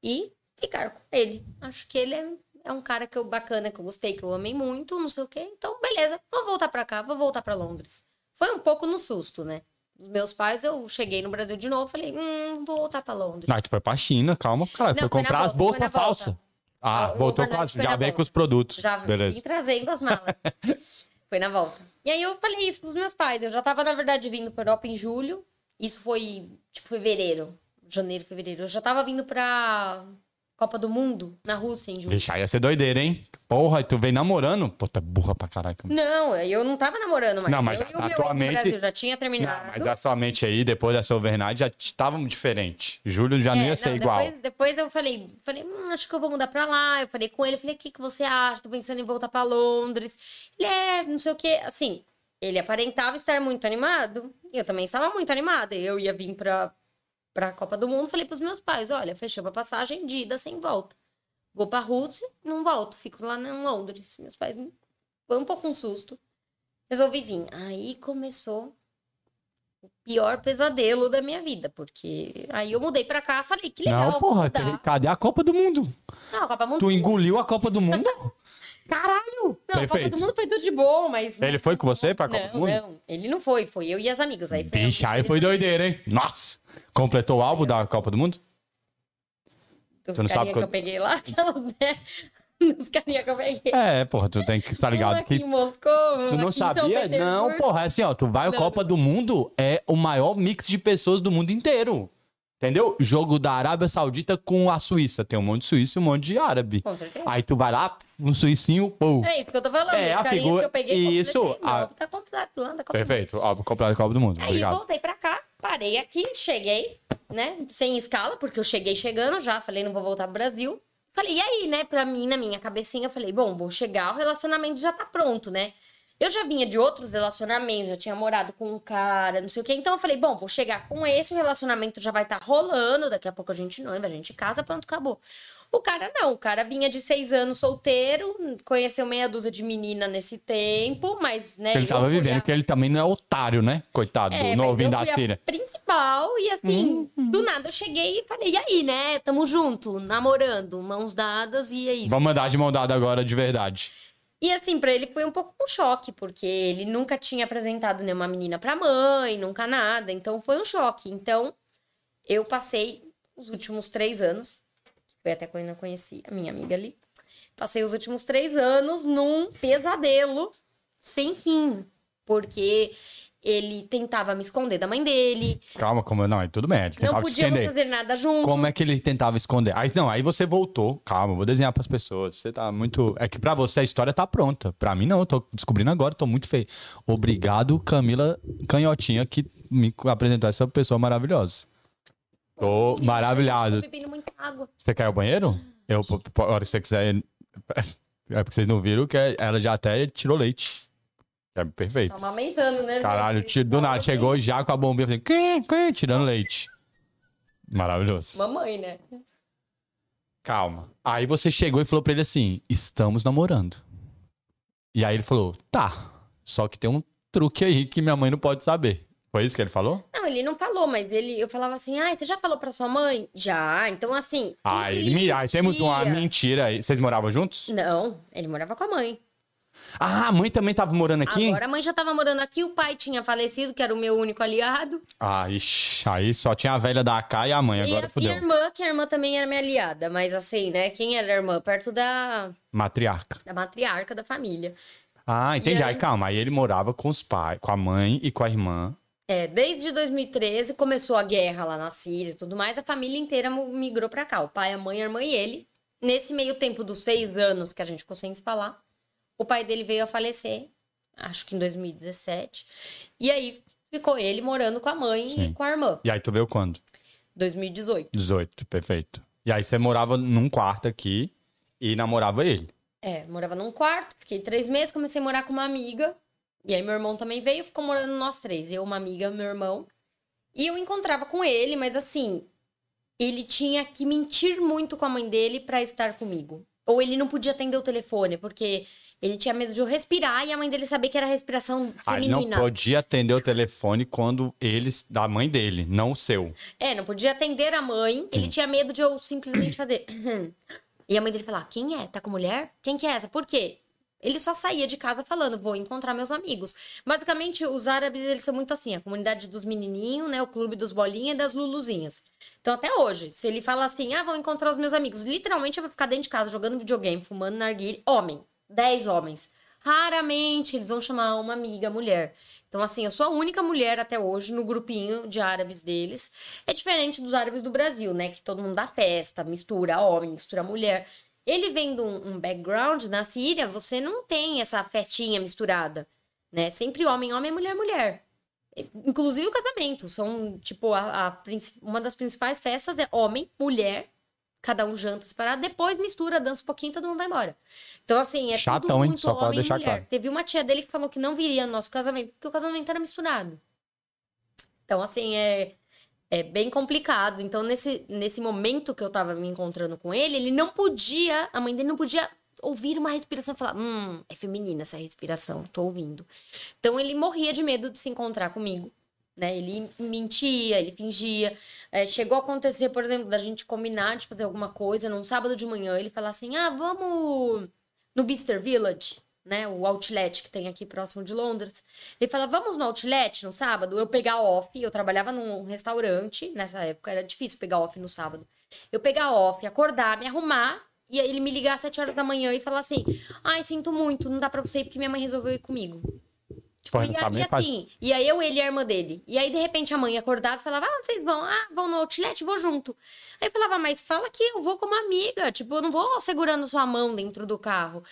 e ficar com ele. Acho que ele é, é um cara que eu bacana, que eu gostei, que eu amei muito, não sei o quê. Então, beleza, vou voltar pra cá, vou voltar pra Londres. Foi um pouco no susto, né? Os meus pais, eu cheguei no Brasil de novo, falei, hum, vou voltar pra Londres. Não, tu foi pra China, calma, cara. Não, foi comprar as bolsas falsas. Ah, o voltou com as, já vem volta. com os produtos. Já vim Beleza. trazendo as malas. foi na volta. E aí eu falei isso pros meus pais. Eu já tava, na verdade, vindo pra Europa em julho. Isso foi, tipo, fevereiro. Janeiro, fevereiro. Eu já tava vindo pra Copa do Mundo na Rússia, em julho. Vixe, aí ia ser doideira, hein? Porra, e tu vem namorando? Pô, tá burra pra caraca. Não, eu não tava namorando mais. Não, mas eu a tua mente- já tinha Não, terminado. mas a sua mente aí, depois dessa overnight, já estavam diferente. Julho já não É, ia ser igual. Depois, depois eu falei, falei, hum, acho que eu vou mudar pra lá. Eu falei com ele, falei, o que, que você acha? Tô pensando em voltar pra Londres. Ele é, não sei o quê. Assim, ele aparentava estar muito animado. Eu também estava muito animada. Eu ia vir pra, pra Copa do Mundo. Falei pros meus pais, olha, fechou a passagem de ida sem volta. Vou pra Rússia, não volto. Fico lá em Londres. Meus pais foi um pouco um susto. Resolvi vir. Aí começou o pior pesadelo da minha vida, porque aí eu mudei pra cá, falei que legal, não, porra, cadê a Copa do Mundo? Não, a Copa do Mundo. Tu engoliu a Copa do Mundo? Caralho! Não, a Copa Perfeito. do Mundo foi tudo de bom, mas. Ele foi com você pra Copa não, do Mundo? Não, ele não foi, foi eu e as amigas. Aí foi Vixe, aí foi doideira, hein? Nossa! Completou o álbum da Copa do Mundo? Dos Tu não sabe que quando- eu peguei lá, aquela, né? Dos carinha que eu peguei. É, porra, tu tem que tá ligado aqui que em Moscou, Tu não sabia? Não, porra, é assim, ó, tu vai a Não. Copa do Mundo, é o maior mix de pessoas do mundo inteiro. Entendeu? Jogo da Arábia Saudita com a Suíça. Tem um monte de suíço e um monte de árabe. Com certeza. Aí tu vai lá, um suicinho, pô. É isso que eu tô falando. É, os a figura- que eu peguei. Isso, a- Tá completo lá da Copa. Perfeito, ó, comprar a Copa do Mundo. Aí Obrigado. voltei pra cá, parei aqui, cheguei, né? Sem escala, porque eu cheguei chegando já, falei, não vou voltar pro Brasil. Falei, e aí, né, pra mim, na minha cabecinha, eu falei, bom, vou chegar, o relacionamento já tá pronto, né? Eu já vinha de outros relacionamentos, já tinha morado com um cara, não sei o quê. Então eu falei, bom, vou chegar com esse, o relacionamento já vai estar rolando, daqui a pouco a gente noiva, a gente casa, pronto, acabou. O cara não, o cara vinha de seis anos solteiro, conheceu meia dúzia de menina nesse tempo, mas, né... Ele eu tava vivendo, a- que ele também não é otário, né? Coitado, é, do mas novinho eu da fui a filha. principal e assim, do nada eu cheguei e falei, e aí, né? Tamo junto, namorando, mãos dadas e é isso. Vamos andar de mão dada agora de verdade. E assim, pra ele foi um pouco um choque, porque ele nunca tinha apresentado nenhuma menina pra mãe, nunca nada. Então foi um choque. Então eu passei os últimos três anos, foi até quando eu conheci a minha amiga ali. Passei os últimos três anos num pesadelo sem fim, porque ele tentava me esconder da mãe dele, Calma, como não, aí tudo bem. Ele não tentava podíamos esconder. fazer nada junto. Como é que ele tentava esconder? Aí não, aí você voltou. Calma, vou desenhar pras pessoas. Você tá muito. É que pra você a história tá pronta. Pra mim não, eu tô descobrindo agora, tô muito feio. Obrigado, Camila Canhotinha, que me apresentou essa pessoa maravilhosa. Tô maravilhado. Tô bebendo muita água. Você quer ao banheiro? Eu, a hora que você quiser. É porque vocês não viram que ela já até tirou leite. É perfeito. Tá amamentando, né? Caralho, gente? do nada, chegou já com a bombinha, falei, quê, quê, tirando leite. Maravilhoso. Mamãe, né? Calma. Aí você chegou e falou pra ele assim: estamos namorando. E aí ele falou: tá. Só que tem um truque aí que minha mãe não pode saber. Foi isso que ele falou? Não, ele não falou, mas ele, eu falava assim, ai, você já falou pra sua mãe? Já, então assim... Ah, tudo ele me. Aí temos uma mentira aí. Vocês moravam juntos? Não, ele morava com a mãe. Ah, a mãe também tava morando aqui? Agora a mãe já tava morando aqui, o pai tinha falecido, que era o meu único aliado. Ah, ixi, aí só tinha a velha da AK e a mãe, e, agora a, e a fudeu. irmã, que a irmã também era minha aliada. Mas assim, né, quem era a irmã? Perto da, Matriarca. da matriarca da família. Ah, entendi. E Aí calma, aí ele morava com os pais, com a mãe e com a irmã. É, desde 2013 começou a guerra lá na Síria e tudo mais, a família inteira migrou pra cá. O pai, a mãe, a irmã e ele. Nesse meio tempo dos seis anos que a gente ficou sem se falar, o pai dele veio a falecer, acho que em 2017. E aí ficou ele morando com a mãe Sim. e com a irmã. E aí tu veio quando? 2018. 18, perfeito. E aí você morava num quarto aqui e namorava ele. É, morava num quarto, fiquei três meses, comecei a morar com uma amiga. E aí meu irmão também veio, ficou morando nós três. Eu, uma amiga, meu irmão. E eu encontrava com ele, mas assim, ele tinha que mentir muito com a mãe dele pra estar comigo. Ou ele não podia atender o telefone, porque ele tinha medo de eu respirar e a mãe dele saber que era respiração Ah, ele não feminina. podia atender o telefone quando eles, da mãe dele, não o seu. É, não podia atender a mãe. Ele tinha medo de eu simplesmente fazer. e a mãe dele falar: Quem é? Tá com mulher? Quem que é essa? Por quê? Ele só saía de casa falando, vou encontrar meus amigos. Basicamente, os árabes, eles são muito assim, a comunidade dos menininhos, né? O clube dos bolinhas e das luluzinhas. Então, até hoje, se ele fala assim, ah, vou encontrar os meus amigos, literalmente eu vou ficar dentro de casa jogando videogame, fumando narguilha. Homem, 10 homens. Raramente eles vão chamar uma amiga mulher. Então, assim, eu sou a única mulher até hoje no grupinho de árabes deles. É diferente dos árabes do Brasil, né? Que todo mundo dá festa, mistura homem, mistura mulher. Ele vem de um, um background na Síria, você não tem essa festinha misturada, né? Sempre homem, homem, mulher, mulher. Inclusive o casamento. São, tipo, a, a uma das principais festas é homem, mulher, cada um janta separado, depois mistura, dança um pouquinho, todo mundo vai embora. Então, assim, é Chatão, tudo hein? muito Só pode homem deixar mulher. claro. Teve uma tia dele que falou que não viria no nosso casamento, porque o casamento era misturado. Então, assim, é, é bem complicado. Então, nesse, nesse momento que eu tava me encontrando com ele, ele não podia, a mãe dele não podia ouvir uma respiração e falar: Hum, é feminina essa respiração, tô ouvindo. Então, ele morria de medo de se encontrar comigo. Né? Ele mentia, ele fingia. É, chegou a acontecer, por exemplo, da gente combinar de fazer alguma coisa num sábado de manhã. Ele falar assim: ah, vamos no Bister Village, né? O outlet que tem aqui próximo de Londres. Ele fala: vamos no outlet no sábado? Eu pegar off. Eu trabalhava num restaurante nessa época, era difícil pegar off no sábado. Eu pegar off, acordar, me arrumar. E ele me ligar às 7 horas da manhã e falar assim: ai, sinto muito, não dá pra você ir porque minha mãe resolveu ir comigo. Tipo, E, a- e assim, e aí eu, ele e a irmã dele. E aí, de repente, a mãe acordava e falava: Ah, vocês vão? Ah, vão no outlet, vou junto. Aí eu falava, mas fala que eu vou como amiga. Tipo, eu não vou segurando sua mão dentro do carro.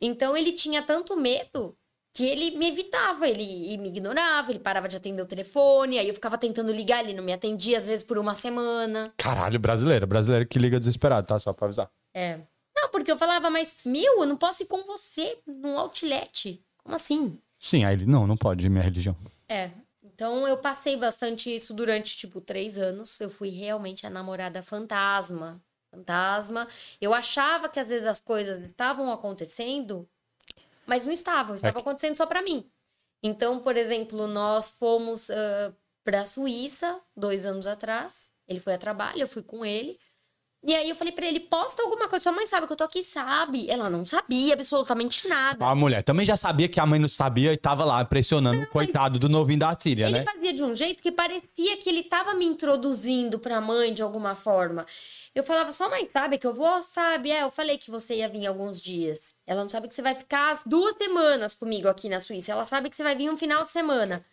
Então ele tinha tanto medo que ele me evitava, ele me ignorava, ele parava de atender o telefone, aí eu ficava tentando ligar, ele não me atendia, às vezes por uma semana. Caralho, brasileiro. Brasileiro que liga desesperado, tá? Só pra avisar. É. Não, porque eu falava, mas, meu, eu não posso ir com você num outlet. Como assim? Sim, aí ele, não, não pode, minha religião. É. Então eu passei bastante isso durante, tipo, três anos. Eu fui realmente a namorada fantasma. Fantasma. Eu achava que às vezes as coisas estavam acontecendo, mas não estavam. Estavam acontecendo só pra mim. Então, por exemplo, nós fomos ah, pra Suíça dois anos atrás. Ele foi a trabalho, eu fui com ele. E aí eu falei pra ele, posta alguma coisa. Sua mãe sabe que eu tô aqui, sabe? Ela não sabia absolutamente nada. A mulher também já sabia que a mãe não sabia e tava lá pressionando o coitado do novinho da Síria, Ele né? fazia de um jeito que parecia que ele tava me introduzindo pra mãe de alguma forma. Eu falava, sua mãe sabe que eu vou? Sabe, é, eu falei que você ia vir alguns dias. Ela não sabe que você vai ficar as duas semanas comigo aqui na Suíça. Ela sabe que você vai vir um final de semana.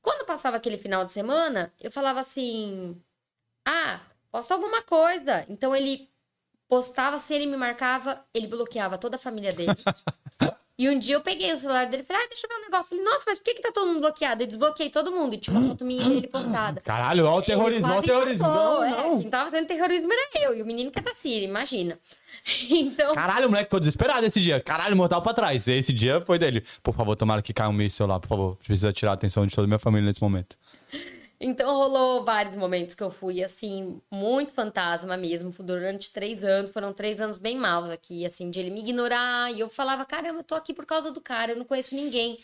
Quando passava aquele final de semana, eu falava assim: Ah, posta alguma coisa. Então ele postava, se ele me marcava, ele bloqueava toda a família dele. E um dia eu peguei o celular dele e falei, ah, deixa eu ver um negócio. Falei, nossa, mas por que, que tá todo mundo bloqueado? Eu desbloqueei todo mundo. E tinha uma foto minha dele postada. Caralho, olha o terrorismo, olha o terrorismo. quase Não, matou, é. não. Quem tava fazendo terrorismo era eu. E o menino que é da Síria, imagina. Então, Caralho, o moleque ficou desesperado esse dia. Caralho, mortal pra trás. Esse dia foi dele. Por favor, tomara que caia um míssil lá, por favor. Precisa tirar a atenção de toda a minha família nesse momento. Então rolou vários momentos que eu fui, assim, muito fantasma mesmo. Durante três anos, foram três anos bem maus aqui, assim, de ele me ignorar. E eu falava, caramba, eu tô aqui por causa do cara, eu não conheço ninguém.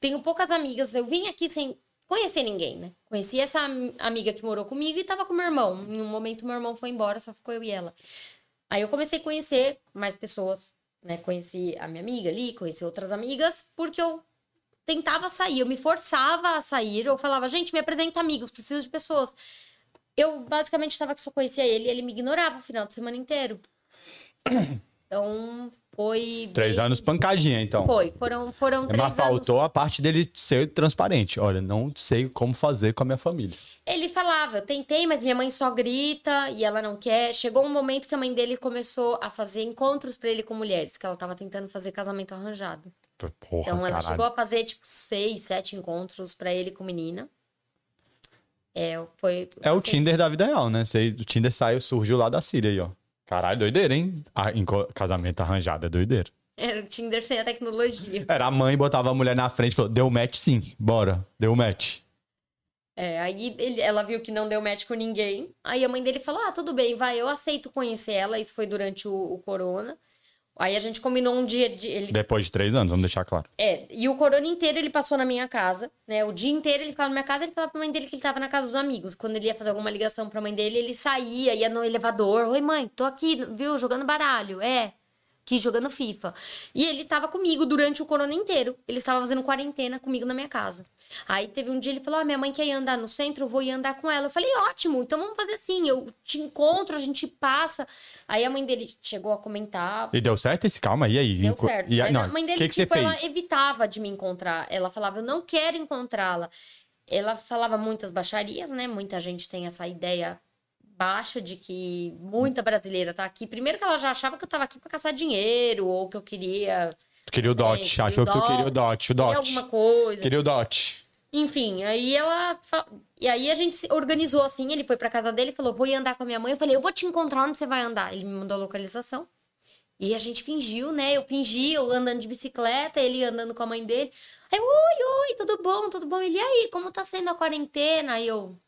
Tenho poucas amigas, eu vim aqui sem conhecer ninguém, né? Conheci essa am- amiga que morou comigo e tava com meu irmão. Em um momento, meu irmão foi embora, só ficou eu e ela. Aí eu comecei a conhecer mais pessoas, né? Conheci a minha amiga ali, conheci outras amigas, porque eu tentava sair, eu me forçava a sair, eu falava, gente, me apresenta amigos, preciso de pessoas. Eu basicamente estava que só conhecia ele e ele me ignorava o final de semana inteiro. Então, foi. Três bem- anos pancadinha, então. Foi, foram, foram três Mas anos. faltou a parte dele ser transparente. Olha, não sei como fazer com a minha família. Ele falava, eu tentei, mas minha mãe só grita e ela não quer. Chegou um momento que a mãe dele começou a fazer encontros pra ele com mulheres, que ela tava tentando fazer casamento arranjado. Porra, Então ela caralho. chegou a fazer tipo seis, sete encontros pra ele com menina. É, foi. É o assim, Tinder da vida real, né? Sei, o Tinder saiu, surgiu lá da Síria aí, ó. Caralho, doideira, hein? Ah, casamento arranjado, é doideira. Era o Tinder sem a tecnologia. Era a mãe, botava a mulher na frente e falou: deu match sim, bora, deu match. É, aí ele- ela viu que não deu match com ninguém. Aí a mãe dele falou: Ah, tudo bem, vai, eu aceito conhecer ela. Isso foi durante o, o corona. Aí a gente combinou um dia de. Ele, Depois de três anos, vamos deixar claro. é, e o corona inteiro ele passou na minha casa, né? O dia inteiro ele ficava na minha casa, ele falava pra mãe dele que ele tava na casa dos amigos. Quando ele ia fazer alguma ligação pra mãe dele, ele saía, ia no elevador. Oi, mãe, tô aqui, viu, jogando baralho. É. Que jogando FIFA. E ele tava comigo durante o corona inteiro. Ele estava fazendo quarentena comigo na minha casa. Aí teve um dia ele falou: ah, minha mãe quer ir andar no centro, eu vou ir andar com ela. Eu falei: ótimo, então vamos fazer assim. Eu te encontro, a gente passa. Aí a mãe dele chegou a comentar. E deu certo esse? Calma, e aí? Deu certo. E aí, não, a mãe dele, que que você tipo, ela evitava de me encontrar. Ela falava, eu não quero encontrá-la. Ela falava muitas baixarias, né? Muita gente tem essa ideia baixa de que muita brasileira tá aqui. Primeiro que ela já achava que eu tava aqui pra caçar dinheiro, ou que eu queria, Tu queria o sei, dot, queria achou que tu queria o dot, o queria dot. alguma coisa. Queria o dot. Enfim, aí ela. E aí a gente se organizou assim, ele foi pra casa dele e falou: vou ir andar com a minha mãe. Eu falei, eu vou te encontrar onde você vai andar. Ele me mandou a localização. E a gente fingiu, né? Eu fingi, eu andando de bicicleta, ele andando com a mãe dele. Aí, eu, oi, oi, tudo bom, tudo bom? Ele, e aí, como tá sendo a quarentena? Aí eu.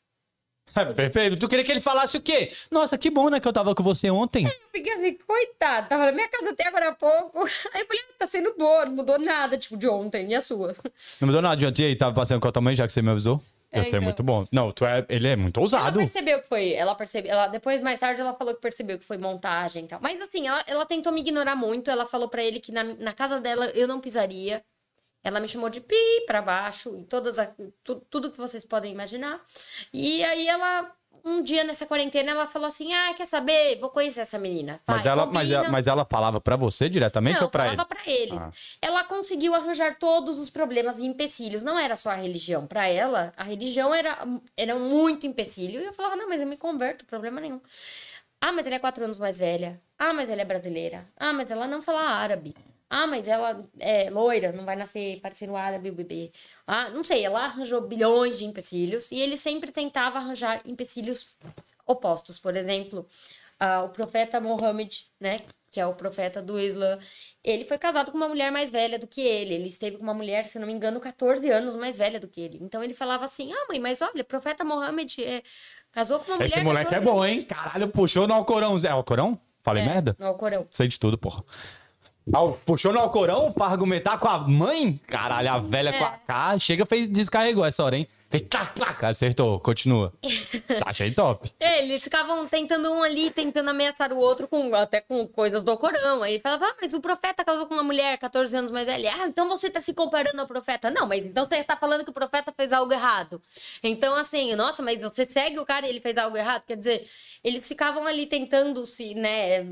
É, perfeito. Tu queria que ele falasse o quê? Nossa, que bom, né, que eu tava com você ontem. Eu fiquei assim, coitado, tava na minha casa até agora há pouco. Aí eu falei, ah, tá sendo boa, não mudou nada, tipo, de ontem, e a sua? Não me deu nada de ontem. E aí, tava passeando com a tua mãe, já que você me avisou? Ia É, ser então. muito bom. Não, tu é, ele é muito Ela ousado. percebeu que foi. Ela percebeu. Ela, depois, mais tarde, ela falou que percebeu que foi montagem e tal. Mas assim, ela, ela tentou me ignorar muito. Ela falou pra ele que na, na casa dela eu não pisaria. Ela me chamou de pi pra baixo, em todas a, tu- tudo que vocês podem imaginar. E aí ela, um dia nessa quarentena, ela falou assim: Ah, quer saber? Vou conhecer essa menina. Mas Vai, ela, mas, combina." ela, mas ela falava pra você diretamente Não, ou pra ele? falava pra eles. Ah. Ela conseguiu arranjar todos os problemas e empecilhos. Não era só a religião. Pra ela, a religião era, era muito empecilho. E eu falava, não, mas eu me converto, problema nenhum. Ah, mas ela é quatro anos mais velha. Ah, mas ela é brasileira. Ah, mas ela não fala árabe. Ah, mas ela é loira, não vai nascer parecendo árabe o bebê. Ah, não sei, ela arranjou bilhões de empecilhos e ele sempre tentava arranjar empecilhos opostos. Por exemplo, ah, o profeta Mohammed, né, que é o profeta do Islã, ele foi casado com uma mulher mais velha do que ele. Ele esteve com uma mulher, se não me engano, 14 anos mais velha do que ele. Então ele falava assim: Ah, mãe, mas olha, o profeta Mohammed é, casou com uma mulher. Esse moleque é 14 bom, hein? Caralho, puxou no Alcorão. É Alcorão? Falei É, merda? No Alcorão. Sei de tudo, porra. Puxou no Alcorão pra argumentar com a mãe? Caralho, a velha É. com a K. Chega, fez, descarregou essa hora, hein? Fez tac, tac, acertou. Continua. Achei top. É, Eles ficavam tentando um ali, tentando ameaçar o outro com até com coisas do Alcorão. Aí falava, ah, mas o profeta casou com uma mulher 14 anos mais velha. Ah, então você tá se comparando ao profeta. Não, mas então você tá falando que o profeta fez algo errado. Então, assim, nossa, mas você segue o cara e ele fez algo errado? Quer dizer, eles ficavam ali tentando se, né,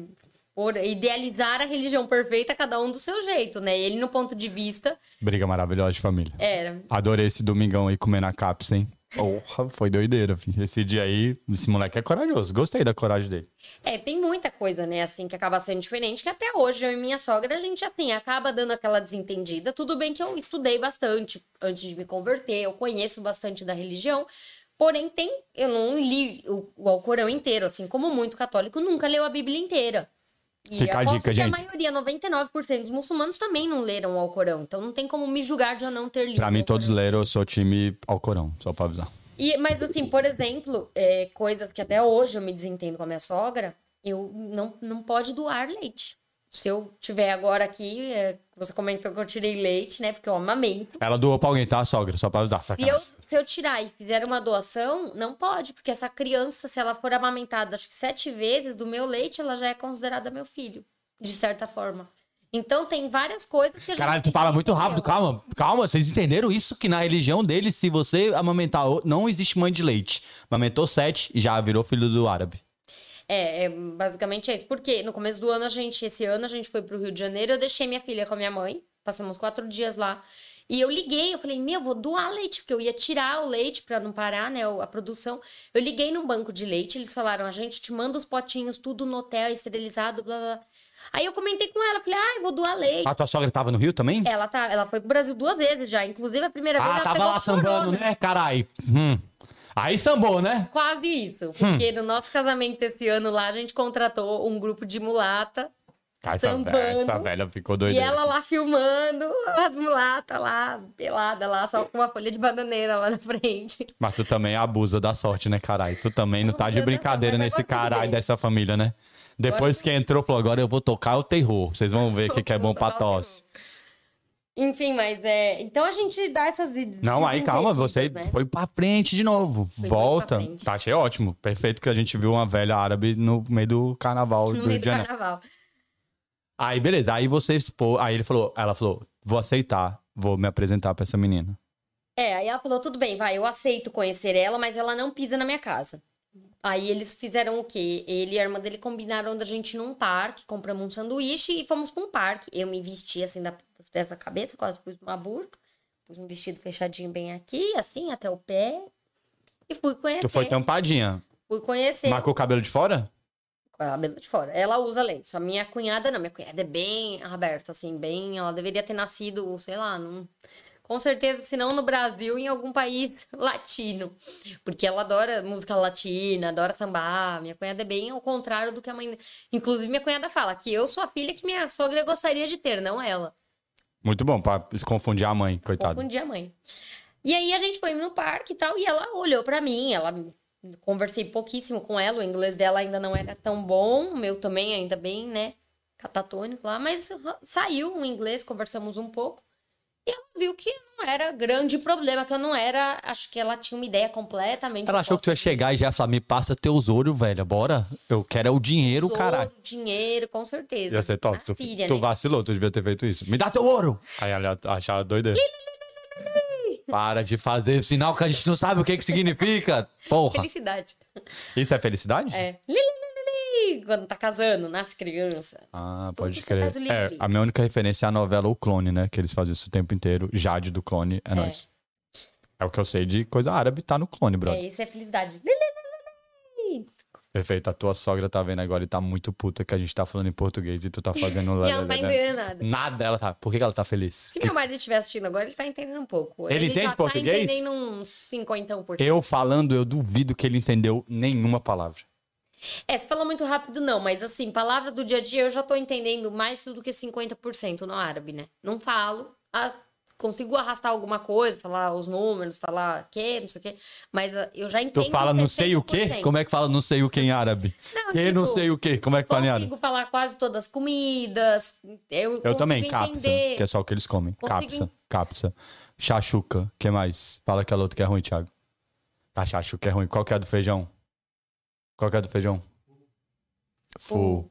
por idealizar a religião perfeita, cada um do seu jeito, né? Ele, no ponto de vista, Briga maravilhosa de família. era. Adorei esse domingão aí comendo a caps, hein? Porra, foi doideira, filho. Esse dia aí, esse moleque é corajoso. Gostei da coragem dele. É, tem muita coisa, né, assim, que acaba sendo diferente, que até hoje eu e minha sogra, a gente, assim, acaba dando aquela desentendida. Tudo bem que eu estudei bastante antes de me converter, eu conheço bastante da religião, porém tem, eu não li o, o Alcorão inteiro, assim, como muito católico nunca leu a Bíblia inteira. E Fica a dica, que gente. a maioria, 99% dos muçulmanos também não leram o Alcorão, então não tem como me julgar de eu não ter lido. Pra mim, todos leram, eu sou time Alcorão, só pra avisar. E, mas assim, por exemplo, é, coisas que até hoje eu me desentendo com a minha sogra, eu não, não pode doar leite. Se eu tiver agora aqui, é, você comentou que eu tirei leite, né? Porque eu amamento. Ela doou pra alguém, tá, sogra? Só pra avisar, Se eu, se eu tirar e fizer uma doação, não pode, porque essa criança, se ela for amamentada, acho que sete vezes do meu leite, ela já é considerada meu filho, de certa forma. Então tem várias coisas que a gente. Caralho, tu fala muito rápido, calma, calma. Vocês entenderam isso? Que na religião deles, se você amamentar, não existe mãe de leite. Amamentou sete e já virou filho do árabe. É, é, basicamente é isso. Porque no começo do ano, a gente, esse ano, a gente foi pro Rio de Janeiro, eu deixei minha filha com a minha mãe, passamos quatro dias lá. E eu liguei, eu falei, meu, vou doar leite, porque eu ia tirar o leite pra não parar, né, a produção. Eu liguei no banco de leite, eles falaram, a gente te manda os potinhos, tudo no hotel, esterilizado, blá, blá. Aí eu comentei com ela, falei, ah, eu vou doar leite. A tua sogra tava no Rio também? Ela, tá, ela foi pro Brasil duas vezes já, inclusive a primeira vez ah, ela tava lá sambando, corona. né, carai? Hum. Aí sambou, né? Quase isso, porque no nosso casamento esse ano lá, a gente contratou um grupo de mulata, Ah, Essa, Sambando. velha, essa velha ficou E doida. ela lá filmando as mulatas lá, pelada lá, só com uma folha de bananeira lá na frente. Mas tu também abusa da sorte, né, caralho? Tu também não tá de brincadeira nesse caralho dessa família, né? Depois que entrou, falou, agora eu vou tocar o terror. Vocês vão ver o que, que é bom pra tosse. Enfim, mas é. Então a gente dá essas ideias. Não, aí calma, você Né? foi pra frente de novo. Muito Volta. Tá, achei ótimo. Perfeito que a gente viu uma velha árabe no meio do carnaval No do meio Rio do de Janeiro. carnaval. Aí, beleza. Aí você expô. Aí ele falou, ela falou: vou aceitar, vou me apresentar pra essa menina. É, aí ela falou: tudo bem, vai, eu aceito conhecer ela, mas ela não pisa na minha casa. Aí eles fizeram o quê? Ele e a irmã dele combinaram da gente ir num parque, compramos um sanduíche e fomos pra um parque. Eu me vesti assim da- dos pés à cabeça, quase pus uma burca, pus um vestido fechadinho bem aqui, assim, até o pé. E fui conhecer. Tu foi tampadinha. Fui conhecer. Marcou o cabelo de fora? Cabelo de fora. Ela usa lenço. A minha cunhada não. Minha cunhada é bem aberta, assim, bem. Ela deveria ter nascido, sei lá, num... com certeza, se não no Brasil, em algum país latino. Porque ela adora música latina, adora sambar. Minha cunhada é bem ao contrário do que a mãe. Inclusive, minha cunhada fala que eu sou a filha que minha sogra gostaria de ter, não ela. Muito bom, pra confundir a mãe, coitado. Confundi a mãe. E aí a gente foi no parque e tal, e ela olhou pra mim, ela conversei pouquíssimo com ela, o inglês dela ainda não era tão bom, o meu também ainda bem, né, catatônico lá, mas saiu o inglês, conversamos um pouco. E ela viu que não era grande problema, que eu não era, acho que ela tinha uma ideia completamente Ela achou que tu ia chegar e já ia falar: me passa teus ouro, velho, bora. Eu quero é o dinheiro, Tesouro, caralho. dinheiro, com certeza. Ia ser top. Na Tu, Síria, tu né? vacilou, tu devia ter feito isso. Me dá teu ouro! Aí ela achava doida. Para de fazer sinal que a gente não sabe o que que significa. Porra. Felicidade. Isso é felicidade? É. Li, Quando tá casando, nasce criança. Ah, pode crer. É, a minha única referência é a novela O Clone, né? Que eles fazem isso o tempo inteiro. Jade do Clone, é, nóis. É o que eu sei de coisa árabe, tá no Clone, brother. É, isso é felicidade. Li, li, li, li, li. Perfeito. A tua sogra tá vendo agora e tá muito puta que a gente tá falando em português e tu tá fazendo... E ela não tá entendendo nada. Nada, ela tá... Por que ela tá feliz? Se Que- meu marido estiver assistindo agora, ele tá entendendo um pouco. Ele entende já português? tá entendendo uns 50%. Eu falando, eu duvido que ele entendeu nenhuma palavra. É, se falou muito rápido, não, mas assim, palavras do dia a dia eu já tô entendendo mais do que 50% no árabe, né? Não falo, ah, consigo arrastar alguma coisa, falar os números, falar que, não sei o quê, mas ah, eu já entendo. Tu fala não sei o quê? 70%. Como é que fala não sei o que em árabe? Não, que não tipo, sei o quê? Como é que fala em árabe? Consigo falar quase todas as comidas. Eu, Eu também, capsa, entender. que é só o que eles comem. Consigo Capsa, capsa. Chachuca, que mais? Fala aquela outra que é ruim, Thiago. A chachuca é ruim. Qual que é a do feijão? Qual que é do feijão? Fu.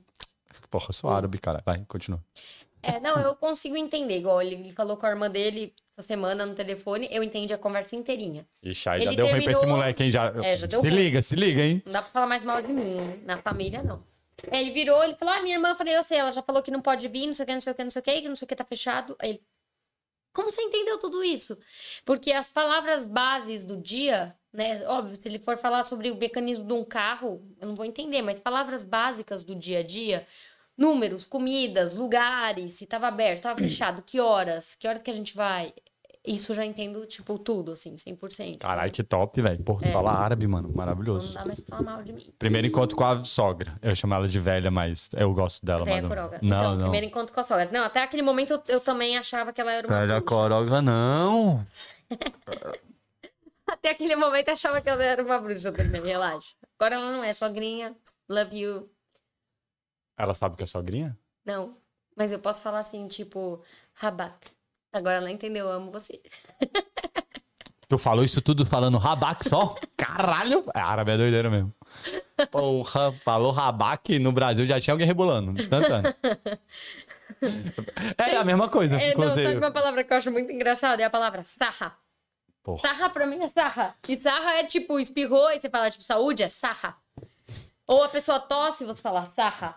Porra, eu sou árabe, cara. Vai, continua. É, não, eu consigo entender. Igual ele, falou com a irmã dele essa semana no telefone, eu entendi a conversa inteirinha. Ixi, aí já Ele deu ruim pra esse terminou- moleque, hein? Já... É, já deu se ruim. liga, se liga, hein? Não dá pra falar mais mal de mim, na família não. Aí ele virou, ele falou: Ah, minha irmã, eu falei, eu sei, ela já falou que não pode vir, não sei o que, não sei o que, não sei o que, que não sei o que tá fechado. Aí ele. Como você entendeu tudo isso? Porque as palavras bases do dia, né? Óbvio, se ele for falar sobre o mecanismo de um carro, eu não vou entender, mas palavras básicas do dia a dia, números, comidas, lugares, se tava aberto, se tava fechado, que horas, que horas que a gente vai. Isso eu já entendo, tipo, tudo, assim, 100%. Caralho, que top, velho. Porra, tu fala árabe, mano. Não Maravilhoso. dá mais pra falar mal de mim. Primeiro encontro com a sogra. Eu chamo ela de velha, mas eu gosto dela, Velha mano. coroga. Não, então, não. primeiro encontro com a sogra. Não, até aquele momento eu, eu também achava que ela era uma Velha bruxa. coroga, não. Até aquele momento achava que ela era uma bruxa também, relaxa. Agora ela não é sogrinha, love you. Ela sabe que é sogrinha? Não, mas eu posso falar assim, tipo, rabat. Agora ela entendeu, eu amo você. Tu falou isso tudo falando rabaque só? Caralho! É, árabe é doideira mesmo. Porra, falou rabaque no Brasil já tinha alguém rebolando, instantâneo. É a mesma coisa, É, não, sabe uma palavra que eu acho muito engraçada? É a palavra sarra. Porra. Sarra pra mim é sarra. E sarra é tipo, espirrou e você fala, tipo, saúde é sarra. Ou a pessoa tosse e você fala sarra.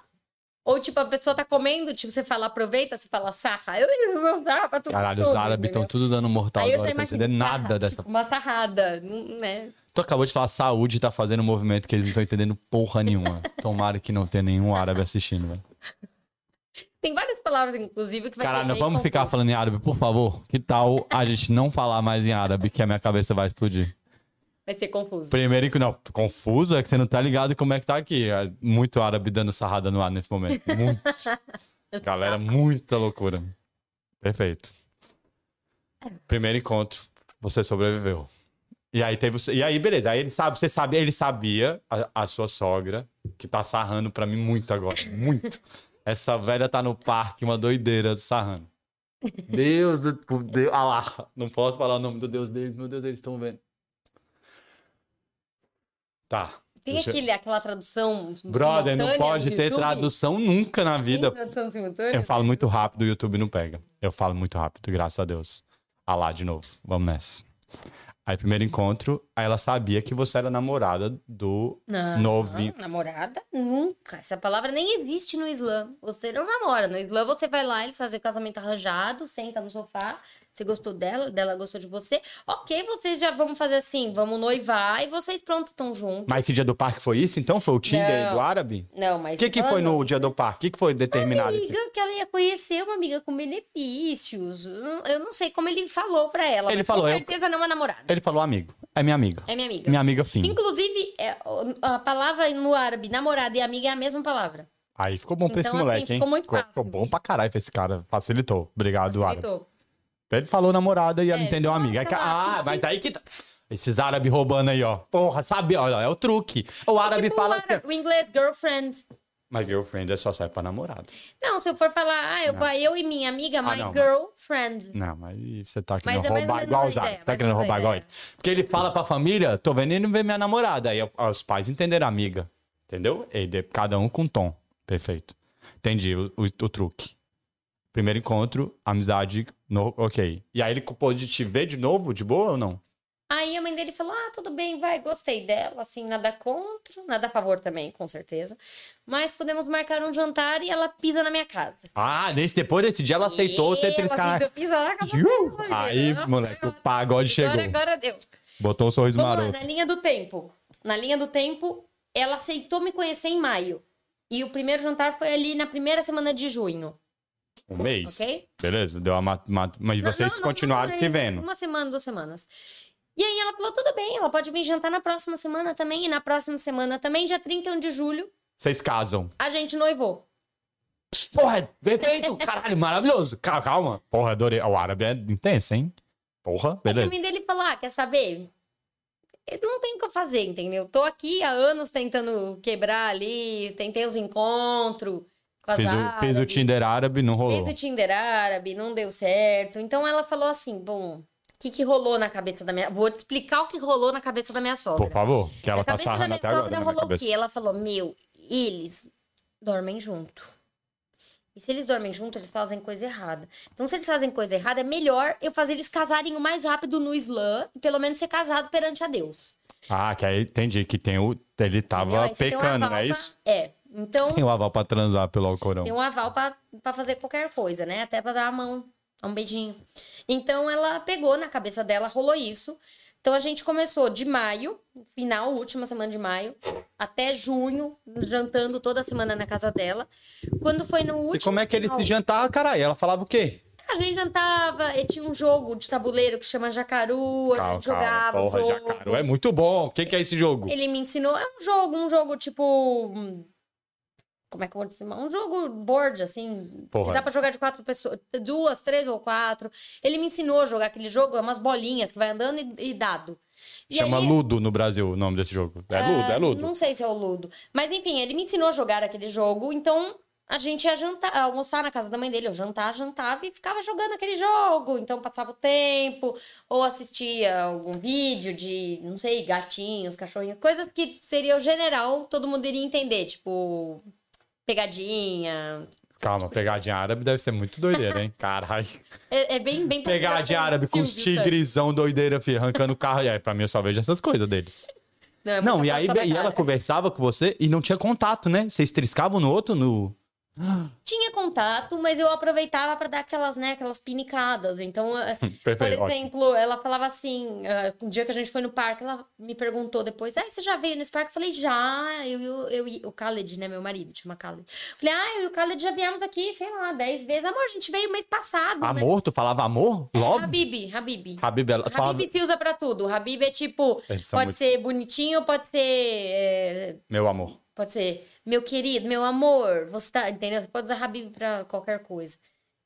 Ou, tipo, a pessoa tá comendo, tipo, você fala aproveita, você fala sarra. Eu não sarra pra tudo. Caralho, os árabes estão tudo dando mortal Aí eu agora, não tô imagino entendendo sarra, nada dessa. tipo, uma sarrada, não- né? Tu acabou de falar saúde e tá fazendo um movimento que eles não estão entendendo porra nenhuma. Tomara que não tenha nenhum árabe assistindo, velho. Tem várias palavras, inclusive, que vai Caralho, ser meio vamos ficar falando em árabe, por favor. Que tal a gente não falar mais em árabe, que a minha cabeça vai explodir? Vai ser confuso. Primeiro que não, confuso é que você não tá ligado como é que tá aqui. É muito árabe dando sarrada no ar nesse momento. Muito. Galera, muita loucura. Perfeito. Primeiro encontro, você sobreviveu. E aí teve, e aí beleza, aí ele sabe, você sabe, ele sabia a, a sua sogra que tá sarrando pra mim muito agora, muito. Essa velha tá no parque, uma doideira sarrando. Deus do Deus, ah lá, não posso falar o nome do Deus deles, meu Deus, eles estão vendo. Tá. Tem Deixa- aquele, aquela tradução. Brother, não pode ter YouTube? tradução nunca na Tem vida. tradução simultânea? Eu falo muito rápido, o YouTube não pega. Eu falo muito rápido, graças a Deus. Ah lá, de novo. Vamos nessa. Aí, primeiro encontro, aí ela sabia que você era namorada do Não, novinho. namorada? Nunca. Essa palavra nem existe no Islã. Você não namora. No Islã, você vai lá, eles fazem casamento arranjado, senta no sofá. Você gostou dela, dela gostou de você. Ok, vocês já vão fazer assim, vamos noivar e vocês pronto estão juntos. Mas esse dia do parque foi isso? Então foi o Tinder Não. do árabe? Não, mas. O que, que foi no dia do parque? O que, que foi determinado? esse- amiga que ela ia conhecer uma amiga com benefícios. Eu não- Eu sei como ele falou pra ela. Ele falou, Com eu- certeza não é namorada. Ele falou amigo. É minha amiga. É minha amiga. Minha amiga fim. Inclusive, é, a palavra no árabe, namorada e amiga, é a mesma palavra. Aí ficou bom pra esse Então, assim, moleque, hein? ficou muito fácil. ficou bom pra caralho pra esse cara. Facilitou. Obrigado, árabe. Ele falou namorada e ela É, entendeu amiga. Aí lá, ah, mas aí que tá. Esses árabes roubando aí, ó. Porra, sabe? Olha, é o truque. O árabe Tipo, fala o assim. árabe- o inglês, girlfriend. Mas girlfriend é só serve pra namorada. Não, se eu for falar, ah, eu, eu e minha amiga, my Ah, não, mas- girlfriend. Não, mas você tá Mas querendo é mais ou roubar menos igual os árabes. Tá querendo roubar igual. Porque ele fala pra família, tô vendo ele ver minha namorada. Aí os pais entenderam a amiga. Entendeu? E de- cada um com tom. Perfeito. Entendi o, o- o truque. Primeiro encontro, amizade, no- ok. E aí ele pôde te ver de novo, de boa ou não? Aí a mãe dele falou: Ah, tudo bem, vai, gostei dela, assim, nada contra, nada a favor também, com certeza. Mas podemos marcar um jantar e ela pisa na minha casa. Ah, nesse, depois desse dia ela aceitou você triscar. na casa dela, Aí, moleque, o pagode chegou. Agora, agora deu. Botou o sorriso Vamos lá, maroto. na linha do tempo. Na linha do tempo, ela aceitou me conhecer em maio. E o primeiro jantar foi ali na primeira semana de junho, Um mês. ok? Beleza, deu uma, ma- Mas Não, vocês não, não, continuaram é vendo. Uma semana, duas semanas. E aí ela falou, tudo bem, ela pode vir jantar na próxima semana também. E na próxima semana também, dia 31 de julho, Vocês casam. a gente noivou. Porra, é perfeito. Caralho, maravilhoso. Calma. Porra, adorei. O árabe é intenso, hein? Porra, a beleza. mãe dele falou, ah, quer saber? Não tem o que eu fazer, entendeu? Tô aqui há anos tentando quebrar ali, tentei os encontros Fiz o, fiz o. Tinder árabe, não rolou. Fez o Tinder árabe, não deu certo. Então ela falou assim: bom, o que, que rolou na cabeça da minha. Vou te explicar o que rolou na cabeça da minha sogra. Por favor, que ela na tá sarrando até agora rolou o quê? Ela falou: meu, eles dormem junto. E se eles dormem junto, eles fazem coisa errada. Então, se eles fazem coisa errada, é melhor eu fazer eles casarem o mais rápido no Islã e pelo menos ser casado perante a Deus. Ah, que aí entendi que tem o. Ele tava pecando, não é isso? É. Então, Tem o aval pra transar pelo Alcorão. Tem um aval pra pra fazer qualquer coisa, né? Até pra dar a mão, um beijinho. Então ela pegou na cabeça dela, rolou isso. Então a gente começou de maio, final, última semana de maio, até junho, jantando toda semana na casa dela. Quando foi no último. E como é que ele final, se jantava, caralho? Ela falava o quê? A gente jantava, e tinha um jogo de tabuleiro que chama Jacaru, a Calma, gente jogava. o Porra, jogo. Jacaru é muito bom. O que, que é esse jogo? Ele me ensinou. É um jogo, um jogo tipo. Como é que eu vou dizer? Um jogo board, assim. Porra. Que dá pra jogar de quatro pessoas. Duas, três ou quatro. Ele me ensinou a jogar aquele jogo, é umas bolinhas que vai andando e, e dado. E Chama aí- Ludo no Brasil o nome desse jogo. É Ludo, é ah, Ludo. Não sei se é o Ludo. Mas enfim, ele me ensinou a jogar aquele jogo, então a gente ia jantar, almoçar na casa da mãe dele. Eu jantar, jantava e ficava jogando aquele jogo. Então passava o tempo, ou assistia algum vídeo de, não sei, gatinhos, cachorrinhos, coisas que seria o general, todo mundo iria entender, tipo pegadinha. Calma, pegadinha árabe deve ser muito doideira, hein? Caralho. É, é bem, bem Pegadinha árabe com os tigresão doideira, filho, arrancando o carro. E aí, pra mim, eu só vejo essas coisas deles. Não, é Não, e aí e ela conversava com você e não tinha contato, né? Vocês triscavam no outro no. Tinha contato, mas eu aproveitava pra dar aquelas, né, aquelas pinicadas. Então, eh, Por Perfeito. ótimo. exemplo, ela falava assim, ah, um dia que a gente foi no parque, ela me perguntou depois, ah, você já veio nesse parque? Eu falei, já, eu, eu, eu, e- o Khaled, né, meu marido, chama Khaled. Falei, ah, eu e o Khaled já viemos aqui, sei lá, 10 vezes. Amor, a gente veio mês passado, né? Amor, tu falava amor? Love? Habibi, Habibi. Habib, ela tu falava. Se usa pra tudo. Habibi é tipo, pode muito- ser bonitinho, pode ser, é, Meu amor. pode ser meu querido, meu amor, você tá, entendeu? Você pode usar Habib pra qualquer coisa.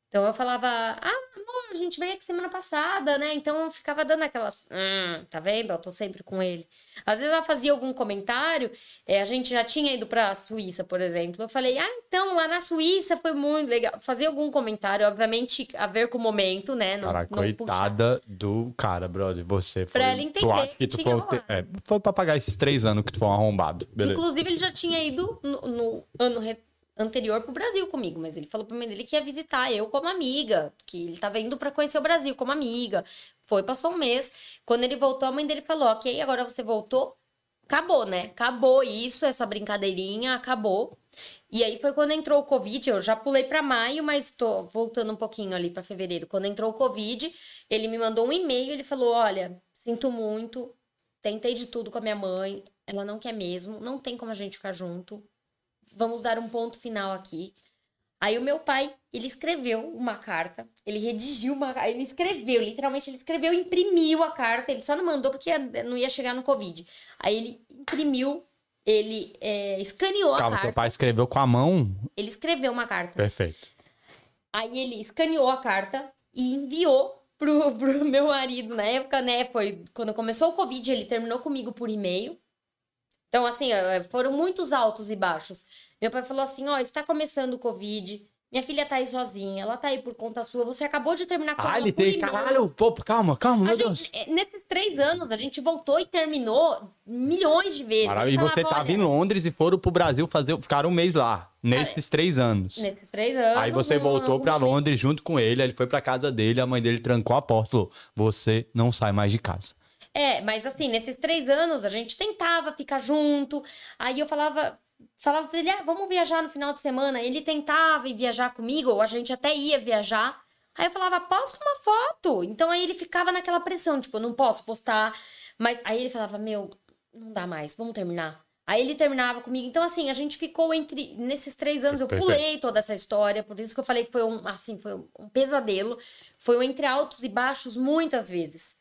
Então eu falava, ah, amor, a gente veio aqui semana passada, né? Então eu ficava dando aquelas. Hum, tá vendo? Eu tô sempre com ele. Às vezes ela fazia algum comentário, é, a gente já tinha ido pra Suíça, por exemplo. Eu falei, ah, então lá na Suíça foi muito legal. Fazia algum comentário, obviamente, a ver com o momento, né? Não, Cara, não puxar. coitada do cara, brother. Você foi. Pra ela entender tu acha que que tu foi, te- é, foi pra pagar esses três anos que tu foi um arrombado. Beleza. Inclusive, ele já tinha ido no, no ano re- anterior pro Brasil comigo, mas ele falou pra mim dele que ia visitar eu como amiga, que ele tava indo pra conhecer o Brasil como amiga. Foi, passou um mês. Quando ele voltou, a mãe dele falou: Ok, agora você voltou, acabou, né? Acabou isso, essa brincadeirinha, acabou. E aí foi quando entrou o Covid, eu já pulei pra maio, mas tô voltando um pouquinho ali pra fevereiro. Quando entrou o Covid, ele me mandou um e-mail, ele falou: "Olha, sinto muito, tentei de tudo com a minha mãe, ela não quer mesmo, não tem como a gente ficar junto. Vamos dar um ponto final aqui." Aí o meu pai, ele escreveu uma carta, ele redigiu uma, ele escreveu, literalmente ele escreveu, imprimiu a carta, ele só não mandou porque ia- não ia chegar no Covid. Aí ele imprimiu, ele é, escaneou a Calma, carta. teu pai escreveu com a mão. Ele escreveu uma carta. Perfeito. Aí ele escaneou a carta e enviou pro, pro meu marido na época, né? Foi quando começou o Covid, ele terminou comigo por e-mail. Então, assim, eh, foram muitos altos e baixos. Meu pai falou assim: ó, está começando o Covid. Minha filha tá aí sozinha, ela tá aí por conta sua. Você acabou de terminar com Ah, ele tem. e-mail." Caralho, pô, calma, calma, A meu Deus. gente, eh, nesses três anos, a gente voltou e terminou milhões de vezes. Maravilha. E você tava "Olha, em Londres e foram pro Brasil fazer, ficaram um mês lá, nesses três anos. Nesses três anos. Aí você voltou pra não- Londres junto com ele, aí ele foi pra casa dele, a mãe dele trancou a porta falou: Você não sai mais de casa. É, mas assim, nesses três anos a gente tentava ficar junto. Aí eu falava, falava pra ele, ah, vamos viajar no final de semana. Ele tentava ir viajar comigo, ou a gente até ia viajar. Aí eu falava, posta uma foto. Então aí ele ficava naquela pressão, tipo, não posso postar. Mas aí ele falava, meu, não dá mais, vamos terminar. Aí ele terminava comigo. Então, assim, a gente ficou entre. Nesses três anos, eu pulei toda essa história. Por isso que eu falei que foi um, assim, foi um pesadelo. Foi um entre altos e baixos muitas vezes.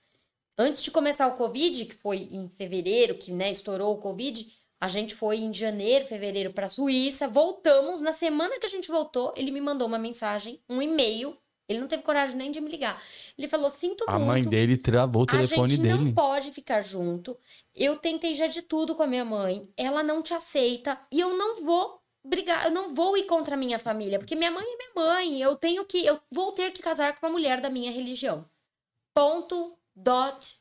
Antes de começar o Covid, que foi em fevereiro, que né, estourou o Covid, a gente foi em janeiro, fevereiro para Suíça, voltamos. Na semana que a gente voltou, ele me mandou uma mensagem, um e-mail. Ele não teve coragem nem de me ligar. Ele falou: Sinto A muito. mãe dele travou o telefone a gente dele. não pode ficar junto. Eu tentei já de tudo com a minha mãe. Ela não te aceita e eu não vou brigar, eu não vou ir contra a minha família, porque minha mãe é minha mãe. Eu tenho que, eu vou ter que casar com uma mulher da minha religião. Ponto. Dot.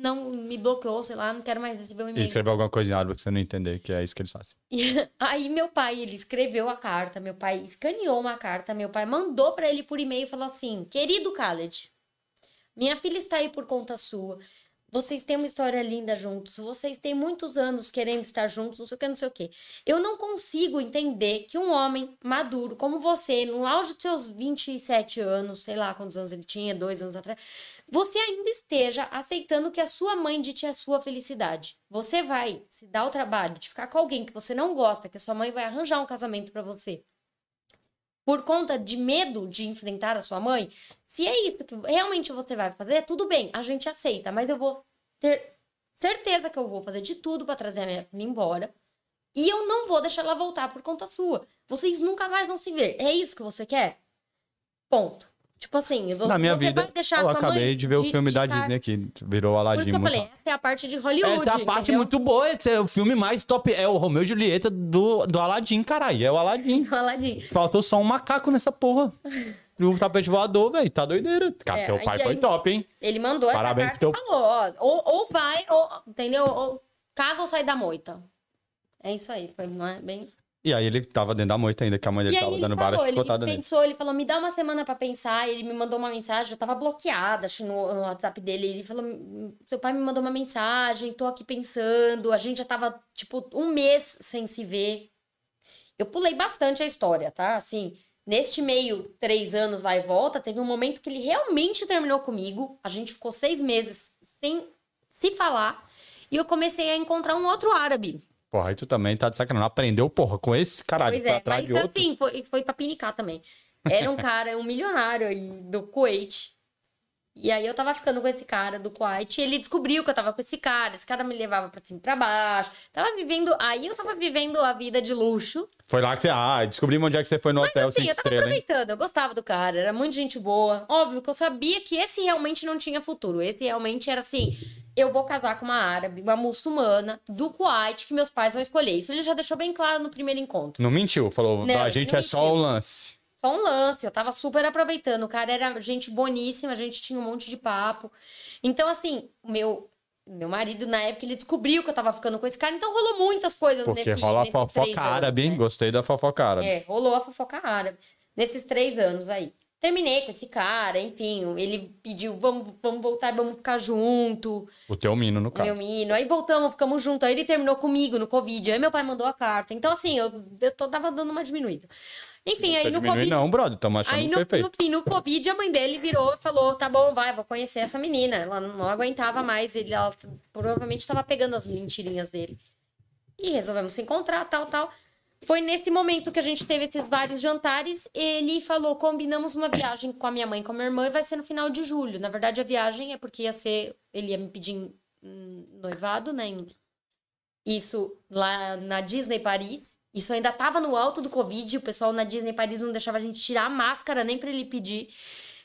Não me bloqueou, sei lá, não quero mais receber um e-mail. escreveu alguma coisa errada pra você não entender que é isso que eles fazem. E aí meu pai, ele escreveu a carta, meu pai escaneou uma carta, meu pai mandou pra ele por e-mail e falou assim: "Querido Khaled, minha filha está aí por conta sua. Vocês têm uma história linda juntos. Vocês têm muitos anos querendo estar juntos, não sei o que, não sei o que. Eu não consigo entender que um homem maduro como você, no auge dos seus 27 anos, sei lá quantos anos ele tinha, dois anos atrás, você ainda esteja aceitando que a sua mãe dite a sua felicidade. Você vai se dar o trabalho de ficar com alguém que você não gosta, que a sua mãe vai arranjar um casamento pra você. Por conta de medo de enfrentar a sua mãe, se é isso que realmente você vai fazer, tudo bem, a gente aceita, mas eu vou ter certeza que eu vou fazer de tudo pra trazer a minha filha embora. E eu não vou deixar ela voltar por conta sua. Vocês nunca mais vão se ver. É isso que você quer? Ponto. Tipo assim, você, Na minha você vida, vai deixar a eu sua acabei mãe de ver o filme da estar- Disney que virou Por Aladdin. isso que eu falei, essa é a parte de Hollywood. Essa é a parte entendeu? muito boa. Esse é o filme mais top. É o Romeu e Julieta do, do Aladdin, caralho. É o Aladdin. Do Aladdin. Faltou só um macaco nessa porra. E o tapete voador, velho. Tá doideira. Cara, É, teu pai aí- foi top, hein? Ele mandou essa Parabéns carta pro e falou, ó, ou, ou vai, ou, entendeu? Ou caga ou sai da moita. É isso aí, foi não é? bem... E aí ele tava dentro da moita ainda, que a mãe dele E tava dando várias ele chicotadas nele. pensou, ele falou, me dá uma semana pra pensar, ele me mandou uma mensagem, eu tava bloqueada, acho, no, no WhatsApp dele, ele falou, seu pai me mandou uma mensagem, tô aqui pensando, a gente já tava, tipo, um mês sem se ver. Eu pulei bastante a história, tá? Assim, neste meio, três anos vai e volta, teve um momento que ele realmente terminou comigo, a gente ficou seis meses sem se falar, e eu comecei a encontrar um outro árabe. Porra, aí tu também tá de sacanagem. Aprendeu, porra, com esse caralho Pois é, trás mas de outro. assim, foi, foi pra pinicar também. Era um cara, um milionário aí do Kuwait. E aí eu tava ficando com esse cara do Kuwait, e ele descobriu que eu tava com esse cara, esse cara me levava pra cima e pra baixo. Tava vivendo, aí eu tava vivendo a vida de luxo. Foi lá que você. Ah, descobrimos onde é que você foi no hotel Assim, eu tava estrelas, hein? aproveitando, eu gostava do cara, era muito gente boa. Óbvio que eu sabia que esse realmente não tinha futuro. Esse realmente era assim: eu vou casar com uma árabe, uma muçulmana do Kuwait que meus pais vão escolher. Isso ele já deixou bem claro no primeiro encontro. Não mentiu, falou, Não, a gente é só mentiu. o lance. Só um lance, eu tava super aproveitando. O cara era gente boníssima, a gente tinha um monte de papo. Então, assim, meu. Meu marido, na época, ele descobriu que eu tava ficando com esse cara, então rolou muitas coisas Porque nesse, rola a fofoca árabe, hein? né? Gostei da fofoca árabe. É, rolou a fofoca árabe. Nesses três anos aí. Terminei com esse cara, enfim, ele pediu, vamos, vamos voltar e vamos ficar junto, O teu mino, no o caso. meu menino. Aí voltamos, ficamos juntos. Aí ele terminou comigo no Covid. Aí meu pai mandou a carta. Então, assim, eu, eu tô, tava dando uma diminuída. Enfim, aí no Covid. Não, brother, estamos achando Aí no, perfeito. no fim, no Covid, a mãe dele virou e falou: tá bom, vai, vou conhecer essa menina. Ela não aguentava mais, ele, ela provavelmente estava pegando as mentirinhas dele. E resolvemos se encontrar, tal, tal. Foi nesse momento que a gente teve esses vários jantares. Ele falou: combinamos uma viagem com a minha mãe e com a minha irmã e vai ser no final de julho. Na verdade, a viagem é porque ia ser. Ele ia me pedir noivado, né? Isso lá na Disney Paris. Isso ainda tava no alto do Covid. O pessoal na Disney Paris não deixava a gente tirar a máscara nem pra ele pedir.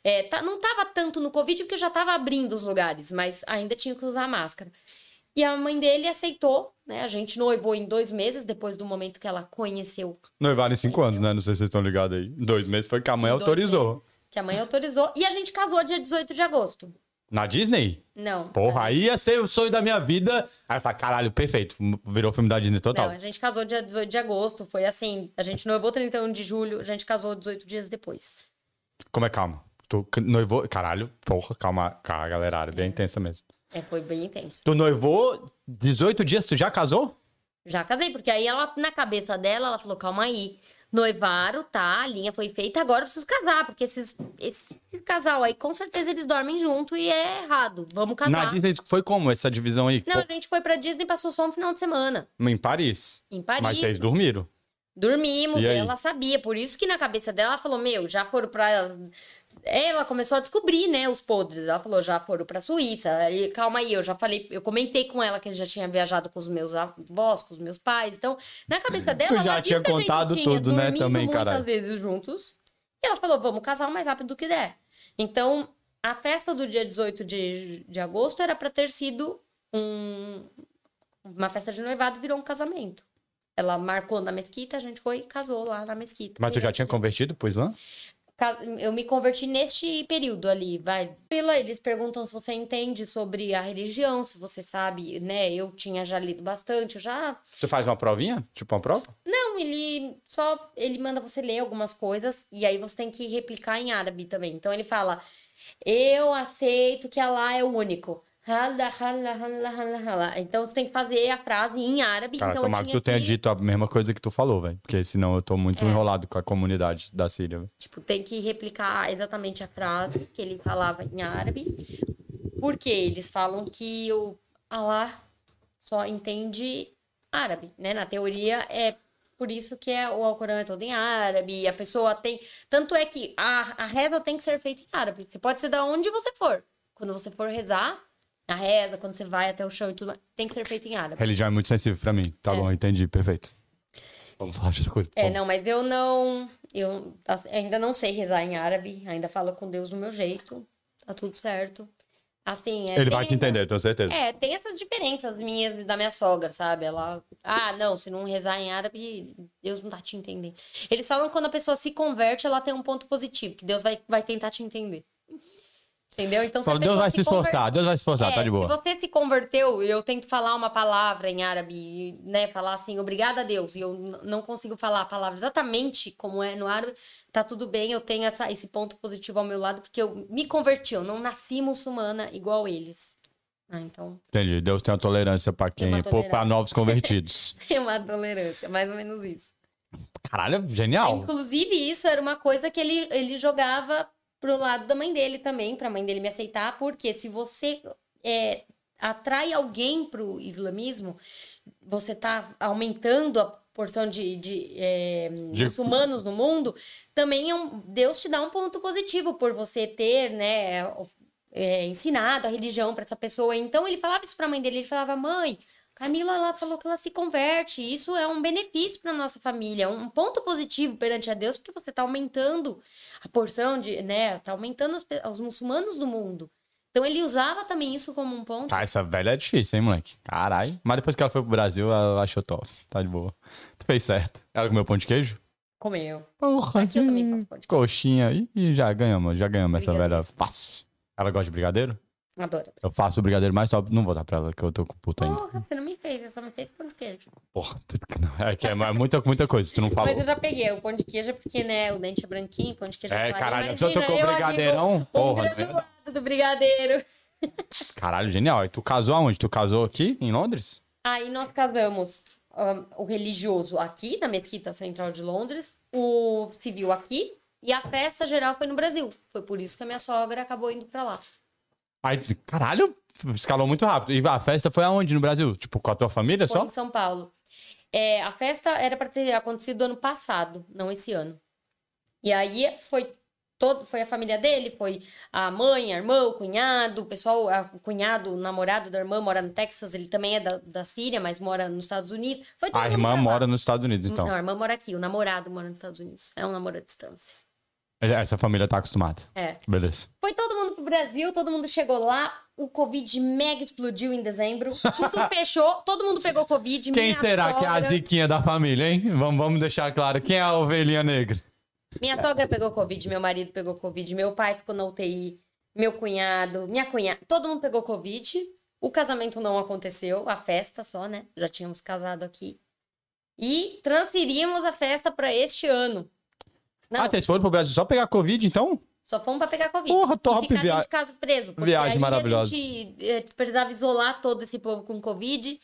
É, tá- não tava tanto no Covid porque já tava abrindo os lugares, mas ainda tinha que usar máscara. E a mãe dele aceitou, né? A gente noivou em dois meses depois do momento que ela conheceu. Noivado em cinco anos, né? Não sei se vocês estão ligados aí. Dois meses foi que a mãe autorizou. meses, Que a mãe autorizou. E a gente casou dia 18 de agosto. Na Disney? Não. Porra, aí ia ser o sonho da minha vida. Aí eu falei, caralho, perfeito. Virou filme da Disney total. Não, a gente casou dia 18 de agosto. Foi assim. A gente noivou 31 de julho, a gente casou 18 dias depois. Como é, calma? Tu noivou. Caralho, porra, calma, calma, galera, árabe, é intensa mesmo. É, foi bem intenso. Tu noivou 18 dias, tu já casou? Já casei, porque aí ela, na cabeça dela, ela falou: calma aí. Noivaram, tá, a linha foi feita, agora eu preciso casar, porque esses, esse casal aí, com certeza eles dormem junto e é errado. Vamos casar. Na Disney foi como essa divisão aí? Não, a gente foi pra Disney e passou só um final de semana. Em Paris. Em Paris. Mas vocês dormiram. Dormimos, E ela sabia. Por isso que na cabeça dela, ela falou: Meu, já foram pra. Ela começou a descobrir, né, os podres. Ela falou: Já foram pra Suíça. Aí, calma aí, eu já falei, eu comentei com ela que ele já tinha viajado com os meus avós, com os meus pais. Então, na cabeça dela, Tu já ela tinha que a gente contado tinha tudo, né, também, muitas caralho. vezes juntos. E ela falou: Vamos casar o mais rápido que der. Então, a festa do dia 18 de, de agosto era pra ter sido um, uma festa de noivado, virou um casamento. Ela marcou na mesquita, a gente foi e casou lá na mesquita. Mas tu já tinha convertido pro Islã? Eu me converti neste período ali, vai. Eles perguntam se você entende sobre a religião, se você sabe, né? Eu tinha já lido bastante, eu já. Tu faz uma provinha? Tipo uma prova? Não, ele só. Ele manda você ler algumas coisas e aí você tem que replicar em árabe também. Então ele fala: Eu aceito que Allah é o único. Hala, hala, hala, hala, hala. Então você tem que fazer a frase em árabe. Cara, então tomara que tu tenha que- dito a mesma coisa que tu falou, velho. Porque senão eu tô muito É. enrolado com a comunidade da Síria, velho. Tipo, tem que replicar exatamente a frase que ele falava em árabe. Porque eles falam que o Allah só entende árabe, né? Na teoria é por isso que é, o Alcorão é todo em árabe, a pessoa tem. Tanto é que a, a reza tem que ser feita em árabe. Você pode ser da onde você for. Quando você for rezar, a reza, quando você vai até o chão e tudo mais, tem que ser feita em árabe. Religião é muito sensível pra mim. Tá É. bom, entendi, perfeito. Vamos falar dessa coisa. É, Vamos. não, mas eu não. Eu assim, ainda não sei rezar em árabe, ainda falo com Deus do meu jeito, tá tudo certo. Assim, é. Ele tem vai te entender, tenho certeza. É, tem essas diferenças minhas da minha sogra, sabe? Ela. Ah, não, se não rezar em árabe, Deus não tá te entendendo. Eles falam que quando a pessoa se converte, ela tem um ponto positivo, que Deus vai, vai tentar te entender. Entendeu? Então, Fala, Deus vai se conver- esforçar, Deus vai se esforçar, é, tá de boa. Se você se converteu eu tento falar uma palavra em árabe, né? Falar assim, obrigada a Deus, e eu não consigo falar a palavra exatamente como é no árabe, tá tudo bem, eu tenho essa, esse ponto positivo ao meu lado, porque eu me converti, eu não nasci muçulmana igual eles. Ah, então, Entendi. Deus tem uma tolerância pra quem, pra tolerância. novos convertidos. tem uma tolerância, mais ou menos isso. Caralho, genial. Inclusive, isso era uma coisa que ele, ele jogava pro lado da mãe dele também, pra mãe dele me aceitar, porque se você é, atrai alguém pro islamismo, você tá aumentando a porção de, de, é, De- muçulmanos no mundo, também é um, Deus te dá um ponto positivo por você ter, né, é, ensinado a religião pra essa pessoa. Então ele falava isso pra mãe dele, ele falava: "Mãe, Camila ela falou que ela se converte. Isso é um benefício para nossa família, um ponto positivo perante a Deus, porque você está aumentando a porção de, né? Tá aumentando as os muçulmanos do mundo. Então ele usava também isso como um ponto. Ah, essa velha é difícil, hein, moleque? Caralho. Mas depois que ela foi pro Brasil, ela achou top. Tá de boa. Tu fez certo. Ela comeu pão de queijo? Comeu. Porra, Aqui eu também faço pão de queijo. Coxinha aí e já ganhamos, já ganhamos essa velha fácil. Ela gosta de brigadeiro? Adoro. Eu faço o brigadeiro mais top. Não vou dar pra ela, que eu tô com puta ainda. Porra, você não me fez, você só me fez pão de queijo. Porra, é que é muita, muita coisa, tu não falou. Mas eu já peguei. O pão de queijo é porque, né, o dente é branquinho, pão de queijo É, claro. caralho, Imagina, você tocou eu ali, brigadeirão? o- Porra, o né? graduado do brigadeiro. Caralho, genial. E tu casou aonde? Tu casou aqui, em Londres? Aí nós casamos ahn, o religioso aqui, na Mesquita Central de Londres, o civil aqui, e a festa geral foi no Brasil. Foi por isso que a minha sogra acabou indo pra lá. Aí, caralho, escalou muito rápido. E a festa foi aonde no Brasil? Tipo, com a tua família Foi só? em São Paulo. É, a festa era para ter acontecido ano passado, não esse ano. E aí foi todo, foi a família dele, foi a mãe, a irmã, o cunhado, o pessoal, a- o cunhado, o namorado da irmã mora no Texas, ele também é da, da Síria, mas mora nos Estados Unidos. A irmã mora nos Estados Unidos, então. Não, a irmã mora aqui, o namorado mora nos Estados Unidos. É um namoro à distância. Essa família tá acostumada. É. Beleza. Foi todo mundo pro Brasil, todo mundo chegou lá, o Covid mega explodiu em dezembro, tudo fechou, todo mundo pegou Covid. Quem será que é a sogra- ziquinha da família, hein? Vamos, vamos deixar claro. Quem é a ovelhinha negra? Minha sogra pegou Covid, meu marido pegou Covid, meu pai ficou na UTI, meu cunhado, minha cunhada, todo mundo pegou Covid. O casamento não aconteceu, a festa só, né? Já tínhamos casado aqui. E transferimos a festa para este ano. Não, Ah, vocês foram pro Brasil só pegar Covid, então? só fomos para pegar Covid. Porra, top, e ficar via- dentro de casa preso. Viagem maravilhosa. A gente eh, precisava isolar todo esse povo com Covid.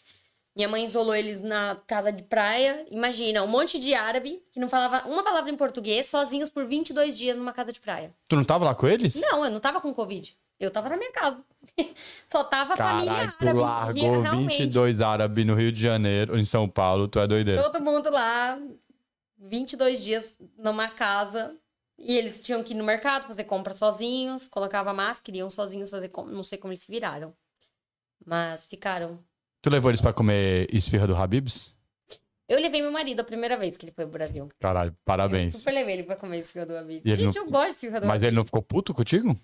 Minha mãe isolou eles na casa de praia. Imagina, um monte de árabe que não falava uma palavra em português, sozinhos por 22 dias numa casa de praia. Tu não tava lá com eles? Não, eu não tava com Covid. Eu tava na minha casa. Só tava a família Caralho, tu árabe. largou realmente. 22 árabes no Rio de Janeiro, em São Paulo, tu é doideira. Todo mundo lá, 22 dias numa casa. E eles tinham que ir no mercado fazer compra sozinhos, colocava máscara, iam sozinhos fazer compra. Não sei como eles se viraram. Mas ficaram. Tu levou eles pra comer esfirra do Habibs? Eu levei meu marido a primeira vez que ele foi pro Brasil. Caralho, Eu parabéns. super levei ele pra comer esfirra do Habib. Ele Gente, não- eu gosto de esfirra do Mas ele não ficou puto contigo?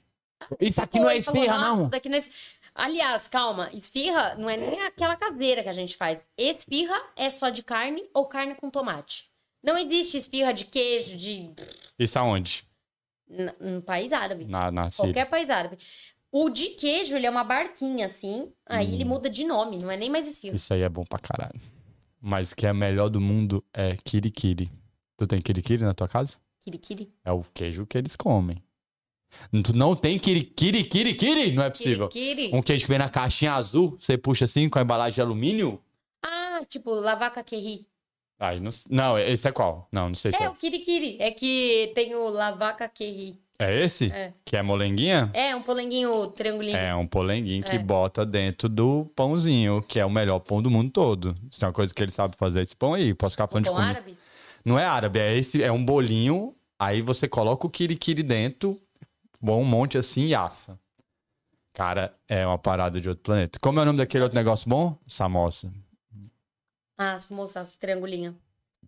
Isso aqui não é falou, esfirra, "Nossa, não. daqui não é es-" Aliás, calma, esfirra não é nem aquela caseira que a gente faz. Esfirra é só de carne ou carne com tomate. Não existe esfirra de queijo, de. Isso aonde? n- No país árabe. Na, na Síria. Qualquer país árabe. O de queijo, ele é uma barquinha assim, aí Hum. ele muda de nome, não é nem mais esfirra. Isso aí é bom pra caralho. Mas o que é melhor do mundo é kirikiri. Tu tem kirikiri na tua casa? Kirikiri. É o queijo que eles comem. Tu não tem kirikiri, kirikiri? Não é possível. Kirikiri. Um queijo que vem na caixinha azul, você puxa assim com a embalagem de alumínio? Ah, tipo, lavaca querri. Aí não, não, esse é qual? Não, não sei se É, é. o kirikiri. É que tem o lavaca querri. É esse? É. Que é molenguinha? É, um polenguinho triangulinho. É um polenguinho que É. bota dentro do pãozinho, que é o melhor pão do mundo todo. Se tem uma coisa que ele sabe fazer, é esse pão aí. Posso ficar falando de Pão comida. árabe? Não é árabe, é esse, é um bolinho. Aí você coloca o kirikiri dentro, bom um monte assim e assa. Cara, é uma parada de outro planeta. Como é o nome daquele outro negócio bom? Samosa. Ah, moças, triangulinho.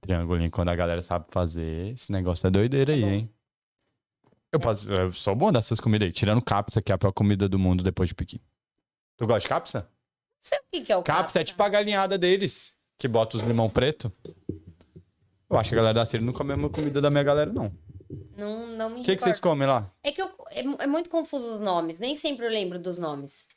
Triangulinho, quando a galera sabe fazer, esse negócio é doideira aí, bom. hein? Eu, posso, eu sou bom dessas comidas aí. Tirando capsa, que é a pior comida do mundo depois de piqui. Tu gosta de capsa? Não sei o que, que é o Capsa é tipo a galinhada deles, que bota os limão preto. Eu acho que a galera da Síria não come a mesma comida da minha galera, não. Não, não me O que, que vocês comem lá? É que eu, é, é muito confuso os nomes. Nem sempre eu lembro dos nomes.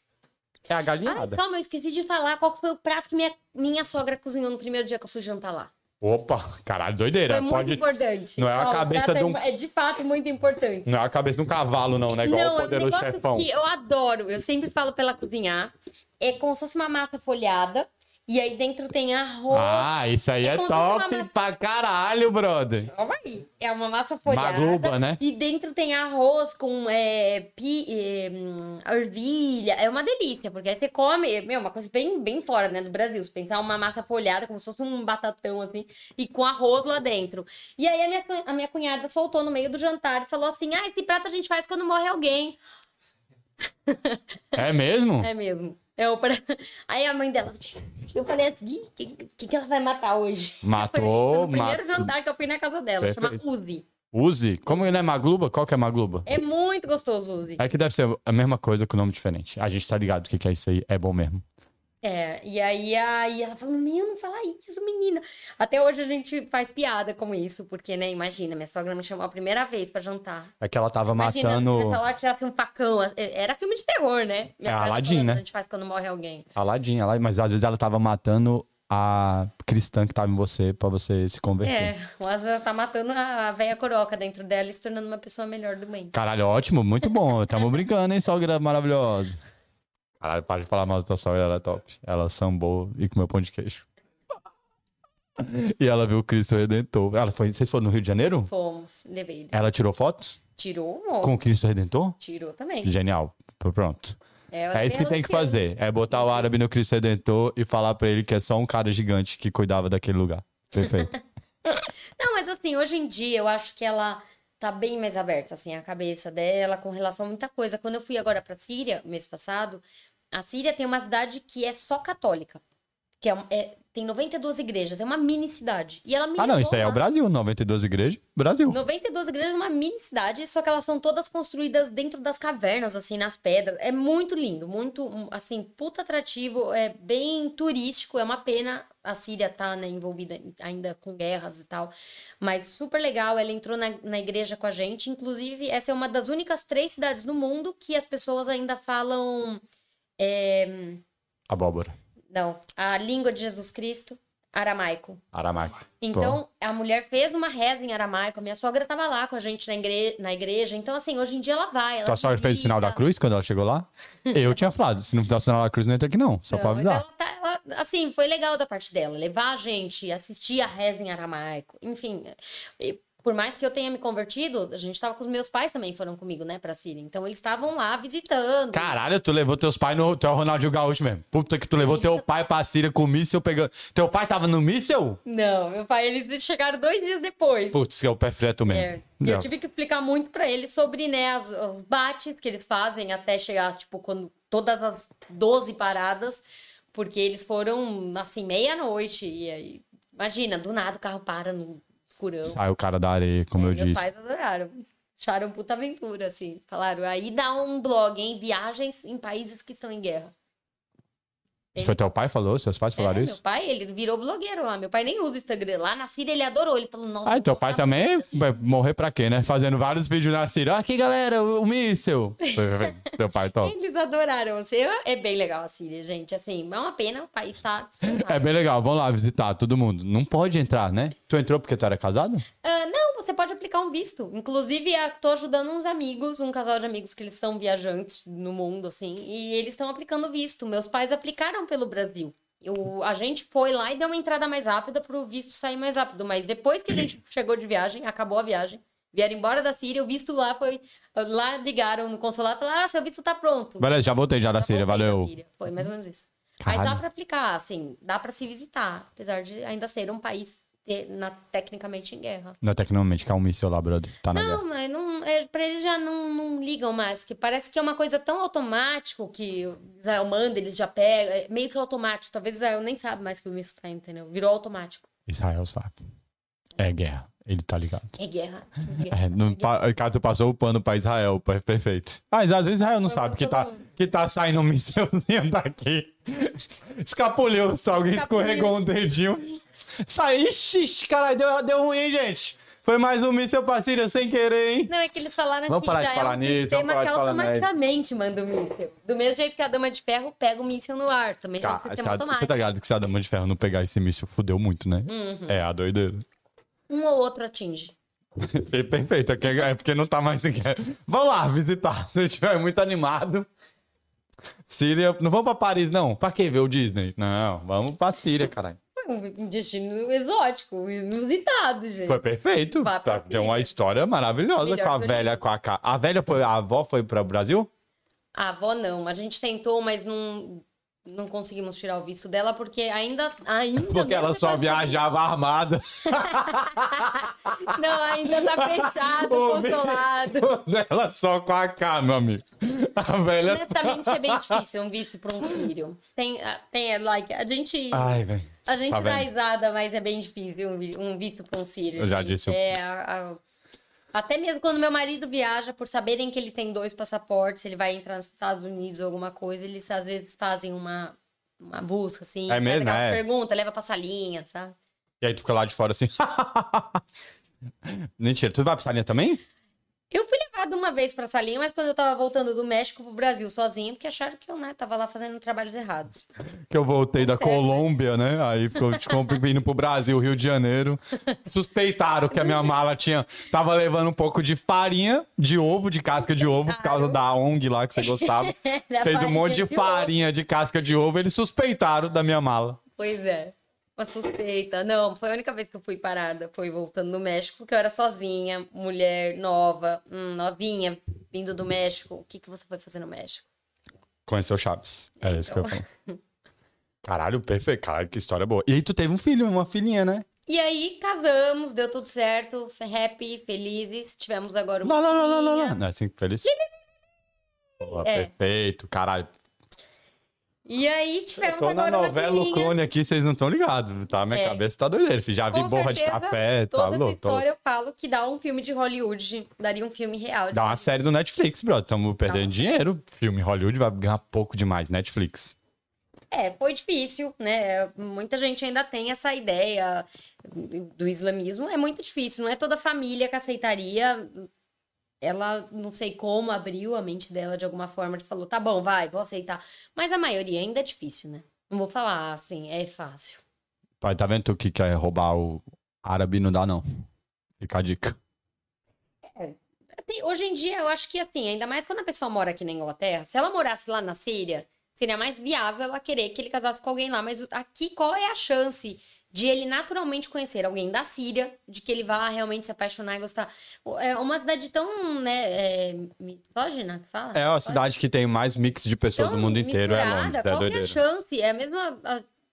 É a Ah, galinhada. calma, eu esqueci de falar qual que foi o prato que minha, minha sogra cozinhou no primeiro dia que eu fui jantar lá. Opa, caralho, doideira. Foi muito Pode... importante. não é a Ó, cabeça prato de um- É, é de fato muito importante. Não é a cabeça de um cavalo, não, né? Igual Não, o é um poderoso chefão. que eu adoro. Eu sempre falo pra ela cozinhar. É como se fosse uma massa folhada. E aí dentro tem arroz. Ah, isso aí É é, top massa- pra caralho, brother. Calma aí. É uma massa folhada. Maruba, né? E dentro tem arroz com é, pi, é, ervilha. É uma delícia, porque aí você come, meu, uma coisa bem, bem fora, né, do Brasil. Se pensar uma massa folhada, como se fosse um batatão, assim, e com arroz lá dentro. E aí a minha, a minha cunhada soltou no meio do jantar e falou assim: ah, esse prato a gente faz quando morre alguém. É mesmo? É mesmo. Eu, pra... Aí a mãe dela, eu falei assim, o que, que, que ela vai matar hoje? Matou, Foi no primeiro matou. jantar que eu fui na casa dela, chama Perfeito. Uzi. Uzi. Como ele é magluba? Qual que é magluba? É muito gostoso Uzi. É que deve ser a mesma coisa com nome diferente. A gente tá ligado o que que é isso aí. É bom mesmo. É, e aí, aí ela falou, meu, não fala isso, menina. Até hoje a gente faz piada com isso, porque, né, imagina, minha sogra me chamou a primeira vez pra jantar. É que ela tava Imagina matando se ela tirasse um facão. Era filme de terror, né? É Minha cara Aladdin, né? A gente faz quando morre alguém. a Ladinha lá, mas às vezes ela tava matando a cristã que tava em você pra você se converter. É, o Asa tá matando a velha coroca dentro dela e se tornando uma pessoa melhor do bem. Caralho, ótimo, muito bom. Tamo brincando, hein, sogra maravilhosa. Caralho, para de falar mal da sogra, ela é top. Ela sambou e comeu pão de queijo. E ela viu o Cristo Redentor. Ela foi, vocês foram no Rio de Janeiro? Fomos, levei ele. Ela tirou fotos Tirou um com o Cristo Redentor? Tirou também. Genial. Pronto. É, É isso que tem que esse fazer. É botar o árabe no Cristo Redentor e falar pra ele que é só um cara gigante que cuidava daquele lugar. Perfeito. Não, mas assim, hoje em dia eu acho que ela tá bem mais aberta, assim, a cabeça dela com relação a muita coisa. Quando eu fui agora pra Síria, mês passado, a Síria tem uma cidade que é só católica. Que é, é- tem 92 igrejas, é uma mini cidade. E ela ah, não, isso aí é o. Brasil. 92 igrejas. Brasil. 92 igrejas é uma mini cidade, só que elas são todas construídas dentro das cavernas, assim, nas pedras. É muito lindo, muito, assim, puta atrativo, é bem turístico, é uma pena a Síria tá, né, envolvida ainda com guerras e tal, mas super legal, ela entrou na, na igreja com a gente, inclusive essa é uma das únicas três cidades no mundo que as pessoas ainda falam, é, Abóbora. não, a língua de Jesus Cristo, aramaico. Aramaico. Então, a mulher fez uma reza em aramaico. A minha sogra tava lá com a gente na, igre- na igreja. Então, assim, hoje em dia ela vai. Ela Tua sogra fez o sinal da cruz quando ela chegou lá? Eu tinha falado, se não fizer o sinal da cruz, não entra aqui não. Só Não, pra avisar. ela tá- ela- assim, foi legal da parte dela. Levar a gente, assistir a reza em aramaico. Enfim, por mais que eu tenha me convertido, a gente tava com os meus pais também, foram comigo, né, pra Síria. Então, eles estavam lá visitando. Caralho, tu levou teus pais no. Tu é o Ronaldinho Gaúcho mesmo. Puta que tu levou teu pai pra Síria com o míssel pegando. Teu pai tava no míssel? Não, meu pai, eles chegaram dois dias depois. Putz, que é o pé freto mesmo. É, e eu tive que explicar muito pra eles sobre, né, as- os bates que eles fazem até chegar, tipo, quando todas as 12 paradas, porque eles foram, assim, meia-noite, e aí, imagina, do nada o carro para no escurão. Sai o cara da areia, como É, eu meus disse. pais adoraram. Acharam puta aventura, assim. Falaram, aí dá um blog, hein? Viagens em países que estão em guerra. Isso foi teu pai falou? Seus pais falaram é, isso? meu pai, ele virou blogueiro lá. Meu pai nem usa Instagram. Lá na Síria ele adorou. Ele falou, nossa. Ah, eu teu pai também assim. vai morrer pra quê, né? Fazendo vários vídeos na Síria. Ah, aqui, galera, o, o míssel. teu pai top. Eles adoraram. Assim, é bem legal a Síria, gente. Assim, é uma pena o país tá É bem legal, vamos lá visitar todo mundo. Não pode entrar, né? Tu entrou porque tu era casado? Ah, não, você pode aplicar um visto. Inclusive, eu tô ajudando uns amigos, um casal de amigos que eles são viajantes no mundo, assim, e eles estão aplicando visto. Meus pais aplicaram pelo Brasil. Eu, a gente foi lá e deu uma entrada mais rápida pro visto sair mais rápido. Mas depois que a gente chegou de viagem, acabou a viagem, vieram embora da Síria, o visto lá foi. Lá ligaram no consulado e falaram: ah, seu visto tá pronto. Beleza, já voltei já da Já Síria, voltei da valeu. Síria. Foi mais ou menos isso. Caralho. dá pra aplicar, assim, dá pra se visitar, apesar de ainda ser um país te- na- tecnicamente em guerra. Não tecnicamente é um míssel lá, brother. Tá na guerra. Não, mas não, é, pra eles já não, não ligam mais, porque parece que é uma coisa tão automático que Israel manda, eles já pegam, é meio que automático. Talvez Israel nem sabe mais que o misto tá, entendeu? Virou automático. Israel sabe. É guerra. Ele tá ligado. É guerra. É, não, pa- cara, tu passou o pano pra Israel, per- perfeito. Mas às vezes Israel não sabe que tá, que tá saindo um mísselzinho daqui. Escapuliu, só alguém Escapuliu. escorregou um dedinho. Sai, ixi, caralho, deu, deu ruim, hein, gente? Foi mais um míssel pra Síria sem querer, hein? Não, é que eles falaram Vamos que parar de já é falar um nisso, vamos sistema parar que falar automaticamente manda o míssil. Do mesmo jeito que a Dama de Ferro pega o míssil no ar, também é um sistema você automático. tá ligado que se a Dama de Ferro não pegar esse míssil, fudeu muito, né? Uhum. É, a doideira. Um ou outro atinge. Perfeito, é que- é porque não tá mais em guerra. Vamos lá visitar, se estiver muito animado. Síria, não vamos pra Paris, não. Pra que ver o Disney? Não, vamos pra Síria, caralho. Foi um destino exótico, inusitado, gente. Foi perfeito. Vá pra Tem uma história maravilhosa Melhor com a velha, com a A velha foi, a avó foi para o Brasil? A avó não. A gente tentou, mas não. Não conseguimos tirar o visto dela porque ainda. ainda Porque ela mesmo só viajava armada. Não, ainda tá fechado Ô, o consulado. ela só com a K, meu amigo. A velha. Honestamente, é bem difícil um visto pra um filho. Tem, ah, tem é, like, a gente. Ai. A gente Tá dá vendo? risada, mas é bem difícil um, vi- visto pra um sírio. Eu já disse. É, a- a- até mesmo quando meu marido viaja, por saberem que ele tem dois passaportes, ele vai entrar nos Estados Unidos ou alguma coisa, eles às vezes fazem uma, uma busca, assim. É mesmo, é? perguntas, leva pra salinha, sabe? E aí tu fica lá de fora assim. Mentira, tu vai pra salinha também? Eu fui levada uma vez pra salinha, mas quando eu tava voltando do México pro Brasil sozinha, porque acharam que eu, né, tava lá fazendo trabalhos errados. Que eu voltei da. Colômbia, né? Aí ficou compre- vindo pro Brasil, Rio de Janeiro. Suspeitaram que a minha mala tinha. Tava levando um pouco de farinha de ovo, de casca de ovo, por causa da ONG lá que você gostava. Fez um monte de farinha de ovo. farinha de casca de ovo, eles suspeitaram da minha mala. Pois é. Uma suspeita. Não, foi a única vez que eu fui parada. Foi voltando do México, porque eu era sozinha, mulher nova, hum, novinha, vindo do México. O que, que você foi fazer no México? Conheceu Chaves. É É, isso que eu então. falo. Caralho, perfeito. Caralho, que história boa. E aí tu teve um filho, uma filhinha, né? E aí, casamos, deu tudo certo, happy, felizes. Tivemos agora uma não, não, não, filhinha. não. Não é assim, feliz? Boa, É. perfeito. Caralho. E aí, tivemos Eu tô na agora uma novela O. Clone aqui, vocês não estão ligados, tá? Minha É. cabeça tá doideira. Já vi Com borra de café, tá Toda louco. tô história eu falo que dá um filme de Hollywood, daria um filme real. Dá uma série do Netflix, bro. Tamo perdendo dinheiro. Filme Hollywood vai ganhar pouco demais. Netflix. É, foi difícil, né? Muita gente ainda tem essa ideia do islamismo. É muito difícil, não é toda família que aceitaria. Ela, não sei como, abriu a mente dela de alguma forma, e falou, tá bom, vai, vou aceitar. Mas a maioria ainda é difícil, né? Não vou falar assim, é fácil. Pai, tá vendo que quer roubar o árabe? Não dá, não. Fica a dica. Tem- hoje em dia, eu acho que assim, ainda mais quando a pessoa mora aqui na Inglaterra, se ela morasse lá na Síria, seria mais viável ela querer que ele casasse com alguém lá. Mas aqui, qual é a chance de ele naturalmente conhecer alguém da Síria, de que ele vá realmente se apaixonar e gostar? É uma cidade tão, né, é, misógina, que fala? É a cidade que tem mais mix de pessoas Tão do mundo inteiro. É Londres. É Qual é a doideira. chance? É a mesma,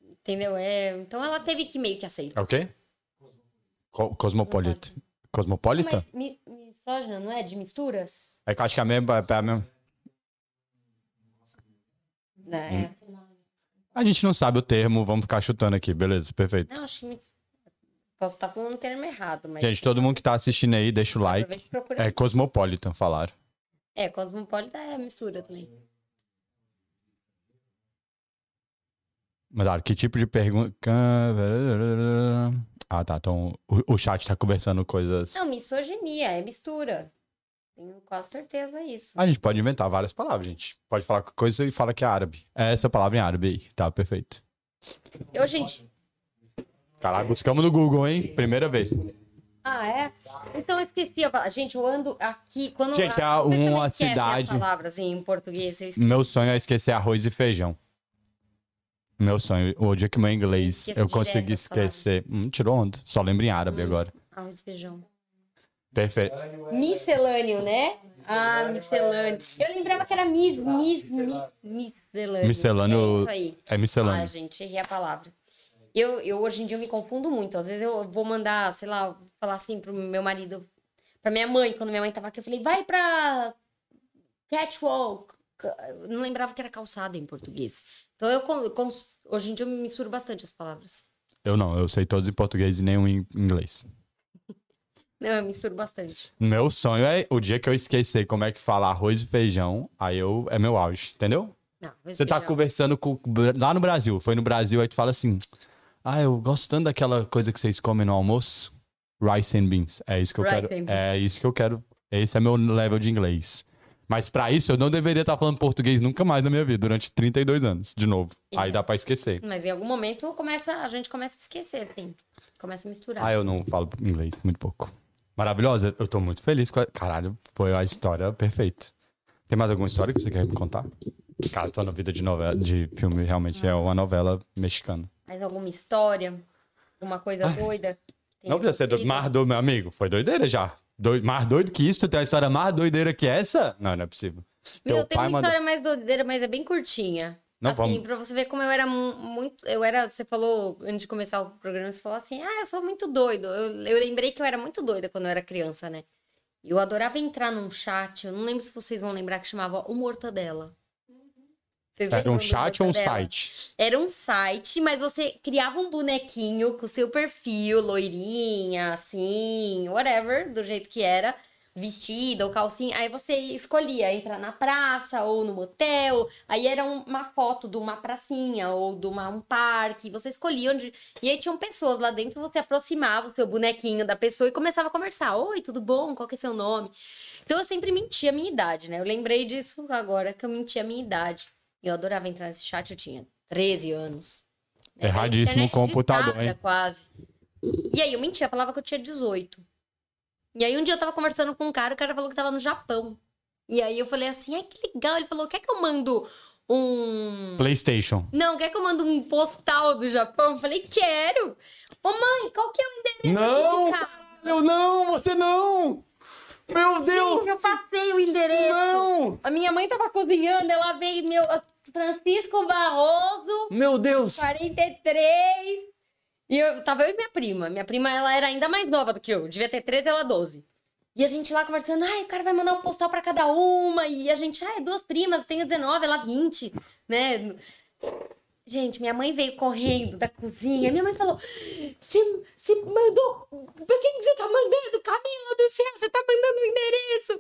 entendeu? É, então ela teve que meio que aceitar. É o quê? Co cosmopolita. Cosmopolita? Mas mi, misógina, não é? De misturas? É que eu acho que é a mesma. É a mesma. Né? Hum. A gente não sabe o termo, vamos ficar chutando aqui, beleza, perfeito. Não, acho que posso estar falando o termo errado, mas Gente, todo mundo que tá assistindo aí, deixa o like. É Cosmopolitan, falaram. É, cosmopolita é mistura também. Mas olha, que tipo de pergunta. Ah, tá. Então o, o chat tá conversando coisas. Não, misoginia, é mistura. Tenho quase certeza isso. A gente pode inventar várias palavras, gente. Pode falar qualquer coisa e fala que é árabe. É essa palavra em árabe aí. Tá, perfeito. Eu, gente. Caralho, buscamos no Google, hein? Primeira vez. Ah, é? Então eu esqueci a palavra. Gente, eu ando aqui. Quando Gente, é a, vocês também uma as cidade- palavras em português. Eu. Meu sonho é esquecer arroz e feijão. Meu sonho. O dia que meu inglês eu direto consegui esquecer. Hum, tirou onda. Só lembro em árabe agora. Arroz e feijão. Perfeito. Miscelâneo, né? Ah, miscelâneo. Eu lembrava que era mis, mis, mis, miscelâneo. Miscelâneo É. É Ah, miscelâneo. gente, errei a palavra. Eu, eu hoje em dia eu me confundo muito. Às vezes eu vou mandar, sei lá, falar assim pro meu marido, pra minha mãe, quando minha mãe tava aqui, eu falei, vai pra catwalk. Eu não lembrava que era calçada em português. Então eu, hoje em dia eu misturo bastante as palavras. Eu não, eu sei todos em português e nenhum em inglês. Não, eu misturo bastante. Meu sonho é o dia que eu esquecer como é que fala arroz e feijão, aí eu é meu auge, entendeu? Não, Você tá feijão. conversando com lá no Brasil, foi no Brasil, aí tu fala assim: "Ah, eu gosto tanto daquela coisa que vocês comem no almoço, rice and beans". É isso que eu Rice quero. É isso que eu quero. Esse é meu level de inglês. Mas pra isso eu não deveria estar falando português nunca mais na minha vida, durante 32 anos, de novo. Aí É. dá pra esquecer. Mas em algum momento começa, a gente começa a esquecer, assim. Começa a misturar. Ah, eu não falo inglês, muito pouco. Maravilhosa, eu tô muito feliz com a... Caralho, foi a história perfeita. Tem mais alguma história que você quer me contar? Cara, tua vida de novela, de filme realmente é uma novela mexicana. Mais alguma história? Alguma coisa doida? que Não tenha precisa ser doido, mais doido, meu amigo. Foi doideira já. Doido, mais doido que isso? Tu tem uma história mais doideira que essa? Não, não é possível. Meu, Teu tem uma mandou- história mais doideira, mas é bem curtinha. Não, assim, vamos. pra você ver como eu era mu- muito. Eu era. Você falou, antes de começar o programa, você falou assim: ah, eu sou muito doido. Eu, eu lembrei que eu era muito doida quando eu era criança, né? Eu adorava entrar num chat, eu não lembro se vocês vão lembrar, que chamava O Mortadela. Vocês Era lembram um chat ou um site? Era um site, mas você criava um bonequinho com o seu perfil, loirinha, assim, whatever, do jeito que era, vestida ou calcinha. Aí você escolhia entrar na praça ou no motel. Aí era um- uma foto de uma pracinha ou de uma, um parque. Você escolhia onde. E aí tinham pessoas lá dentro, você aproximava o seu bonequinho da pessoa e começava a conversar. Oi, tudo bom? Qual que é seu nome? Então eu sempre mentia a minha idade, né? Eu lembrei disso agora, que eu mentia a minha idade. E eu adorava entrar nesse chat, eu tinha 13 anos. Erradíssimo computador, hein? quase. E aí eu mentia, falava que eu tinha 18. E aí um dia eu tava conversando com um cara, o cara falou que tava no Japão. E aí eu falei assim, ai que legal. Ele falou, quer que eu mando um... PlayStation. Não, quer que eu mando um postal do Japão? Eu falei, quero. Ô mãe, qual que é o endereço Não, caralho, não, você não! Meu Deus! Gente, eu passei o endereço. Não! A minha mãe tava cozinhando, ela veio, meu, Francisco Barroso, Meu Deus! 43. E eu tava eu e minha prima. Minha prima, ela era ainda mais nova do que eu. Devia ter 13, ela 12. E a gente lá conversando, ai, o cara vai mandar um postal pra cada uma. E a gente, ai, duas primas, eu tenho 19, ela 20, né? Gente, minha mãe veio correndo da cozinha. Minha mãe falou: Você mandou. Pra quem que você tá mandando? Camila do céu, você tá mandando o endereço.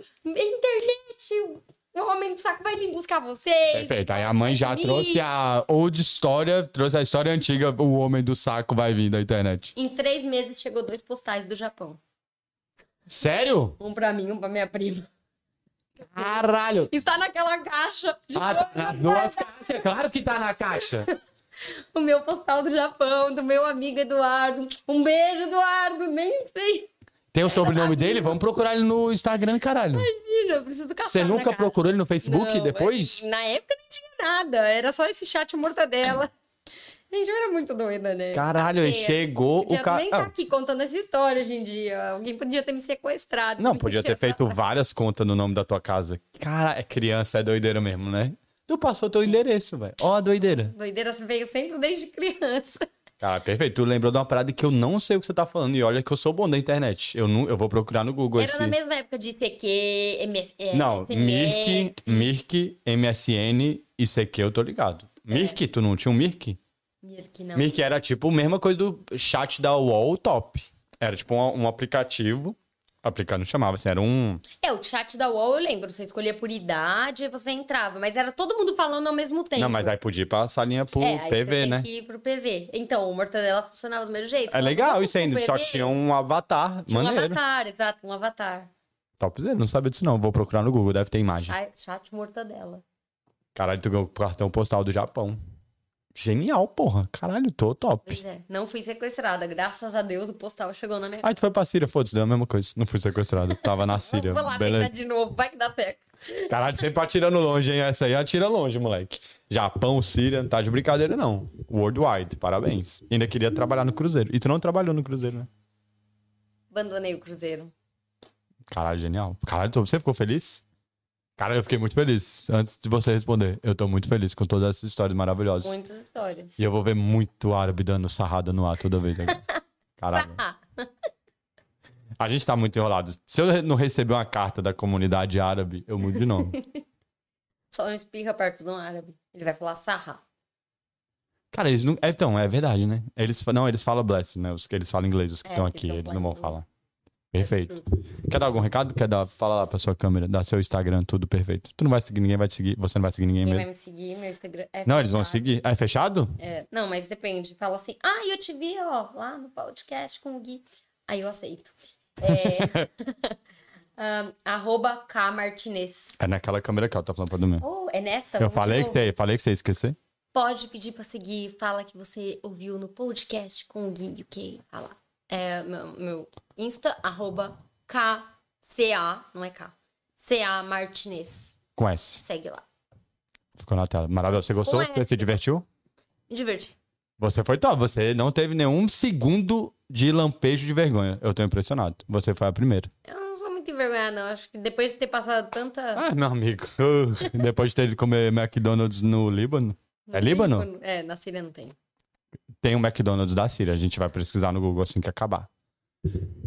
O saco vai vir buscar vocês. Perfeito. Aí a mãe já trouxe a old história, trouxe a história antiga, o homem do saco vai vir da internet. Em três meses chegou dois postais do Japão. Sério? Um pra mim, um pra minha prima. Caralho! Está naquela caixa. de Ah, tá nas duas caixas, claro que tá na caixa. O meu postal do Japão, do meu amigo Eduardo. Um beijo, Eduardo. Nem sei. Tem o sobrenome dele? Vamos procurar ele no Instagram, caralho. Imagina, eu preciso caçar Você nunca procurou ele no Facebook Não, depois? Na época nem tinha nada. Era só esse chat mortadela. Gente, eu era muito doida, né? Caralho, chegou o cara. nem estar aqui contando essa história hoje em dia. Alguém podia ter me sequestrado. Não, podia ter feito várias contas no nome da tua casa. Cara, é criança, é doideira mesmo, né? Tu passou teu endereço, velho. Ó a doideira. Doideira veio sempre desde criança. Cara, perfeito. Tu lembrou de uma parada que eu não sei o que você tá falando. E olha que eu sou bom da internet. Eu, não, eu vou procurar no Google Era esse... na mesma época de CQ, MS, é, Não. Mirk, Mirk, MSN e CQ eu tô ligado. Mirk, tu não tinha um Mirk? Mirk, não. Mirk era tipo a mesma coisa do chat da UOL top. Era tipo um, um aplicativo. Aplicativo não chamava, assim, era um... É, o chat da UOL eu lembro. Você escolhia por idade e você entrava. Mas era todo mundo falando ao mesmo tempo. Não, mas aí podia ir pra salinha pro é, PV, né? que ir pro PV. Então, o Mortadela funcionava do mesmo jeito. É legal isso ainda, "Vamos só que PV?" tinha um avatar Tinha um maneiro. avatar, exato, um avatar. Topzera, não sabia disso não. Vou procurar no Google, deve ter imagem. Ai, chat Mortadela. Caralho, tu ganhou o cartão postal do Japão. Genial, porra. Caralho, tô top. Pois é, não fui sequestrada. Graças a Deus o postal chegou na minha Aí tu foi pra Síria, foda-se, deu a mesma coisa. Não fui sequestrado, tava na Síria. Vou lá Beleza. tentar de novo, vai que dá certo. Caralho, sempre atirando longe, hein? Essa aí atira longe, moleque. Japão, Síria, não tá de brincadeira, não. Worldwide, parabéns. Ainda queria trabalhar no Cruzeiro. E tu não trabalhou no Cruzeiro, né? Abandonei o cruzeiro. Caralho, genial. Caralho, tu- você ficou feliz? Caralho, eu fiquei muito feliz. Antes de você responder, eu tô muito feliz com todas essas histórias maravilhosas. Muitas histórias. E eu vou ver muito árabe dando sarrada no ar toda vez. Caralho. A gente tá muito enrolado. Se eu não receber uma carta da comunidade árabe, eu mudo de nome. só não espirra perto de um árabe. Ele vai falar sarra. Cara, eles não. é, Então, é verdade, né? Eles, não, eles falam bless, né? Os que eles falam inglês, os que É, estão eles aqui, são eles não vão falar. Perfeito. Quer dar algum recado? Quer dar? Fala lá pra sua câmera, dá seu Instagram, tudo perfeito. Tu não vai seguir, ninguém vai te seguir, você não vai seguir ninguém Quem vai mesmo. me seguir, meu Instagram é Não, eles vão fechado. seguir. Ah, é fechado? É, não, mas depende. Fala assim, ah, eu te vi, ó, lá no podcast com o Gui. Aí eu aceito. É... Ahn, arroba K Martinez. É naquela câmera que eu tô falando pra dormir. Oh, é nesta? Eu falei que você, falei que você ia esquecer. Pode pedir pra seguir. Fala que você ouviu no podcast com o Gui UK. Fala. É, meu, meu Insta, arroba KCA, não é K. CA Martinez. Com S. Segue lá. Ficou na tela. Maravilhoso. Você gostou? Você se divertiu? Me diverti. Você foi top. Você não teve nenhum segundo de lampejo de vergonha. Eu tô impressionado. Você foi a primeira. Eu não sou muito envergonhada, não. Acho que depois de ter passado tanta. Ah, meu amigo. Depois de ter ido comer McDonald's no Líbano. Não É Líbano? quando- É, na Síria não tem. Tem um McDonald's da Síria. A gente vai pesquisar no Google assim que acabar.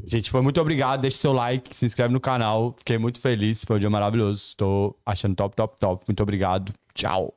Gente, foi muito obrigado. Deixe seu like, se inscreve no canal. Fiquei muito feliz. Foi um dia maravilhoso. Estou achando top, top, top. Muito obrigado. Tchau.